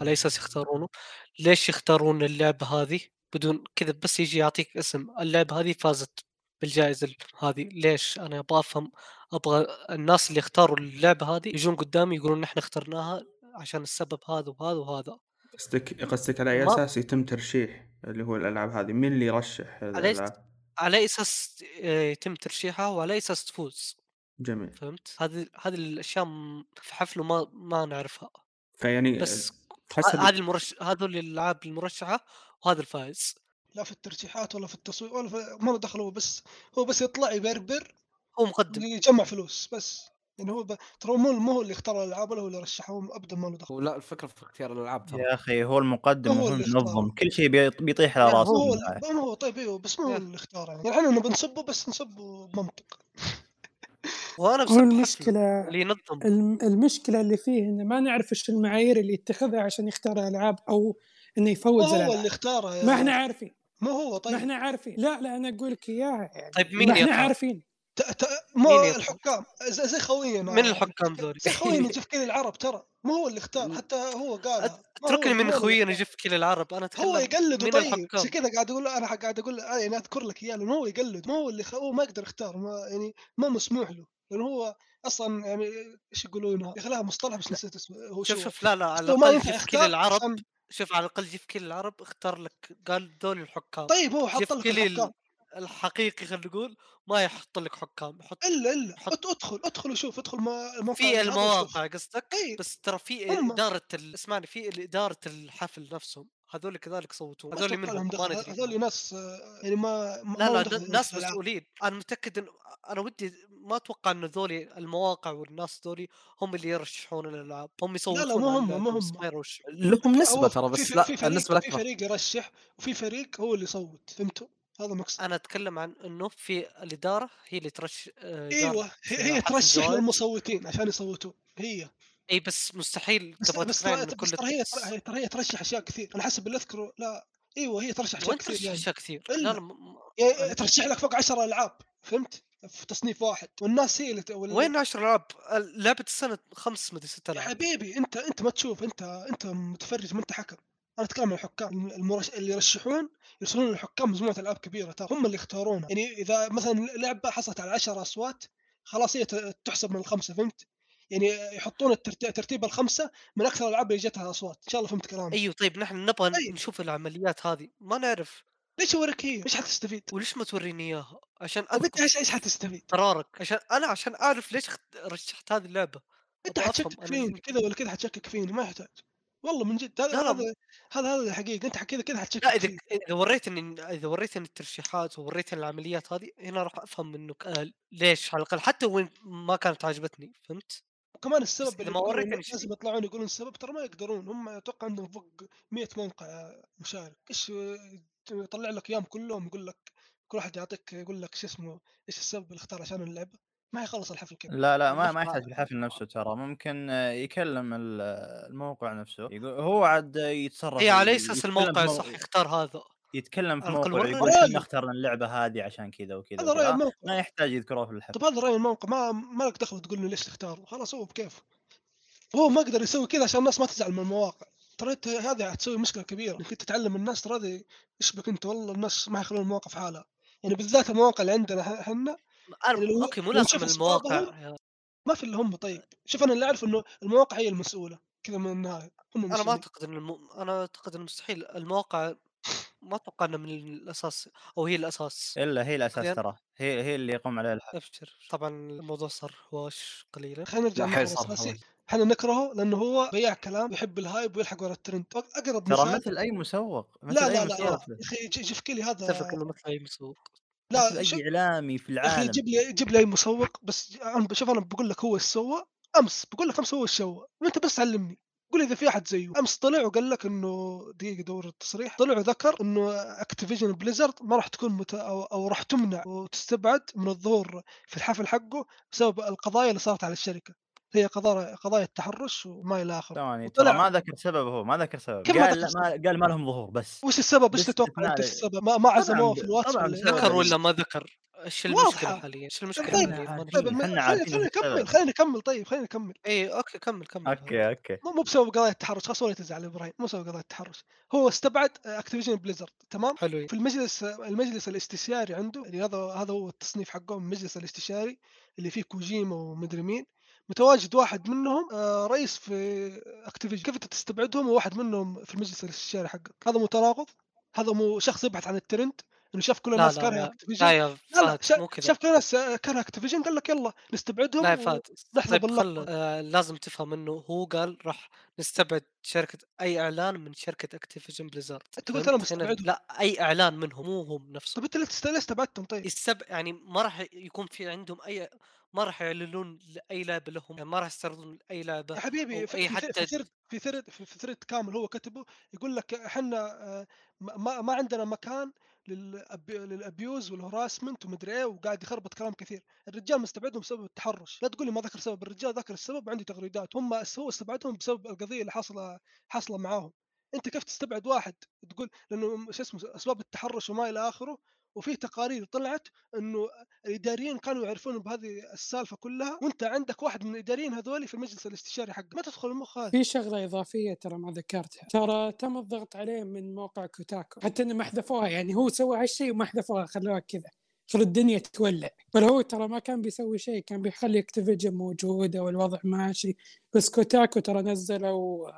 على أي أساس يختارونه؟ ليش يختارون اللعبة هذه بدون كذا بس يجي يعطيك اسم اللعبة هذه فازت بالجائزة ال- هذه. ليش؟ أنا أبغى أفهم أبغى الناس اللي اختاروا اللعبة هذه يجون قدامي يقولون إحنا اخترناها عشان السبب هذا وهذا وهذا. قصدك قصدك على أي أساس يتم ترشيح اللي هو الألعاب هذه؟ مين اللي يرشح على الألعاب؟ على أي أساس آه، يتم ترشيحها وعلى أي أساس تفوز. جميل. فهمت؟ هذه هذه الأشياء في حفله ما ما نعرفها. فيعني بس حسب هذه المرش هذول الألعاب المرشحة وهذا الفائز. لا في الترشيحات ولا في التصوير ولا في ما له دخل هو بس هو بس يطلع يبربر هو مقدم. يجمع فلوس بس. يعني هو ب... ترى مو مو هو اللي اختار الألعاب ولا هو اللي رشحهم ابدا ما له دخل. ولا الفكرة في اختيار الألعاب ترى. يا أخي هو المقدم هو اللي المنظم. كل شيء بي- بيطيح على يعني راسه هو. ما هو طيب أيوه بس مو هو. اللي اختاره. يعني إحنا نبي نسبه بس نسبه بمنطق وأنا هو بسبب المشكلة اللي ينظم. الم- المشكلة اللي فيه إنه ما نعرف إيش المعايير اللي يتخذها عشان يختار أو إنه ما يفوز هو الألعاب. اللي اختاره يا ما إحنا عارفين. مو هو طيب. إحنا عارفين. لا لا أنا أقول لك إياها. يعني طيب مين يقع؟ عارفين. ت... ت... مو؟ الحكام. زي, خوينا. من الحكام ذولي؟ زي خوينا جيف كيل العرب ترى. مو هو اللي اختار حتى هو قال. اتركني من خوينا جيف كل العرب. أنا أتكلم هو يقلد طيب. الحكام. زي كذا قاعد أقول أنا قاعد أقول يعني أذكر لك إياه لأنه هو يقلد. ما هو اللي خ... هو ما يقدر يختار ما يعني ما مسموح له. لأنه هو أصلا يعني إيش يقولونها يا أخي لها مصطلح بس نسيت اسمه. هو شوف شو؟ شوف لا لا على الأقل ينفع كل يختار العرب. عشان- شوف على الأقل جيف كل العرب اختار لك قال ذول الحكام طيب هو حط لك كيلي الحكام الحقيقي خلينا نقول ما يحط لك حكام يحط إلا إلا حط- أدخل أدخل وشوف أدخل ما في. المواقع قصدك. بس ترى في. إدارة اسمعني في إدارة الحفل نفسهم هذول كذلك صوتوا هذول منهم. ما ندري هذول ناس يعني ما ما لا لا ناس في. مسؤولين أنا متأكد إن أنا ودي ما أتوقع إن ذولي المواقع والناس ذولي هم اللي يرشحون الألعاب هم يصوتون مو هم، اللعبة مو هم. ما يرشح لهم نسبة ترى في- بس في- لا في فريق النسبة في الأكبر فريق يرشح وفي فريق هو اللي يصوت فهمتوا؟ هذا مقصد أنا أتكلم عن إنه في الإدارة هي اللي ترش آه، أيوه هي, ترشح. للمصوتين عشان يصوتون هي اي بس مستحيل تبغى تقنعني بس كل ترى هي ترى هي- ترشح أشياء كثير أنا حسب اللي أذكره لا إيوه هي ترشح أشياء كثير ترشح يعني. أشياء كثير. لا لا م- ترشح لك فوق 10 ألعاب فهمت؟ في تصنيف واحد والناس هي اللي ت- وال- وين 10 ألعاب لعبة السنة خمس مدري ست يا ألعاب حبيبي أنت أنت ما تشوف أنت أنت متفرج ما أنت حكم أنا أتكلم عن الحكام المرش... اللي يرشحون يرسلون للحكام مجموعة ألعاب كبيرة ترى هم اللي يختارونها يعني إذا مثلا لعبة حصلت على 10 أصوات خلاص هي تحسب من الخمسة فهمت؟ يعني يحطون الترتيب ترتيب الخمسة من أكثر الألعاب اللي جتها أصوات. إن شاء الله فهمت كلامي. أيوه طيب نحن نبغى طيب. نشوف العمليات هذه. ما نعرف. ليش أوريك هي؟ إيش حتستفيد؟ وليش ما توريني إياها؟ عشان طيب أنت إيش إيش حتستفيد؟ قرارك. عشان أنا عشان أعرف ليش رشحت هذه اللعبة. أنت حتشكك فيني كذا ولا كذا حتشكك فيني. ما يحتاج. والله من جد هذا. هذا هذا هذا الحقيقة أنت كذا كذا حتشكك لا إذا إذا وريتني إذا وريتني الترشيحات ووريتني العمليات هذه هنا راح أفهم إنه آه ليش؟ على الأقل حتى وين ما كانت عاجبتني. فهمت؟ وكمان السبب اللي ما وريتني. لازم يطلعون يقولون السبب ترى ما يقدرون هم أتوقع عندهم فوق 100 موقع مشارك. إيش يطلع لك أيام كلهم يقول لك كل واحد يعطيك يقول لك شو اسمه إيش السبب اللي اختار عشان اللعبة؟ ما يخلص الحفل كذا. لا لا ما والله ما يحتاج ما- الحفل نفسه ترى ممكن يكلم ال- الموقع نفسه يقول هو عاد يتصرف هي على أساس الموقع صح يختار هذا. يتكلم في موقع. يقول. إحنا اخترنا اللعبة هذه عشان كذا وكذا هذا رأي وكذا. الموقع. ما يحتاج يذكروه في الحفل طب هذا رأي الموقع ما ما لك دخل تقول له ليش تختاره؟ خلاص هو بكيفه هو ما قدر يسوي كذا عشان الناس ما تزعل من المواقع. ترى أنت هذه حتسوي مشكلة كبيرة. انك أنت تعلم الناس ترى هذه إيش بك أنت والله الناس ما يخلون المواقع في حالها. يعني بالذات المواقع اللي عندنا إحنا يعني أوكي مو لازم المواقع. ما في إلا هم طيب. شوف أنا اللي أعرف إنه المواقع هي المسؤولة كذا من النهاية هم أنا ما أعتقد إن الم... أنا أعتقد انه مستحيل المواقع ما أتوقع انها من الأساس أو هي الأساس إلا هي الأساس ترى هي هي اللي يقوم عليها الحفل ابشر طبعا الموضوع صار هواش قليلا. خلينا نرجع الاساسي. إحنا نكرهه لأنه هو بياع كلام يحب ال hype ويلحق ورا الترند. أقرب ترى مثال مثل أي مسوق مثل لا أي لا لا مسوق. يا أخي جيف كيلي اتفق هذا إنه مثل أي مسوق. لا مثل شوف اي إعلامي في يا أخي العالم. جيب لي جيب لي أي مسوق بس أنا بشوف أنا بقول لك هو إيش سوى أمس بقول لك أمس هو إيش سوى وانت بس علمني. قول إذا في أحد زيه. أمس طلع وقال لك إنه دقيقة دور التصريح. طلع وذكر إنه Activision Blizzard ما راح تكون مت... أو, أو راح تمنع وتستبعد من الظهور في الحفل حقه بسبب القضايا اللي صارت على الشركة. هي قضايا قضايا التحرش وما إلى اخره ثواني ترى وطلع ما ذكر سبب هو ما ذكر سبب. كيف ما قال ذكر ما قال ما لهم ظهور بس. وش السبب؟ إيش تتوقع؟ أنت السبب؟ ما, ما عزموه في الواتس؟ ذكر ولا ما ذكر؟ إيش المشكلة واضحة. حاليا؟ إيش المشكلة طيب، حاليا طيب، خلينا عارفين. نكمل خلينا نكمل طيب خلينا نكمل. اي okay كمل كمل. okay okay. مو مو بسبب قضايا التحرش خلاص ولا تزعل يا إبراهيم. مو بسبب قضايا التحرش. هو استبعد Activision Blizzard تمام؟ حلو. في المجلس المجلس الاستشاري عنده اللي هذا هذا هو التصنيف حقهم المجلس الاستشاري اللي فيه كوجيما ومدري مين. متواجد واحد منهم آه، رئيس في Activision كيف أنت تستبعدهم؟ وواحد منهم في المجلس الاستشاري حقك هذا مو تناقض هذا مو شخص يبحث عن الترند؟ انه شاف كل الناس لا, Activision لا. يا فهد شا- مو كذا. شاف كل الناس آه، كره Activision قال لك يلا نستبعدهم لا يا فهد ونحظى طيب باللقطه خل آه لازم تفهم إنه هو قال راح نستبعد شركة أي إعلان من شركة Activision Blizzard أنت قلت؟ هنا مستبعدهم. لا أي إعلان منهم مو هم نفسهم. طيب أنت ليه استبعدتم طيب؟ يستب يعني ما راح يكون في عندهم أي ما راح يعلنون لأي لعبة لهم يعني ما راح يستعرضون اي لعبة يا حبيبي في, أي في, حتى- في ثرد في ثرد في, ثرد كامل هو كتبه يقول لك إحنا آه، ما, ما عندنا مكان لل abuse وال harassment ومدري إيه وقاعد يخربط كلام كثير، الرجال مستبعدهم بسبب التحرش، لا تقول لي ما ذكر سبب، الرجال ذكر السبب وعندي تغريدات، هم هو استبعدهم بسبب القضية اللي حاصلة حاصلة معاهم، أنت كيف تستبعد واحد تقول؟ لأنه شو اسمه أسباب التحرش وما إلى آخره وفي تقارير طلعت إنه الإداريين كانوا يعرفون بهذه السالفة كلها وأنت عندك واحد من الإداريين هذول في المجلس الاستشاري حقك ما تدخل المخ هذا. في شغلة إضافية ترى ما ذكرتها. ترى تم الضغط عليه من موقع Kotaku حتى إنه ما حذفوها يعني هو سوى هالشيء وما حذفوها خلوها كذا خلوا الدنيا تولع. بل هو ترى ما كان بيسوي شيء كان بيخلي Activision موجوده والوضع ماشي. بس Kotaku ترى نزلوا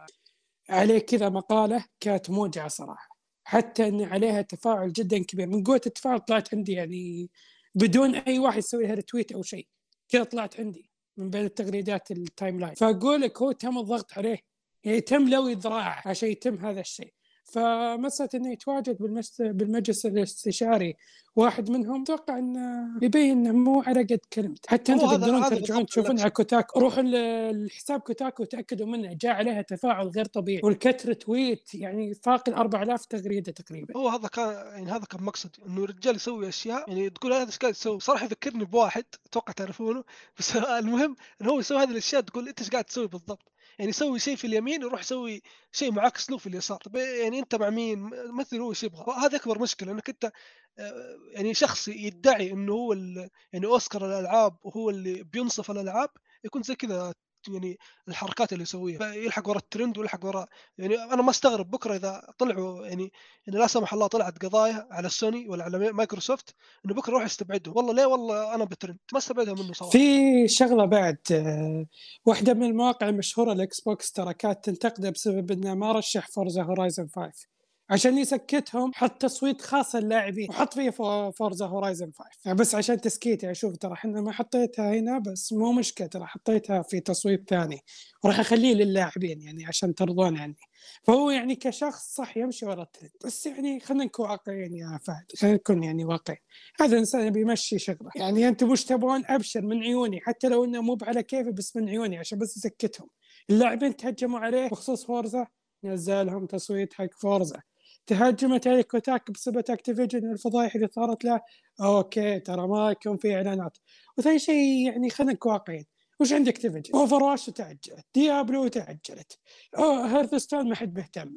عليه كذا مقالة كانت موجعة صراحة. حتى إن عليها تفاعل جدا كبير. من قوة التفاعل طلعت عندي يعني بدون أي واحد يسوي لها retweet أو شيء. كذا طلعت عندي من بين التغريدات ال timeline فأقول لك هو تم الضغط عليه. يعني تم لوي ذراعه عشان يتم هذا الشيء. فمسألة إنه يتواجد بالمجلس الاستشاري. واحد منهم أتوقع إنه يبين إنه مو على قد كلمته حتى أنتم تقدرون ترجعون تشوفون على Kotaku روحوا ل- الحساب Kotaku وتأكدوا منه. جاء عليها تفاعل غير طبيعي. وال quote tweet يعني فاق ال 4000 تغريدة تقريبا. هو هذا كان يعني هذا كان مقصدي إنه الرجال يسوي أشياء. يعني تقول هذا إيش قاعد يسوي؟ صراحة يذكرني بواحد أتوقع تعرفونه. بس المهم إنه هو يسوي هذه الأشياء تقول إنت إيش قاعد تسوي بالضبط؟ يعني يسوي شيء في اليمين يروح يسوي شيء معاكس له في اليسار. طب يعني أنت مع مين؟ مثل هو إيش يبغى. هذا أكبر مشكلة إنك أنت آه، يعني شخص يدعي إنه هو يعني أوسكار الألعاب وهو اللي بينصف الألعاب يكون زي كذا يعني الحركات اللي يسويها. يلحق ورا الترند ويلحق ورا يعني أنا ما أستغرب بكرة إذا طلعوا يعني يعني لا سمح الله طلعت قضايا على سوني ولا على مايكروسوفت إنه بكرة يروح يستبعدهم. والله ليه؟ والله أنا بترند. ما استبعدها منه صراحة. في شغلة بعد آه، واحدة من المواقع المشهورة ال Xbox ترى كانت تنتقده بسبب انه ما رشح Forza Horizon 5 عشان يسكتهم حط تصويت خاص للاعبين. وحط فيه فو- Forza Horizon 5 يعني بس عشان تسكيتي أشوف ترى إحنا ما حطيتها هنا بس مو مشكلة ترى حطيتها في تصويت ثاني. وراح أخليه للاعبين يعني عشان ترضون عني. فهو يعني كشخص صح يمشي ورا الترند. بس يعني خلينا نكون واقعيين يا فهد. خلينا نكون يعني واقعيين. هذا انسان بيمشي شغله. يعني أنتم وش تبغون أبشر من عيوني. حتى لو إنه مو على كيفي بس من عيوني عشان بس يسكتهم. اللاعبين تهجموا عليه بخصوص Forza نزلهم تصويت حق Forza. تهجمت عليه Kotaku بسبب Activision الفضايح اللي صارت له. okay ترى ما يكون في إعلانات. وثاني شيء يعني خلينا نكون واقعيين. وش عندك Activision؟ Overwatch تأجلت، Diablo تأجلت، Hearthstone ما حد مهتم،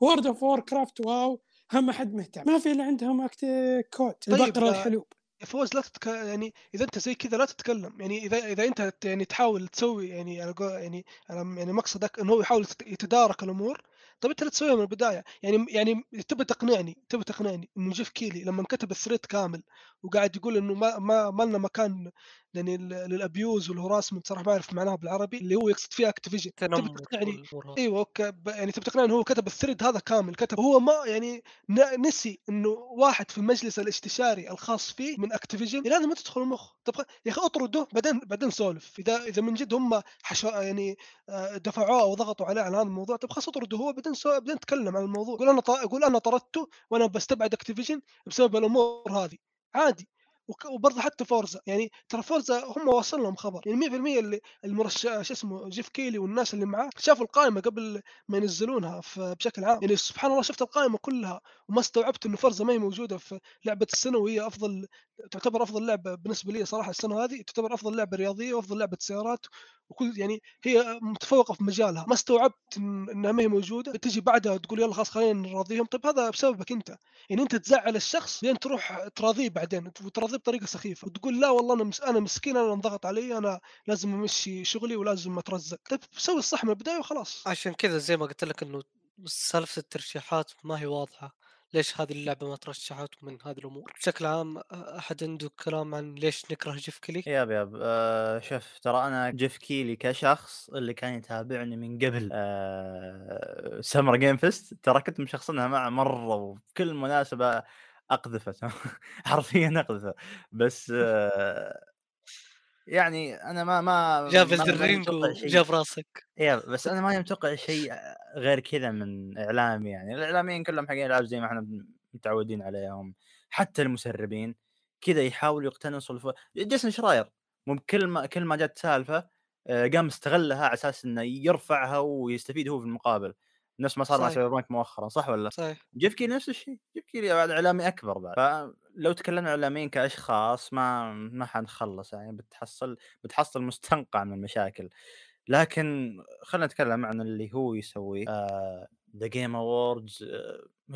World of Warcraft WoW. هم ما حد مهتم، ما في إلا عندهم أكت... COD طيب، البقرة لا- الحلوب. فوز لا تتك... يعني إذا أنت زي كذا لا تتكلم. يعني إذا إذا أنت يعني تحاول تسوي يعني يعني يعني مقصدك إنه هو يحاول يت- يتدارك الأمور طيب انت لا تسويها من البداية. يعني يعني تبي تقنعني تبي تقنعني. انه جيف كيلي لما كتب ال thread كامل وقاعد يقول إنه ما ما, ما لنا مكان يعني لل- لل abuse وال harassment صراحة ما أعرف معناها بالعربي اللي هو يقصد فيها Activision تبي تقنعني. إيوه okay يعني تبي تقنعني انه هو كتب ال thread هذا كامل كتب هو ما يعني نسي إنه واحد في المجلس الاستشاري الخاص فيه من Activision لازم ما تدخل المخ طب يا أخي أطرده بعدين بعدين سولف إذا إذا من جد هم حشو يعني آه، دفعوه أو ضغطوا عليه على هذا الموضوع طب خلاص أطرده هو بعدين. بعدين نتكلم عن الموضوع قول أنا. قول أنا طردته وأنا بستبعد Activision بسبب الأمور هذه عادي وبرضه حتى Forza يعني ترى Forza هم واصل لهم خبر يعني 100% اللي المرشح شو اسمه جيف كيلي والناس اللي معاه شافوا القائمة قبل ما ينزلونها بشكل عام. يعني سبحان الله شفت القائمة كلها وما استوعبت انه Forza ما هي موجودة في لعبة السنة وهي أفضل تعتبر أفضل لعبة بالنسبة لي صراحة السنة هذه تعتبر أفضل لعبة رياضية وأفضل لعبة سيارات وكل يعني هي متفوقة في مجالها. ما استوعبت إنها ما هي موجودة تجي بعدها تقول يلا خلاص خلينا نراضيهم. طيب هذا بسببك أنت. يعني أنت تزعل الشخص لين تروح تراضيه بعدين وتراضيه بطريقة سخيفة. وتقول لا والله أنا. أنا مسكين أنا انضغط علي أنا لازم أمشي شغلي ولازم أترزق. طيب سوي الصح من البداية وخلاص. عشان كذا زي ما قلت لك إنه سالفة الترشيحات ما هي واضحة. ليش هذه اللعبة ما ترشحت من هذه الأمور؟ بشكل عام أحد عنده كلام عن ليش نكره جيف كيلي yup yup. آه شوف ترى أنا جيف كيلي كشخص اللي كان يتابعني من قبل آه Summer Game Fest ترى كنت مشخصنها معه مرة وبكل مناسبة أقذفة حرفيا أقذفة. بس آه يعني أنا ما ما جاب ما- شيء. وجاب راسك. يا بس أنا ماني متوقع شيء غير كذا من إعلامي يعني. الإعلاميين كلهم حقين العاب زي ما إحنا متعودين عليهم. حتى المسربين كذا يحاولوا يقتنصوا الف... جيسون شراير مو كل ما كل ما جت سالفة آه، قام استغلها على أساس إنه يرفعها ويستفيد هو في المقابل. نفس ما صار مع. Cyberpunk مؤخرا صح ولا؟ صحيح جيف كيلي نفس الشيء جيف كيلي بعد إعلامي أكبر بعد فلو تكلمنا عن إعلاميين كأشخاص ما ما حنخلص يعني بتحصل بتحصل مستنقع من المشاكل لكن خلينا نتكلم عن اللي هو يسويه The Game Awards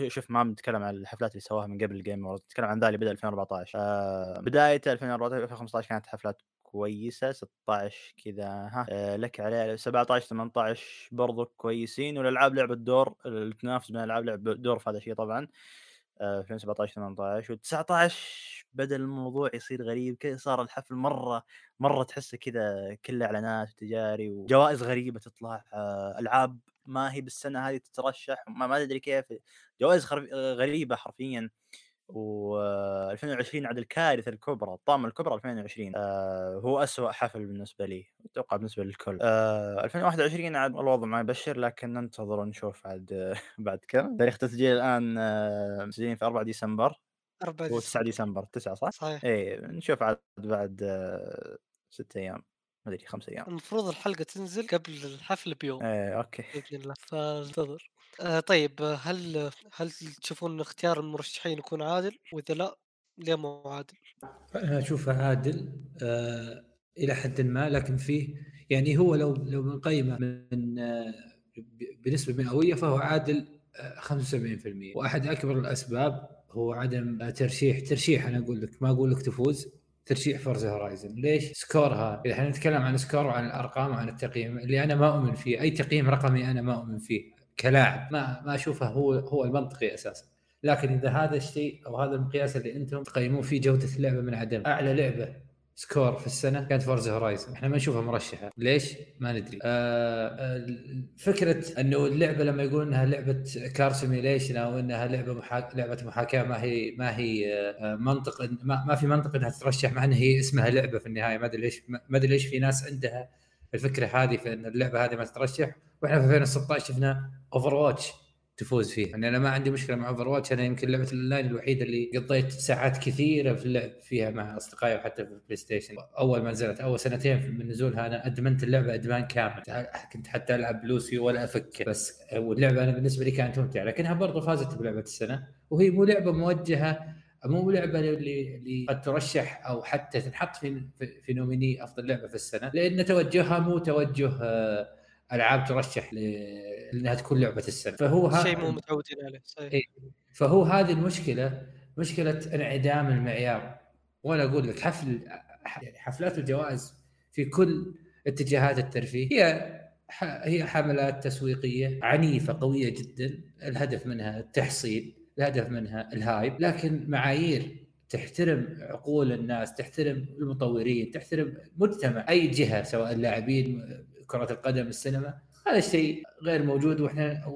شوف ما بنتكلم عن الحفلات اللي سواها من قبل ال Game Awards نتكلم عن ذا اللي بدأ 2014 آه بدايه 2014 2015 كانت حفلات كويسة 16 كذا ها آه لك عليه 17 18 برضو كويسين. والألعاب لعبت دور اللي تنافس بين الالعاب لعب دور في هذا الشيء طبعا آه، 2017 18 و19 بدا الموضوع يصير غريب كذا صار الحفل مرة مرة تحسه كذا كله اعلانات وتجاري وجوائز غريبة تطلع آه، ألعاب ما هي بالسنة هذه تترشح ما, ما تدري كيف جوائز غريبة حرفيا. و 2020 عاد الكارثة الكبرى الطامه الكبرى 2020 آه هو أسوأ حفل بالنسبة لي أتوقع بالنسبة للكل. آه 2021 عاد الوضع ما يبشر لكن ننتظر ونشوف عاد بعد كم. تاريخ تسجيل الآن آه، مسجلين في 4 ديسمبر. 4 هو 9 ديسمبر. 9 صح؟ صحيح. إيه نشوف عاد بعد آه، ست أيام. ما أدري خمس أيام. المفروض الحلقة تنزل قبل الحفل بيوم. إيه أوكي. بإذن الله. فانتظر. آه طيب هل هل تشوفون اختيار المرشحين يكون عادل؟ وإذا لا ليه مو عادل؟ أنا أشوفه عادل آه إلى حد ما لكن فيه يعني هو لو لو بنقيمه من آه بنسبة مئوية فهو عادل آه 75% وأحد أكبر الأسباب هو عدم آه، ترشيح ترشيح أنا أقول لك ما أقول لك تفوز ترشيح Forza Horizon ليش؟ score ها اذا إحنا نتكلم عن score وعن الأرقام وعن التقييم اللي أنا ما أؤمن فيه أي تقييم رقمي أنا ما أؤمن فيه. كلاعب. ما ما أشوفه هو هو المنطقي أساسا. لكن إذا هذا الشيء أو هذا المقياس اللي أنتم تقيمون فيه جودة اللعبة من عدم. أعلى لعبة score في السنة كانت Forza Horizon إحنا ما نشوفها مرشحة. ليش؟ ما ندري. آه آه، فكرة إنه اللعبة لما يقولون إنها لعبة car simulation أو انها لعبة محا... لعبة محاكاة ما هي ما هي آه، منطق ما, ما في منطق إنها تترشح مع انها هي اسمها لعبة في النهاية. ما أدري ليش ما أدري ليش في ناس عندها الفكرة هذه في إن اللعبة هذه ما تترشح وإحنا في 2016 شفنا Overwatch تفوز فيه يعني أنا ما عندي مشكلة مع Overwatch أنا يمكن لعبة الأونلاين الوحيدة اللي قضيت ساعات كثيرة في اللعب فيها مع أصدقائي وحتى في ال PlayStation أول ما نزلت أول سنتين من نزولها أنا أدمنت اللعبة أدمان كامل. كنت حتى ألعب لوسي ولا أفكر بس واللعبة أنا بالنسبة لي كانت ممتعة لكنها برضو فازت بلعبة السنة وهي مو لعبة موجهة مو لعبه اللي اللي قد ترشح أو حتى تنحط في في- نوميني أفضل لعبة في السنة لأن توجهها مو توجه آه، ألعاب ترشح ل- لأنها تكون لعبة السنة. فهو ها- شيء مو متعودين عليه صحيح. إيه. فهو هذه المشكلة مشكلة انعدام المعيار. وأنا أقول لك حفل يعني حفلات الجوائز في كل اتجاهات الترفيه هي ح- هي حملات تسويقية عنيفة قوية جدا. الهدف منها التحصيل. الهدف منها الهايب لكن معايير تحترم عقول الناس تحترم المطورين تحترم مجتمع أي جهة سواء اللاعبين كرة القدم السينما هذا الشيء غير موجود وإحنا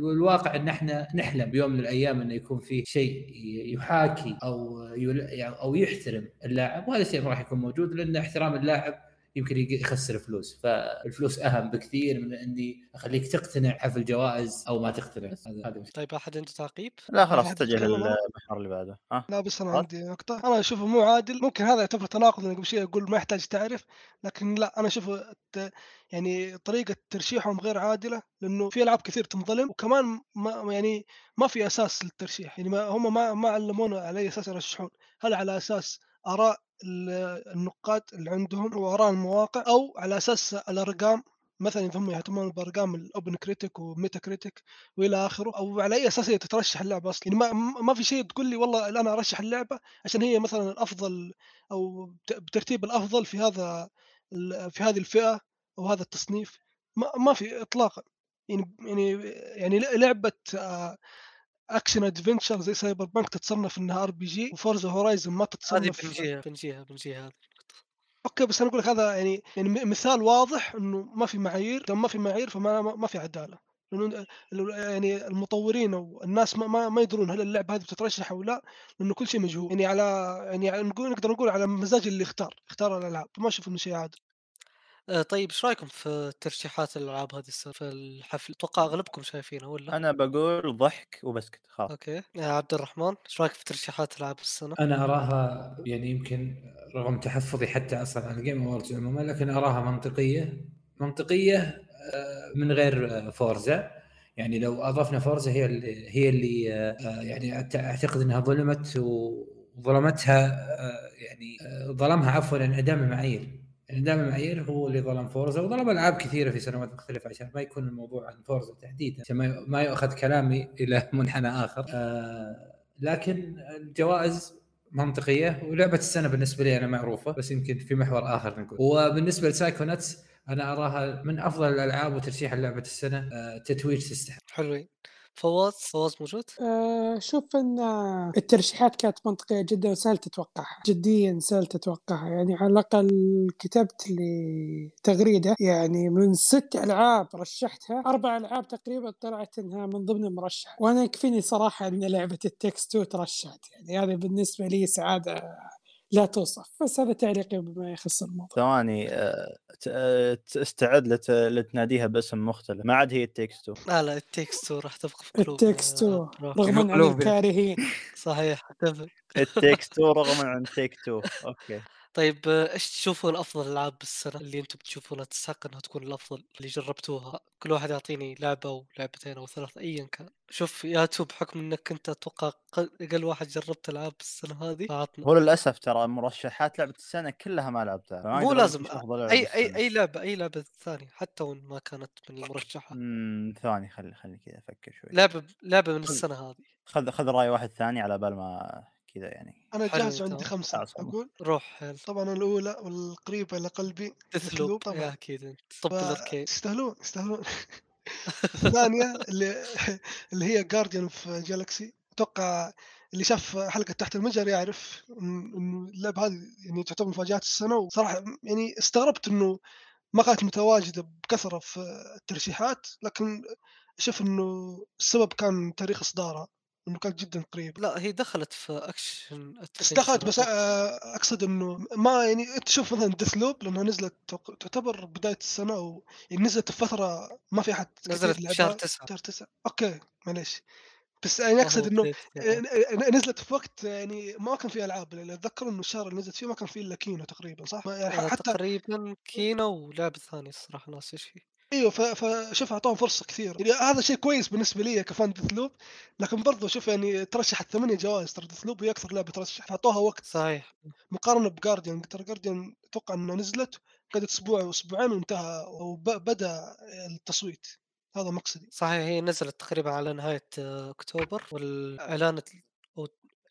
والواقع إن إحنا نحلم بيوم من الأيام إنه يكون في شيء يحاكي أو أو يحترم اللاعب وهذا الشيء ما راح يكون موجود لأن احترام اللاعب يمكن يق- يخسر فلوس. فالفلوس أهم بكثير من إني أخليك تقتنع حفل جوائز أو ما تقتنع. هذا طيب أحد عنده تعقيب؟ لا خلاص اتجه؟ للمحور اللي بعده. ها؟ لا بس أنا. عندي نقطة. أنا اشوفه مو عادل. ممكن هذا يعتبر تناقض قبل شوي أقول ما يحتاج تعرف. لكن لا أنا اشوفه الت- يعني طريقة ترشيحهم غير عادلة لأنه في ألعاب كثير تنظلم. وكمان ما يعني ما في أساس للترشيح. يعني ما هم ما ما علمونا على أي أساس يرشحون. هل على أساس آراء ال- النقاد اللي عندهم واراء المواقع أو على أساس الأرقام مثلا إذا هم يهتمون بأرقام ال OpenCritic و Metacritic وإلى آخره أو على أي أساس هي تترشح اللعبة أصلا. يعني ما ما في شيء تقول لي والله الآن أرشح اللعبة عشان هي مثلا الأفضل أو بت- بترتيب الأفضل في هذا في هذه الفئة أو هذا التصنيف. ما, ما في اطلاقا. يعني يعني يعني لعبة آه، action adventure زي Cyberpunk تتصنف إنها RPG و Forza Horizon ما هذه تتصنف بنجيها بنجيها بنجيها هذه. أوكي بس أنا أقول لك هذا يعني يعني مثال واضح إنه ما في معايير. لما ما في معايير فما ما في عدالة. لأنه يعني المطورين أو الناس ما ما, ما يدرون هل اللعبة هذه بتترشح أو لا لأنه كل شيء مجهول. يعني على يعني نقول نقدر نقول على مزاج اللي اختار اختار الألعاب. ما أشوف إنه شيء عادل آه، طيب إيش رأيكم في ترشيحات الألعاب هذه السنة في الحفل؟ أتوقع أغلبكم شايفينها ولا؟ أنا بقول ضحك وبسكت خلاص أوكي يا عبد الرحمن إيش رأيك في ترشيحات ألعاب السنة؟ أنا أراها يعني يمكن رغم تحفظي حتى أصلا على ال Game Awards عموما لكن أراها منطقية منطقية آه، من غير آه، Forza يعني لو أضفنا Forza هي اللي هي اللي آه، آه، يعني أعتقد إنها ظلمت وظلمتها آه، يعني آه، ظلمها عفوا انعدام المعايير انعدام المعايير هو اللي ظلم Forza وظلم ألعاب كثيرة في سنوات مختلفة عشان ما يكون الموضوع عن Forza تحديدا عشان ما ما يؤخذ كلامي إلى منحنى آخر. آه، لكن الجوائز منطقية ولعبة السنة بالنسبة لي أنا معروفة بس يمكن في محور آخر نقول. وبالنسبة ل Psychonauts أنا أراها من أفضل الألعاب وترشيح لعبة السنة آه، تتويج تستحق. حلوين. فواز فواز موجود؟ آه، شوف إن الترشيحات كانت منطقية جدا وسهل تتوقعها جديا سهل تتوقعها. يعني على الأقل كتبت لي تغريدة يعني من ست ألعاب رشحتها أربع ألعاب تقريبا طلعت إنها من ضمن المرشح وأنا يكفيني صراحة أن لعبة It Takes Two ترشحت. يعني هذا بالنسبة لي سعادة لا توصف بس هذا تعليقي بما يخص الموضوع. ثواني آه، ت- آه، استعد لت- لتناديها باسم مختلف؟ ما عاد هي It Takes Two. لا لا It Takes Two راح تبقى في قلوب It Takes Two رغما عن. الكارهين صحيح It Takes Two رغم عن Take-Two أوكي. طيب آه، إيش تشوفون افضل العاب بالسنه اللي أنتم تشوفونها تستحق إنها تكون الأفضل اللي جربتوها؟ كل واحد يعطيني لعبة أو لعبتين أو ثلاث ايا كان. شوف يا تو بحكم إنك أنت أتوقع قل- أقل واحد جربت ألعاب السنة هذه فعطنا هو للأسف ترى مرشحات لعبة السنة كلها ما لعبتها مو لازم لعبة أي أي. أي لعبة أي لعبة ثانية حتى وإن ما كانت من المرشحة. امم ثواني خلي خلي كذا أفكر شوي. لعبة لعبة من السنة هذه. خذ خذ رأي واحد ثاني على بال ما كذا يعني. أنا جاهز عندي. خمسة والله. أقول؟ روح يلا طبعا الأولى والقريبة لقلبي ديثلوب طبعا. يا أكيد طب الاركيد يستاهلون يستاهلون الثانية اللي اللي هي جارديان في جالكسي أتوقع اللي شاف حلقة تحت المجهر يعرف إن- انه اللعبة هذه يعني تعتبر مفاجآت السنة وصراحة يعني استغربت إنه ما كانت متواجدة بكثرة في الترشيحات لكن أشوف إنه السبب كان تاريخ إصدارها. كانت جدا قريب. لا هي دخلت في أكشن بس دخلت بس آه، أقصد إنه ما يعني أنت تشوف مثلا Deathloop لانها نزلت تعتبر بداية السنة أو يعني نزلت في فترة ما في أحد نزلت لعبها. شهر تسعة. شهر تسعة. أوكي معليش. بس يعني أقصد إنه يعني. آه، نزلت في وقت يعني ما كان في ألعاب. لأن أتذكر إنه الشهر اللي نزلت فيه ما كان فيه إلا Kena تقريبا صح؟ ما- يعني آه، حتى تقريبا Kena ولعبة ثانية الصراحة ناس إيش هي إيوه فشوف أعطاهم فرصة كثير يعني هذا شيء كويس بالنسبة لي كفان Deathloop. لكن برضو شوف يعني ترشحت ثمانية جوائز ترى Deathloop هي أكثر لعبه ترشح. فأعطوها وقت. صحيح. مقارنة ب Guardian ترى Guardian أتوقع إنها نزلت قعدت أسبوع واسبوعين وانتهى وبدأ التصويت. هذا مقصدي. صحيح هي نزلت تقريبا على نهاية آه، أكتوبر والإعلان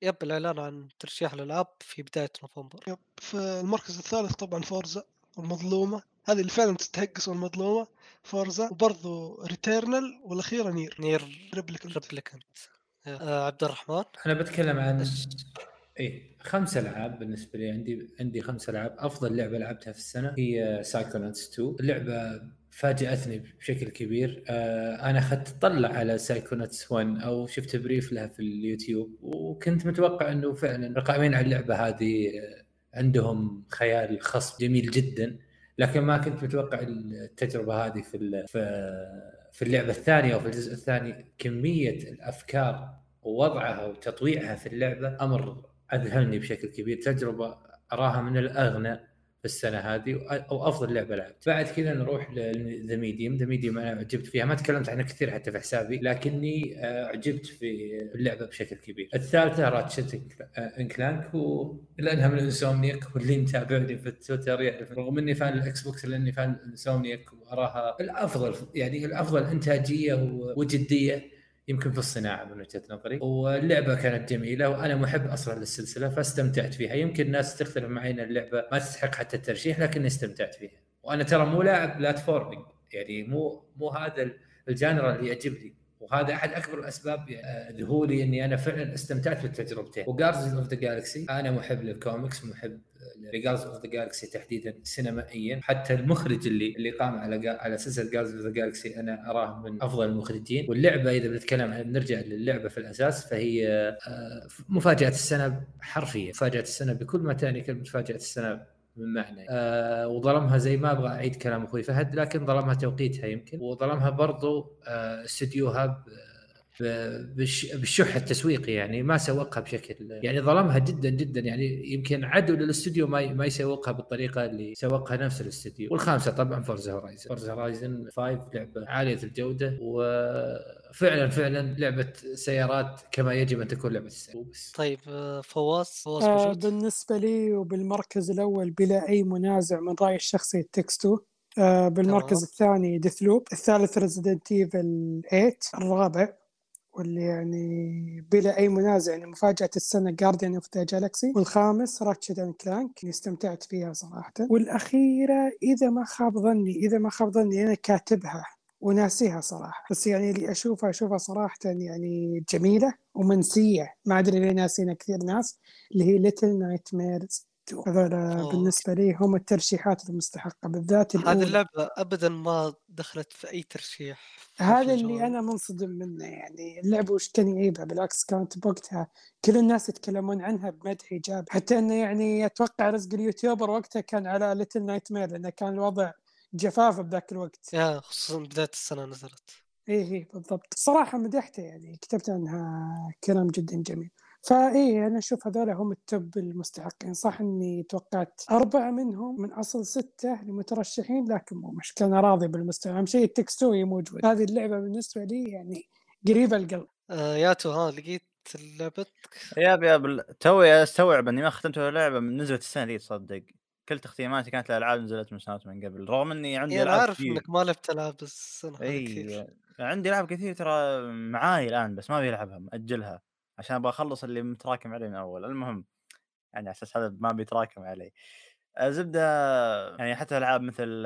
yep الإعلان عن ترشيح الالعاب في بداية نوفمبر. yep في المركز الثالث طبعا Forza. المظلومه هذه اللي فعلا تستحق اسم المظلومة. Forza. وبرضو Returnal والأخيرة Nier. Nier. Replicant Replicant آه عبد الرحمن. أنا بتكلم عن إيش- إيه خمس ألعاب بالنسبة لي. عندي عندي خمس ألعاب. أفضل لعبة لعبتها في السنة هي Psychonauts 2 اللعبة فاجأتني بشكل كبير. آه أنا أخذت طلع على Psychonauts 1 أو شفت brief لها في اليوتيوب. وكنت متوقع إنه فعلا القائمين على اللعبة هذه آه، عندهم خيال خصب جميل جدا لكن ما كنت متوقع التجربة هذه في في في اللعبة الثانية وفي الجزء الثاني. كمية الأفكار ووضعها وتطويعها في اللعبة أمر أذهلني بشكل كبير. تجربة أراها من الأغنى. في السنة هذه أو أفضل لعبة لعبت. بعد كذا نروح ل The Medium. The Medium أنا عجبت فيها ما تكلمت عنها كثير حتى في حسابي لكني عجبت في اللعبة بشكل كبير. الثالثة Ratchet and Clank ولانها من ال Insomniac واللي متابعني في التويتر يعرف. رغم إني fan ال Xbox لأني fan ال Insomniac وأراها الأفضل يعني الأفضل إنتاجية وجدية. يمكن في الصناعة من وجهة نظري. واللعبة كانت جميلة وأنا محب أصلا للسلسلة فاستمتعت فيها. يمكن الناس تختلف معي إن اللعبة ما تستحق حتى الترشيح لكني استمتعت فيها. وأنا ترى مو لاعب platforming. يعني مو مو هذا ال genre اللي يعجبني. وهذا أحد أكبر الأسباب ذهولي إني أنا فعلا استمتعت بالتجربتين. و Guardians of the Galaxy أنا محب للكوميكس محب ل Guardians of the Galaxy تحديدا سينمائيا. حتى المخرج اللي اللي قام على على سلسله Guardians of the Galaxy أنا أراه من أفضل المخرجين. واللعبة إذا بنتكلم عن بنرجع للعبة في الأساس فهي مفاجأة السنة حرفيا. مفاجأة السنة بكل ما تعني كلمة مفاجأة السنة من معنى آه وظلمها زي ما أبغى أعيد كلام أخوي. فهد لكن ظلمها توقيتها يمكن. وظلمها برضو آه استديوها بالشح التسويقي يعني ما سوقها بشكل يعني ظلمها جدا جدا. يعني يمكن عدو للاستوديو ما ما يسوقها بالطريقة اللي سوقها نفس الاستوديو. والخامسة طبعا Forza Horizon Forza Horizon 5 لعبة عالية الجودة وفعلا فعلا لعبة سيارات كما يجب أن تكون لعبة السيارات طيب فواز فواز آه موجود؟ بالنسبة لي وبالمركز الأول بلا أي منازع من رأيي الشخصي It Takes Two آه بالمركز. الثاني Deathloop الثالث Resident Evil 8 الرابع واللي يعني بلا أي منازع يعني مفاجأة السنة Guardian of the Galaxy والخامس Ratchet and Clank استمتعت فيها صراحة. والأخيرة إذا ما خاب ظني إذا ما خاب ظني أنا كاتبها وناسيها صراحة. بس يعني اللي أشوفها أشوفها صراحة يعني جميلة ومنسية. ما أدري ليه ناسينها كثير ناس اللي هي Little Nightmares هذول أوه. بالنسبة لي هم الترشيحات المستحقة بالذات هذه اللعبة ابدا ما دخلت في أي ترشيح هذا. اللي أنا منصدم منه يعني اللعبة وش كان يعيبها بالعكس كانت بوقتها كل الناس يتكلمون عنها بمدح إيجابي حتى إنه يعني أتوقع رزق ال YouTuber وقتها كان على Little Nightmare لأنه كان الوضع جفاف بذاك الوقت. يا خصوصا بداية السنة نزلت. إيه إيه بالضبط. صراحة مدحته يعني كتبت عنها كلام جدا جميل. فإيه أنا أشوف هذول هم ال top المستحقين. صح إني توقعت أربعة منهم من أصل ستة المترشحين لكن مو مشكلة أنا راضي بالمستوى. أهم شيء It Takes Two موجود. هذه اللعبة بالنسبة لي يعني قريبة القلب. آه ياتو ها لقيت لعبتك؟ ياب ياب توي استوعب إني ما ختمت ولا لعبة من نزلت السنة دي تصدق. كل تختيماتي كانت الألعاب نزلت من سنوات من قبل رغم إني عندي يعني ألعاب عارف كثير. إنك ما لعبت ألعاب السنة هذه كثير. اي عندي ألعاب كثير ترى معاي الآن بس ما بيلعبها ماجلها عشان أبغى أخلص اللي متراكم علي من أول. المهم يعني على أساس هذا ما بيتراكم علي. زبدة يعني حتى ألعاب مثل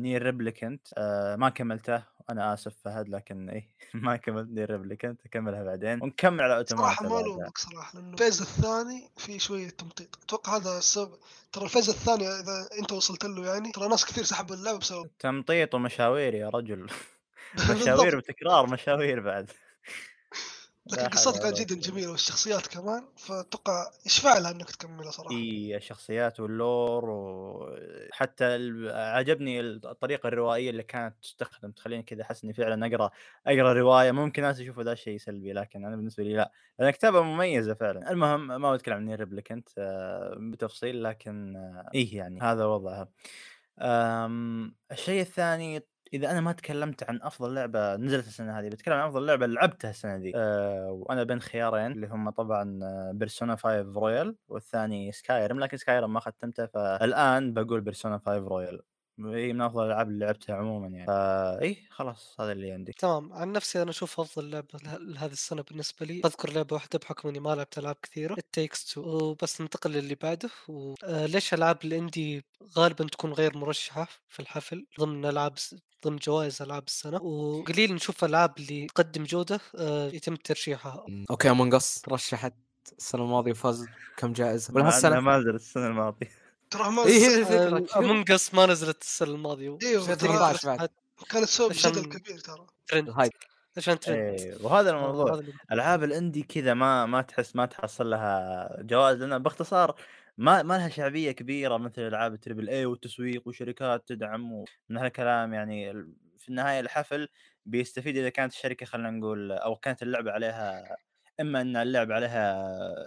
Nier Replicant ما كملته. أنا آسف فهد لكن اي ما كملت Nier Replicant أكملها بعدين. ونكمل على Automata صراحة ما ألومك صراحة لأنه ال phase الثاني في شوية تمطيط. أتوقع هذا السبب. ترى ال phase الثاني إذا أنت وصلت له يعني ترى ناس كثير سحبوا اللعبة بسبب تمطيط ومشاوير يا رجل. مشاوير وتكرار مشاوير بعد. لكن قصتها كانت جدا جميلة والشخصيات كمان فأتوقع يشفع لها انك تكملها صراحة. إي الشخصيات وال lore وحتى. عجبني الطريقة الروائية اللي كانت تستخدم تخليني كذا أحس إني فعلا أقرأ أقرأ رواية. ممكن ناس يشوفوا ذا الشيء سلبي لكن أنا بالنسبة لي لا. لأن كتابة مميزة فعلا. المهم ما بتكلم عن Replicant بتفصيل لكن إيه يعني هذا وضعها. الشيء الثاني إذا أنا ما تكلمت عن أفضل لعبة نزلت السنة هذه بتكلم عن أفضل لعبة لعبتها السنة دي أه وأنا بين خيارين اللي هم طبعا Persona 5 Royal والثاني Skyrim لكن Skyrim ما ختمته فالآن بقول Persona 5 Royal هي من أفضل الألعاب اللي لعبتها عموما يعني. فا اي خلاص هذا اللي عندي. تمام. عن نفسي أنا أشوف أفضل لعبة لهذه السنة بالنسبة لي أذكر لعبة واحدة بحكم إني ما لعبت ألعاب كثيرة It Takes Two وبس ننتقل للي بعده. وليش ألعاب ال indie غالبا تكون غير مرشحة في الحفل ضمن ألعاب ضمن جوائز ألعاب السنة؟ وقليل نشوف ألعاب اللي تقدم جودة يتم ترشيحها. okay Among Us رشحت السنة الماضية وفاز كم جائزة؟ ولا مع هالسنه إنها ما السنة الماضية. ترى ما إيه، هي الفكرة. امونج اس ما نزلت السنة الماضية. أيوه وشهد ترى رشحت 13 بعد. كانت سبب جدل كبير ترى. trend. ال hype. عشان ترند. إيه وهذا الموضوع. ألعاب ال indie كذا ما ما تحس ما تحصل لها جوائز لأن باختصار ما ما لها شعبية كبيرة مثل ألعاب ال triple A والتسويق وشركات تدعم ومن هالكلام. يعني في النهاية الحفل بيستفيد إذا كانت الشركة خلينا نقول أو كانت اللعبة عليها إما إن اللعبه عليها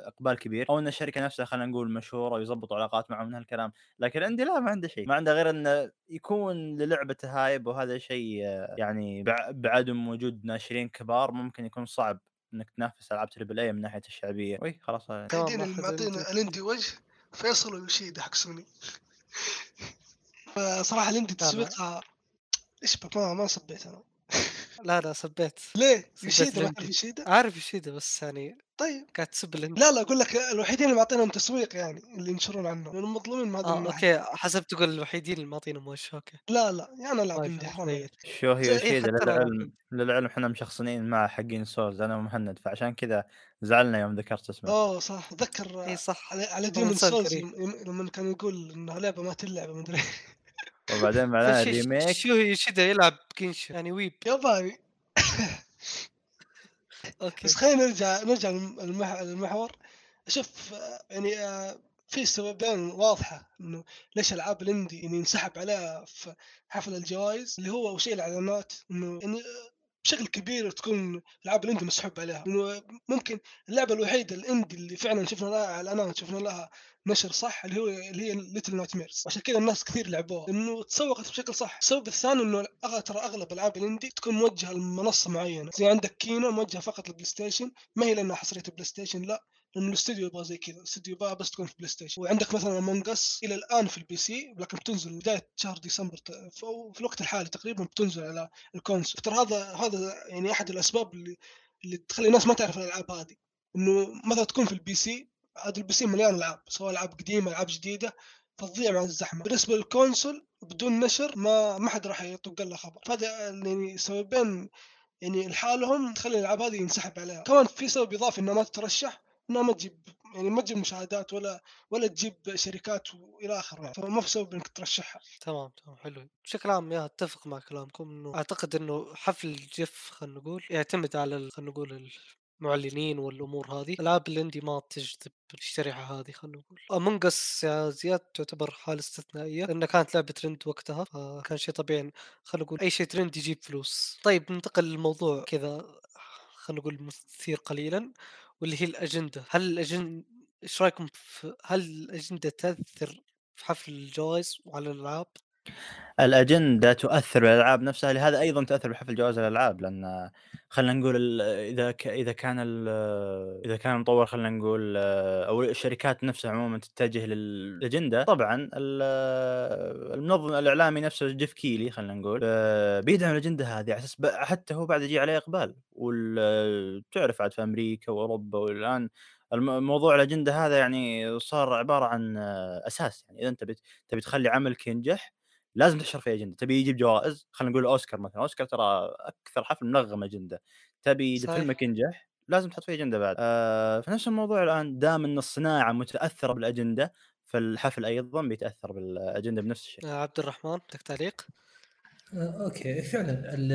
إقبال كبير أو إن الشركة نفسها خلينا نقول مشهورة ويظبطوا علاقات معهم من هالكلام لكن عندي لا ما عنده شيء. ما عنده غير انه يكون للعبته hype وهذا شيء يعني بع- بعدم وجود ناشرين كبار ممكن يكون صعب إنك تنافس ألعاب triple A من ناحية الشعبية. وي خلاص معطينا indie. ال indie وجه فيصل ويوشيدا حق سوني فصراحة ال indie لا، لا. تسويقها إيش ما ما سبيت أنا. لا لا سبيت ليه؟ سبيت يوشيدا ما. تعرف يوشيدا؟ عارف يشيدا بس يعني طيب. قاعد تسب ال indie لا لا أقول لك الوحيدين اللي معطينهم تسويق يعني اللي ينشرون عنه لانهم مظلومين آه الناحيه أوكي حسب تقول الوحيدين اللي معطينهم وجه أوكي. لا لا يعني العب طيب، indie حرام عليك شو هي يوشيدا أنا للعلم للعلم إحنا مشخصنين مع حقين Souls. أنا ومهند فعشان كذا زعلنا يوم ذكرت اسمه. أوه صح. أتذكر إي صح. على, Demon's Souls. لما كان يقول إنها لعبة ما تلعب ما أدري. وبعدين معنا فشي- remake. شو هي؟ يشيدا يلعب كينشو يعني weeb. ياباني أوكي. بس خلينا نرجع نرجع للمح- للمحور. شوف يعني في سببين واضحة إنه ليش العاب ال indie يعني ينسحب عليها في حفل الجوائز اللي هو اول شيء الاعلانات إنه يعني بشكل كبير تكون العاب ال indie مسحوب عليها. ممكن اللعبة الوحيدة ال indie اللي فعلا شفنا لها إعلانات شفنا لها نشر صح اللي هو اللي هي Little Nightmares عشان كذا الناس كثير لعبوها. لأنه تسوقت بشكل صح. السبب الثاني إنه ترى أغلب العاب ال indie تكون موجهة لمنصة معينة. زي عندك Kena موجهة فقط للبلاي ستيشن. ما هي لأنها حصرية بلاي ستيشن لا. لأنه الاستوديو يبغى زي كذا الاستوديو يبغى بس تكون في بلاي ستيشن وعندك مثلا Among Us إلى الآن في ال PC لكن بتنزل بداية شهر ديسمبر أو في الوقت الحالي تقريبا بتنزل على ال console. ترى هذا هذا يعني أحد الأسباب اللي اللي تخلي الناس ما تعرف الألعاب هذه. إنه مثلا تكون في ال PC هذا ال PC مليان ألعاب سواء ألعاب قديمة ألعاب جديدة فتضيع مع الزحمة. بالنسبة لل console بدون نشر ما ما حد راح يطق له خبر. فهذا يعني سببين يعني لحالهم تخلي الألعاب هذه ينسحب عليها. كمان في سبب إضافي إنها ما تترشح. انها ما تجيب يعني ما تجيب مشاهدات ولا ولا تجيب شركات وإلى آخره يعني فما في سبب إنك ترشحها. تمام تمام حلو. بشكل عام يا أتفق مع كلامكم إنه أعتقد إنه حفل Geoff خلينا نقول يعتمد على خلينا نقول المعلنين والأمور هذه. العاب ال indie ما تجذب الشريحة هذه خلينا نقول. Among Us يا زياد تعتبر حالة استثنائية لأنها كانت لعبة ترند وقتها فكان شيء طبيعي خلينا نقول أي شيء ترند يجيب فلوس. طيب ننتقل للموضوع كذا خلينا نقول مثير قليلا. واللي هي الأجندة هل الاجنده إيش رأيكم في هل الأجندة تأثر في حفل الجوائز وعلى الإلعاب؟ الأجندة تؤثر بالألعاب نفسها لهذا أيضا تاثر بحفل جوائز الألعاب لأن خلينا نقول إذا ك- إذا كان ال- إذا كان المطور خلينا نقول أو الشركات نفسها عموما تتجه للأجندة طبعا ال- المنظم الإعلامي نفسه جيف كيلي خلينا نقول بيدعم الأجندة هذه على أساس حتى هو بعد يجي عليه إقبال. وتعرف عاد في أمريكا وأوروبا والآن الم- موضوع الأجندة هذا يعني صار عبارة عن أساس يعني إذا أنت تبي تخلي عملك ينجح لازم تحشر فيه أجندة. تبي يجيب جوائز خلينا نقول أوسكار مثلا. أوسكار ترى أكثر حفل منغم أجندة. تبي صحيح. فيلمك ينجح لازم تحط فيه أجندة بعد. آه فنفس الموضوع الآن دام إن الصناعة متأثرة بالأجندة فالحفل أيضا بيتأثر بالأجندة بنفس الشيء. آه، عبد الرحمن عندك تعليق؟ آه، أوكي. فعلا ال-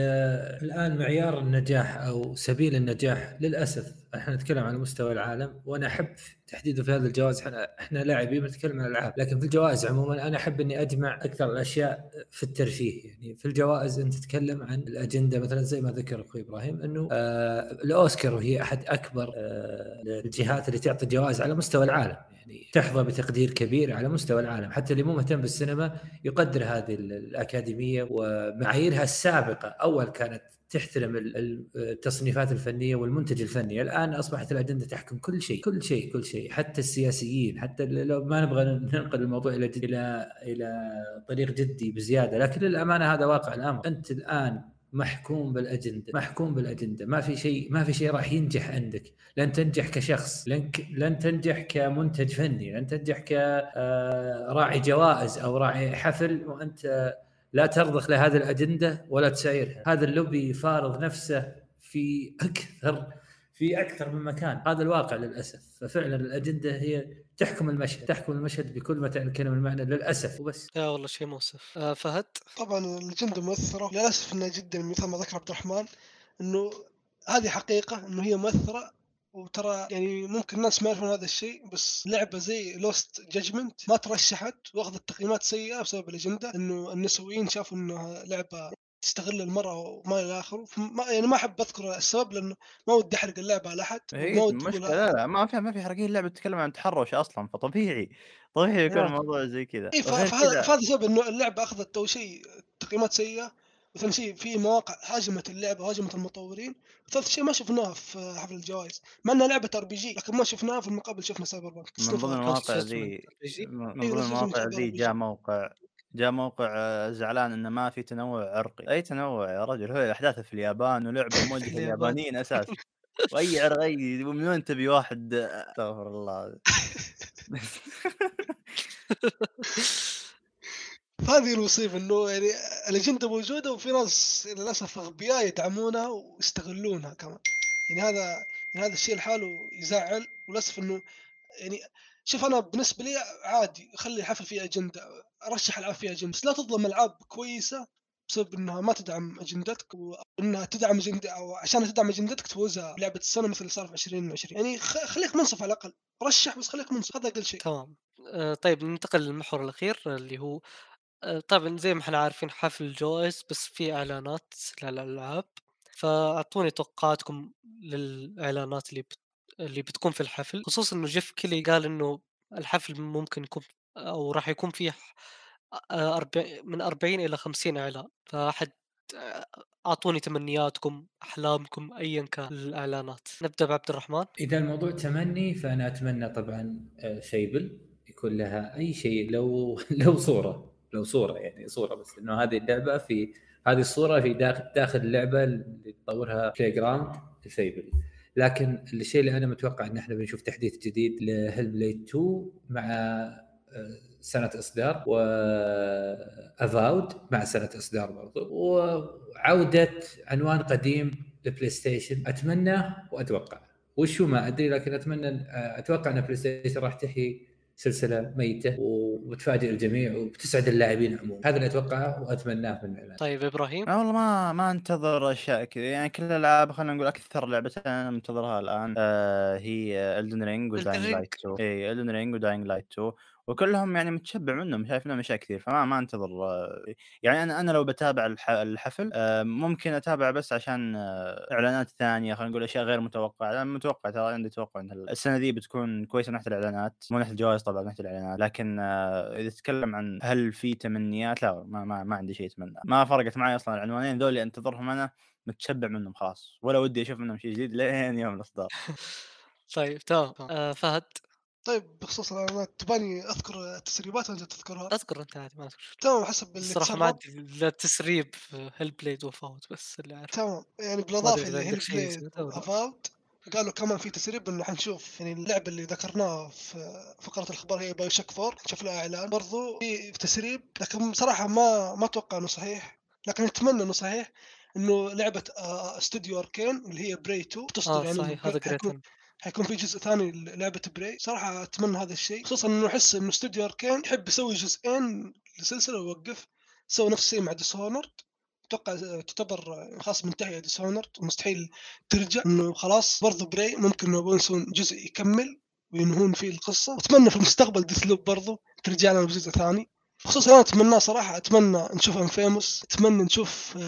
الآن معيار النجاح أو سبيل النجاح للأسف إحنا نتكلم على مستوى العالم وأنا أحب تحديدا في هذا الجوائز إحنا إحنا لاعبين بنتكلم عن الألعاب لكن في الجوائز عموما أنا أحب إني أجمع أكثر الأشياء في الترفيه. يعني في الجوائز أنت تتكلم عن الأجندة مثلا زي ما ذكر أخوي إبراهيم إنه آه الأوسكار وهي أحد أكبر آه الجهات اللي تعطي جوائز على مستوى العالم. يعني تحظى بتقدير كبير على مستوى العالم. حتى اللي مو مهتم بالسينما يقدر هذه ال- الأكاديمية ومعاييرها السابقة أول كانت تحترم ال- ال- التصنيفات الفنية والمنتج الفني، الآن أصبحت الأجندة تحكم كل شيء، كل شيء كل شيء، حتى السياسيين، حتى لو ما نبغى ننقل الموضوع إلى إلى إلى طريق جدي بزيادة، لكن للأمانة هذا واقع الأمر، أنت الآن محكوم بالأجندة، محكوم بالأجندة، ما في شيء ما في شيء راح ينجح عندك، لن تنجح كشخص، لن لن تنجح كمنتج فني، لن تنجح كراعي جوائز أو راعي حفل وأنت لا ترضخ لهذه الأجندة ولا تسايرها، هذا اللوبي فارض نفسه في أكثر في أكثر من مكان، هذا الواقع للأسف، ففعلا الأجندة هي تحكم المشهد، تحكم المشهد بكل ما تعني الكلمة المعنى للأسف. وبس. يا والله شيء مؤسف. آه فهد؟ طبعا الجنده مؤثرة. للأسف إنها جدا مثل ما ذكر عبد الرحمن إنه هذه حقيقة إنه هي مؤثرة وترى يعني ممكن الناس ما يعرفون هذا الشيء بس لعبة زي لوست جادجمنت ما ترشحت واخذت تقييمات سيئة بسبب الأجندة إنه النسويين شافوا إنها لعبة تستغل المرأة وما إلى آخره فما يعني ما أحب أذكر السبب لأنه ما ودي أحرق اللعبة على أحد هي ما ودي لا لا ما في ما في حرقين اللعبة تتكلم عن تحرش أصلا فطبيعي طبيعي يكون يا. الموضوع زي كذا وغير فهذا سبب إنه اللعبة أخذت اول شيء تقييمات سيئة وثاني شيء في مواقع هاجمت اللعبة وهاجمت المطورين وثالث شيء ما شفناه في حفل الجوائز مع إنها لعبة RPG لكن ما شفناها في المقابل شفنا Cyberpunk من ضمن المواقع ذي. من أيوة، ضمن المواقع ذي. جاء موقع جاء موقع آه، زعلان إنه ما في تنوع عرقي أي تنوع يا رجل هو احداثه في اليابان ولعبة موجهة. لليابانيين أساسا وأي عرق أي من وين تبي واحد أستغفر الله هذه المصيبه إنه يعني الأجندة موجودة وفي ناس للأسف أغبياء يدعمونها ويستغلونها كمان. يعني هذا يعني هذا الشيء لحاله يزعل وللأسف إنه يعني شوف أنا بالنسبة لي عادي خلي الحفل فيه أجندة أرشح العاب فيها أجندة بس لا تظلم ألعاب كويسة بسبب إنها ما تدعم أجندتك وانها تدعم أجندة أو عشان تدعم أجندتك تفوزها بلعبة السنة مثل اللي صار في 2020 يعني خليك منصف على الأقل رشح بس خليك منصف هذا أقل شيء. تمام. آه، طيب ننتقل للمحور الأخير اللي هو آه، طبعا زي ما إحنا عارفين حفل الجوائز بس في إعلانات للألعاب. فأعطوني توقعاتكم للإعلانات اللي بت... اللي بتكون في الحفل. خصوصا إنه جيف كيلي قال إنه الحفل ممكن يكون أو راح يكون فيه آه، من 40 إلى 50 إعلان. فأحد آه، أعطوني تمنياتكم أحلامكم ايا كان الاعلانات نبدأ بعبد الرحمن. إذا الموضوع تمني فأنا أتمنى طبعا Fable يكون لها أي شيء لو لو صورة. لو صورة يعني صورة بس إنه هذه اللعبة في هذه الصورة في داخل داخل اللعبة اللي تطورها Playground Fable لكن الشيء اللي أنا متوقع إن إحنا بنشوف تحديث جديد ل Hellblade 2 مع آه، سنة إصدار و Avowed مع سنة إصدار برضو وعودة عنوان قديم لبلاي ستيشن أتمنى وأتوقع. وشو ما أدري لكن أتمنى آه، أتوقع إن بلاي ستيشن راح تحيي سلسلة ميتة وبتفاجئ الجميع وبتسعد اللاعبين عموما. هذا اللي أتوقعه وأتمناه من الاعلان طيب إبراهيم؟ أنا والله ما ما أنتظر أشياء كذا يعني كل الألعاب خلينا نقول أكثر لعبتين أنا منتظرها الآن آه هي Elden Ring و Dying Light 2 اي Elden Ring و Dying Light 2 وكلهم يعني متشبع منهم شايف لهم اشياء كثير فما ما أنتظر يعني أنا أنا لو بتابع الح- الحفل آه، ممكن أتابع بس عشان آه، إعلانات ثانية خلينا نقول أشياء غير متوقعة أنا متوقع ترى عندي توقع إن السنة ذي بتكون كويسة من ناحية الإعلانات مو ناحية الجوائز طبعا ناحية الإعلانات لكن آه، إذا تتكلم عن هل في تمنيات لا ما ما, ما عندي شيء أتمنى ما فرقت معي أصلا العنوانين ذول اللي أنتظرهم أنا متشبع منهم خلاص ولا ودي أشوف منهم شيء جديد لين يوم الإصدار. طيب تمام آه فهد. طيب بخصوص الاعلانات تباني أذكر التسريبات ولا تذكرها؟ أذكر أنت عادي ما اذكر تمام حسب اللي الصراحة ما عندي الا تسريب Hellblade و Avowed بس اللي عارف تمام يعني بالاضافه أدري إذا اللي عندك Hellblade شيء لا. و Avowed قالوا كمان في تسريب إنه حنشوف يعني اللعبة اللي ذكرناها في فقرة الأخبار هي BioShock 4 نشوف لها إعلان. برضو في تسريب لكن بصراحه ما ما أتوقع إنه صحيح. لكن أتمنى إنه صحيح إنه لعبة آه، استوديو Arkane اللي هي Prey 2 تصدر آه يعني صحيح هذا حيكون- في جزء ثاني للعبة Prey صراحة أتمنى هذا الشيء خصوصا إنه أحس إنه استوديو Arkane يحب يسوي جزئين لسلسلة ويوقف. سوى نفس الشيء مع Dishonored أتوقع تعتبر خلاص منتهيه Dishonored مستحيل ترجع. إنه خلاص برضو Prey ممكن إنه يسوون جزء يكمل وينهون فيه القصة. واتمنى في المستقبل Deathloop برضو ترجع لنا بجزء ثاني. خصوصا أنا أتمناه صراحة. أتمنى نشوف inFAMOUS أتمنى نشوف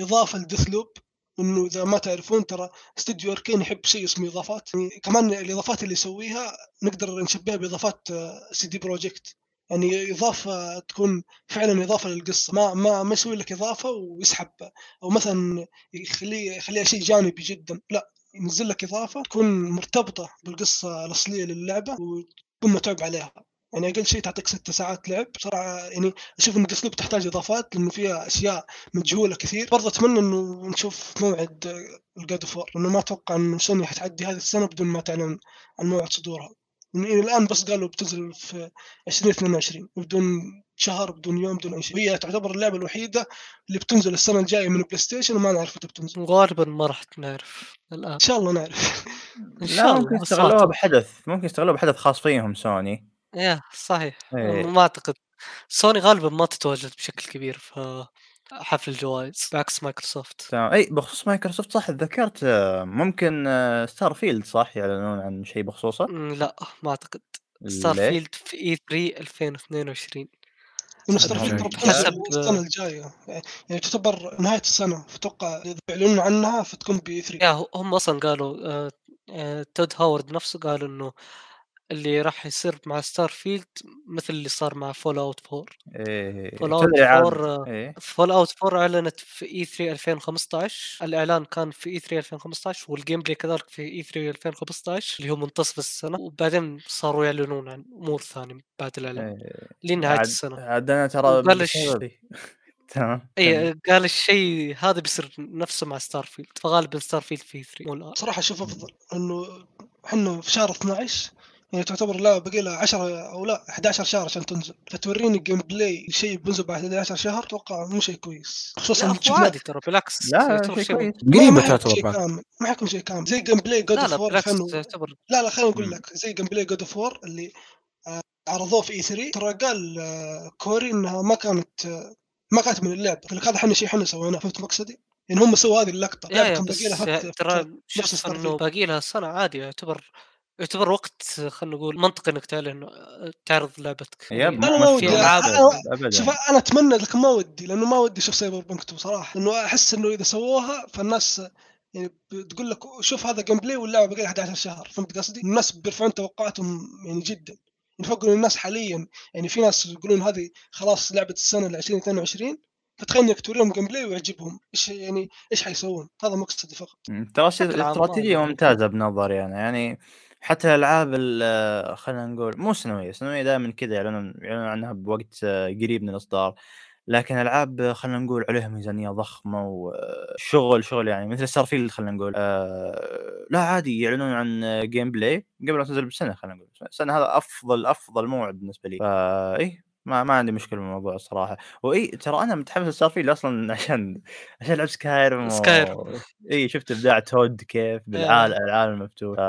إضافة ل Deathloop إنه إذا ما تعرفون ترى استوديو Arkane يحب شيء اسمه إضافات. يعني كمان الإضافات اللي يسويها نقدر نشبهها بإضافات CD Projekt يعني إضافة تكون فعلا إضافة للقصة. ما ما ما يسوي لك إضافة ويسحب. أو مثلا يخليه يخليها شيء جانبي جدا. لا ينزل لك إضافة تكون مرتبطة بالقصة الأصلية للعبة وتكون متعب عليها. يعني أقل شيء تعطيك ست ساعات لعب بصراحه يعني أشوف إن Deathloop تحتاج إضافات لأنه فيها أشياء مجهولة كثير. برضه أتمنى إنه نشوف موعد ال God of War لأنه ما أتوقع انه سوني حتعدي هذه السنة بدون ما تعلن عن موعد صدورها. يعني إلى الآن بس قالوا بتنزل في 2022 بدون شهر بدون يوم بدون أي شيء. هي تعتبر اللعبة الوحيدة اللي بتنزل السنة الجاية من بلاي ستيشن وما نعرف متى بتنزل. غالبا ما راح نعرف الآن. إن شاء الله نعرف. إن لا شاء ممكن الله يستغلوها صراحة. بحدث ممكن يستغلوها بحدث خاص فيهم سوني. يا صحيح. إيه. ما أعتقد. سوني غالبا ما تتواجد بشكل كبير ف حفل الجوائز بعكس مايكروسوفت. تمام. إي بخصوص مايكروسوفت صح ذكرت آه، ممكن Starfield صح؟ يعلنون عن شيء بخصوصه؟ لا ما أعتقد. Star ليه؟ field في E3 2022 من Starfield ترى بتنزل حسب- السنة الجاية. يعني تعتبر نهاية السنة. فتوقع إذا بيعلنون عنها فتكون ب E3 يا هو- هم أصلا قالوا آه، آه، Todd Howard نفسه قال إنه اللي راح يصير مع Starfield مثل اللي صار مع Fallout 4 إيه Fallout تدري عاد 4 إيه. Fallout 4 أعلنت في E3 2015 الإعلان كان في E3 2015 وال gameplay كذلك في E3 2015 اللي هو منتصف السنة. وبعدين صاروا يعلنون عن أمور ثانية بعد الإعلان. إيه. لنهاية السنة. عاد أنا ترى. تمام اي قال الشيء هذا بيصير نفسه مع Starfield فغالبا Starfield في E3 مو الان صراحة أشوف أفضل إنه إحنا في شهر 12 يعني تعتبر اللعبه باقي لها 10 أو لا 11 شهر عشان تنزل. فتوريني جيم بلاي شيء بينزل بعد 11 شهر أتوقع مو شيء كويس. خصوصا لا عادي ترى بالعكس لا قريبة تعتبر شيء كامل. ما حيكون شيء كامل. زي جيم بلاي جود لا لا اوف وور بالعكس 2000 تعتبر لا لا خليني أقول. لك. زي جيم بلاي جود اوف وور اللي آه، عرضوه في اي 3 ترى قال آه، كوري إنها ما كانت آه، ما كانت من اللعبه قال لك هذا إحنا شيء إحنا سويناه فهمت مقصدي؟ يعني هم سووا هذه اللقطة. يا اللعبة يا كان بس باقي لها فترة- ترى Starfield. إنه باقي لها سنة عادي يعتبر يعتبر وقت خلينا نقول منطقي إنك تعلن تعرض لعبتك. yep يعني أنا ما ودي- أنا- ابدا شوف أنا أتمنى لكن ما ودي لأنه ما ودي أشوف Cyberpunk 2 صراحة لأنه أحس إنه إذا سووها فالناس يعني بتقول لك شوف هذا gameplay واللعبة باقي لها 11 شهر. فهمت قصدي؟ الناس بيرفعون توقعاتهم يعني جدا. يعني فوق الناس حاليا. يعني في ناس يقولون هذه خلاص لعبة السنة ل 2022 فتخيل إنك توريهم gameplay ويعجبهم. إيش يعني إيش حيسوون؟ هذا مقصدي فقط. ترى ما- ممتازة بنظري أنا يعني حتى الألعاب ال- خلينا نقول مو سنوية، سنوية دائما كذا يعلنون يعلنون عنها بوقت آه، قريب من الإصدار، لكن ألعاب آه، خلينا نقول عليها ميزانية ضخمة وشغل شغل يعني مثل Starfield خلينا نقول آه، لا عادي يعلنون عن gameplay قبل ما تنزل بسنة خلينا نقول، السنة هذا أفضل أفضل موعد بالنسبة لي، فإيه ما ما عندي مشكلة بالموضوع الصراحة، وإي ترى أنا متحمس ل Starfield أصلا عشان عشان ألعب Skyrim Skyrim. إي شفت إبداع Todd كيف بالعالم العالم المفتوح ف...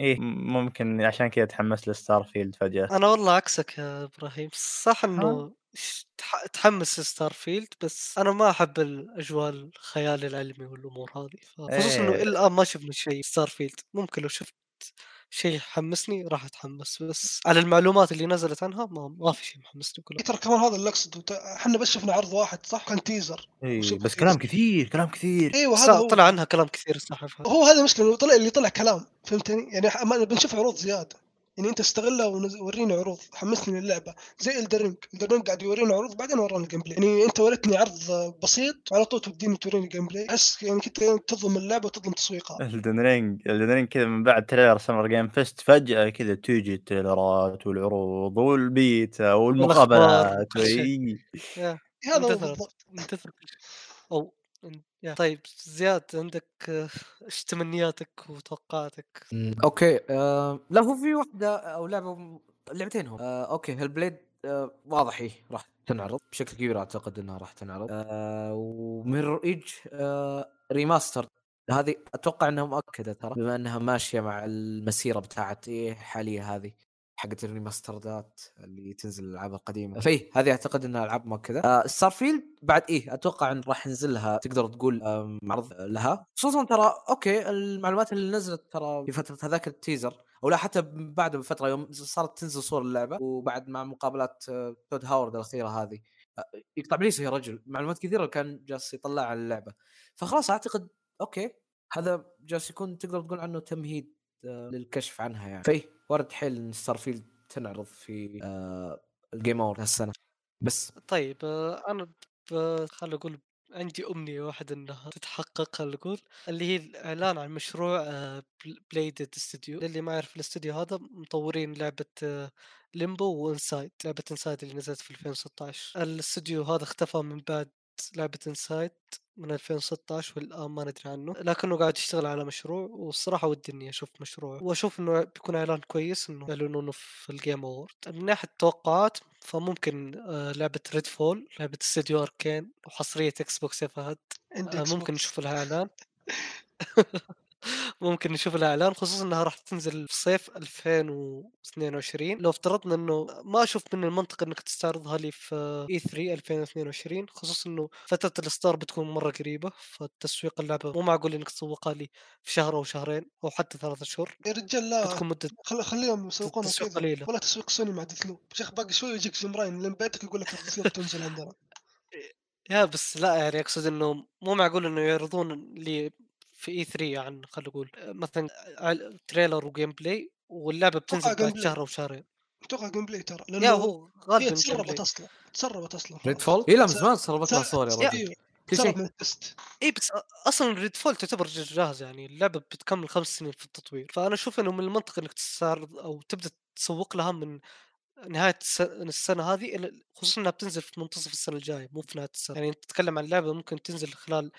إيه ممكن عشان كذا تحمست ل Starfield فجأة. أنا والله عكسك يا إبراهيم. صح إنه ش- تح- تحمس Starfield بس أنا ما أحب الأجواء الخيال العلمي والأمور هذه. خصوصا إنه إيه. الآن ما شفنا شيء Starfield ممكن لو شفت شيء يحمسني راح أتحمس بس على المعلومات اللي نزلت عنها ما, ما في شيء محمسني كله ترى كمان هذا اللي اقصده إحنا بس شفنا عرض واحد صح؟ كان teaser اي بس. كلام كثير كلام كثير. أيوه هذا هو. طلع عنها كلام كثير الصراحه هو هذا المشكلة إنه طلع اللي طلع كلام فهمتني؟ يعني بنشوف عروض زيادة. يعني أنت استغلها ورينا عروض. حمسني للعبة. زي Elden Ring Elden Ring قاعد يورينا عروض بعدين ورانا ال gameplay يعني أنت وريتني عرض بسيط على طول توديني توريني gameplay أحس يعني كنت تظلم اللعبة وتظلم تسويقها. Elden Ring Elden Ring كذا من بعد trailer Summer Game Fest فجأة كذا تيجي التريلرات والعروض والبيتا والمقابلات. هذا هو. بالضبط. أو. طيب زياد عندك إيش تمنياتك وتوقعاتك؟ أوكي آه لا هو في واحدة أو لعبة لعبتين هم. آه أوكي Hellblade آه واضح هي راح تنعرض. بشكل كبير أعتقد إنها راح تنعرض. آه و Mirror's Edge آه remaster هذه أتوقع إنها مؤكدة ترى بما إنها ماشية مع المسيرة بتاعت إيه حاليا هذه. حقت الريماستردات اللي تنزل الألعاب القديمة. فاي هذه أعتقد إنها ألعاب مؤكده آه Starfield بعد إيه أتوقع إن راح ينزل لها تقدر تقول آه معرض لها. خصوصا ترى أوكي المعلومات اللي نزلت ترى في فترة هذاك ال teaser أو لا حتى بعده بفتره يوم صارت تنزل صور اللعبة وبعد مع مقابلات آه، Todd Howard الأخيرة هذه. آه، يقطع ابليس يا رجل معلومات كثيرة كان جالس يطلع عن اللعبة. فخلاص أعتقد أوكي هذا جالس يكون تقدر تقول عنه تمهيد. آه، للكشف عنها يعني. فاي وارد حيل إن Starfield تنعرض في آه، ال Game Awards هالسنة. بس طيب آه، أنا ب- خليني أقول عندي أمنية واحدة إنها تتحقق خلينا نقول اللي هي الإعلان عن مشروع Playdead Studio للي ما يعرف الاستوديو هذا مطورين لعبة Limbo و Inside لعبة Inside اللي نزلت في 2016 الاستوديو هذا اختفى من بعد لعبة Inside من 2016 والآن ما ندري عنه لكنه قاعد يشتغل على مشروع والصراحة ودي إني أشوف مشروع. وأشوف إنه بيكون إعلان كويس إنه يعلنونه في ال Game Awards من ناحية التوقعات فممكن آه، لعبة Redfall لعبة استديو Arkane وحصرية إكس بوكس يا فهد. آه، ممكن. نشوف لها إعلان. ممكن نشوف لها اعلان خصوصا إنها راح تنزل في صيف 2022 لو افترضنا إنه ما أشوف من المنطق إنك تستعرضها لي في E 3 2022 خصوصا إنه فترة الإصدار بتكون مرة قريبة فتسويق اللعبة مو معقول إنك تسوقها لي في شهر أو شهرين أو حتى ثلاثة شهور. يا رجال لا. بتكون مدة خل... خليهم يسوقونها تسويق كذا. قليلة. ولا تسويق سوني مع Deathloop شيخ باقي شوي يجيك Jim Ryan لين بيتك يقول لك Deathloop تنزل عندنا. يا بس لا يعني أقصد إنه مو معقول إنه يعرضون لي في E 3 يعني خلينا نقول مثلا trailer و gameplay واللعبة بتنزل بعد. شهر أو شهرين. أتوقع gameplay ترى يا لأنه هو غالبا تسربت أصلا تسربت أصلا Redfall؟ اي لا من زمان سربت لها صور يا رجل. أيوه كل تسرب شيء من ال test اي بس أصلا Redfall تعتبر جاهز يعني اللعبة بتكمل خمس سنين في التطوير. فأنا أشوف إنه من المنطق إنك تستعرض أو تبدأ تسوق لها من نهاية الس- السنة هذه إلى- خصوصا إنها بتنزل في منتصف السنة الجاية مو في نهاية السنة. يعني أنت تتكلم عن لعبة ممكن تنزل خلال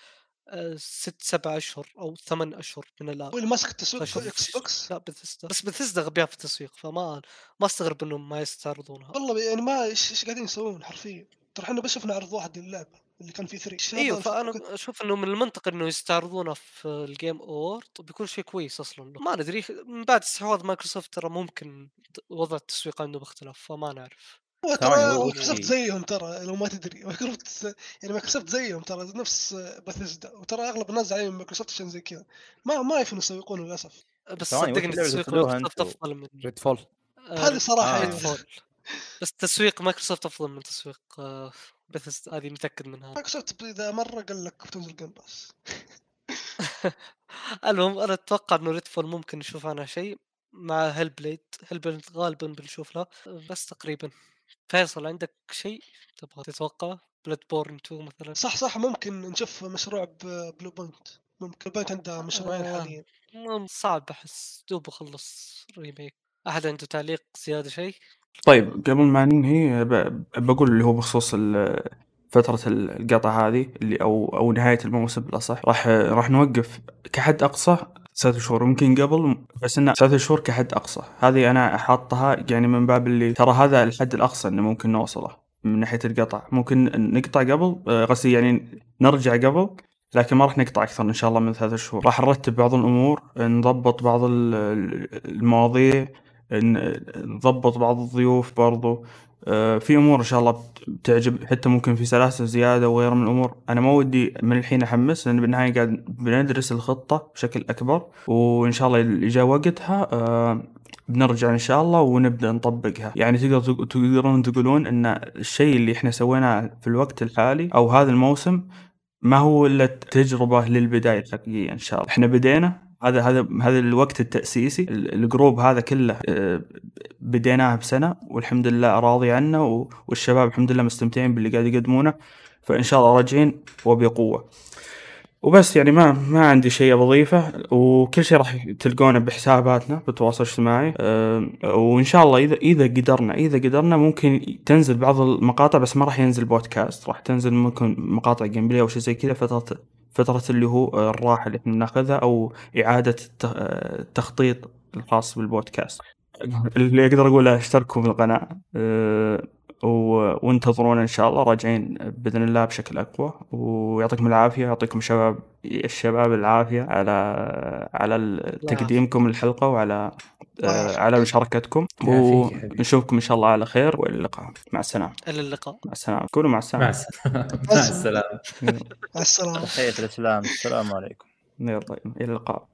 ست سبع أشهر أو ثمان أشهر من الان واللي ماسك التسويق Xbox؟ لا بثيستا. بس بثيستا غبيان في التسويق فما ما استغرب إنهم ما يستعرضونها. والله يعني ما إيش قاعدين يسوون حرفيا؟ ترى إحنا بس شفنا عرض واحد للعبة اللي كان في E 3 إيوه فأنا أشوف إنه من المنطق إنه يستعرضونها في ال Game Awards بيكون شيء كويس أصلا. ما ندري من بعد استحواذ مايكروسوفت ترى ممكن وضع التسويق عنده بيختلف فما نعرف. هو ترى مايكروسوفت زيهم ترى لو ما تدري. مايكروسوفت يعني مايكروسوفت زيهم ترى نفس باثيسدا وترى أغلب الناس عليهم مايكروسوفت عشان زي كذا. ما ما يعرفون يسوقون للأسف. بس صدقني تسويق مايكروسوفت؟ أفضل من ريد فول آه، هذه صراحة آه. ريد أيوة. فول بس تسويق مايكروسوفت أفضل من تسويق آه، بثيستا هذه متأكد منها مايكروسوفت إذا مرة قال لك بتنزل Game Pass المهم أنا أتوقع إنه Redfall ممكن نشوف عنها شيء مع Hellblade Hellblade غالبا بنشوف لها بس تقريبا. فيصل عندك شيء تبغى تتوقع Bloodborne 2 مثلا؟ صح صح ممكن نشوف مشروع Bluepoint ممكن بوينت عنده مشروعين آه. حاليا. صعب أحس دوبه خلص remake أحد عنده تعليق زيادة شيء؟ طيب قبل ما ننهي ب- بقول اللي هو بخصوص ال- فترة القطع هذه اللي أو أو نهاية الموسم بالأصح راح راح نوقف كحد أقصى ثلاث شهور يمكن قبل بس إنه ثلاث شهور كحد أقصى. هذه أنا حاطها يعني من باب اللي ترى هذا الحد الأقصى إنه ممكن نوصله من ناحية القطع. ممكن نقطع قبل آه، قصدي يعني نرجع قبل لكن ما راح نقطع أكثر إن شاء الله من ثلاث شهور. راح نرتب بعض الأمور نضبط بعض ال- ال- المواضيع نضبط بعض الضيوف برضو. في أمور إن شاء الله بت- بتعجب حتى ممكن في سلاسل زيادة وغيرها من الأمور. أنا ما ودي من الحين أحمس لأن بالنهاية قاعد بندرس الخطة بشكل أكبر وإن شاء الله اللي جاء وقتها آه، بنرجع إن شاء الله ونبدأ نطبقها. يعني تقدر تق- تقدرون تقولون إن الشيء اللي إحنا سويناه في الوقت الحالي أو هذا الموسم ما هو إلا تجربة للبداية الحقيقيه إن شاء الله. إحنا بدينا هذا هذا هذا الوقت التأسيسي. ال- ال group هذا كله آه، بديناه بسنة والحمد لله راضي عنه والشباب الحمد لله مستمتعين باللي قاعد يقدمونه. فإن شاء الله راجعين وبقوة. وبس يعني ما ما عندي شيء بضيفه وكل شيء راح تلقونه بحساباتنا بالتواصل الاجتماعي. أه وإن شاء الله إذا إذا قدرنا إذا قدرنا ممكن تنزل بعض المقاطع بس ما راح ينزل بودكاست. راح تنزل ممكن مقاطع gameplay أو شيء زي كذا فترة فترة اللي هو الراحه اللي إحنا ناخذها أو إعادة الت- التخطيط الخاص بالبودكاست. اللي أقدر أقوله أشتركوا بالقناه أه و- وانتظرونا إن شاء الله راجعين بإذن الله بشكل أقوى. ويعطيكم العافية يعطيكم شباب الشباب العافية على على تقديمكم الحلقة وعلى آه،. على مشاركتكم. ونشوفكم إن شاء الله على خير وإلى اللقاء. مع السلامة. إلى اللقاء. مع السلامة. قولوا مع السلامة. مع السلامة. مع السلامة. تحية الإسلام. السلام عليكم. يلا إلى اللقاء.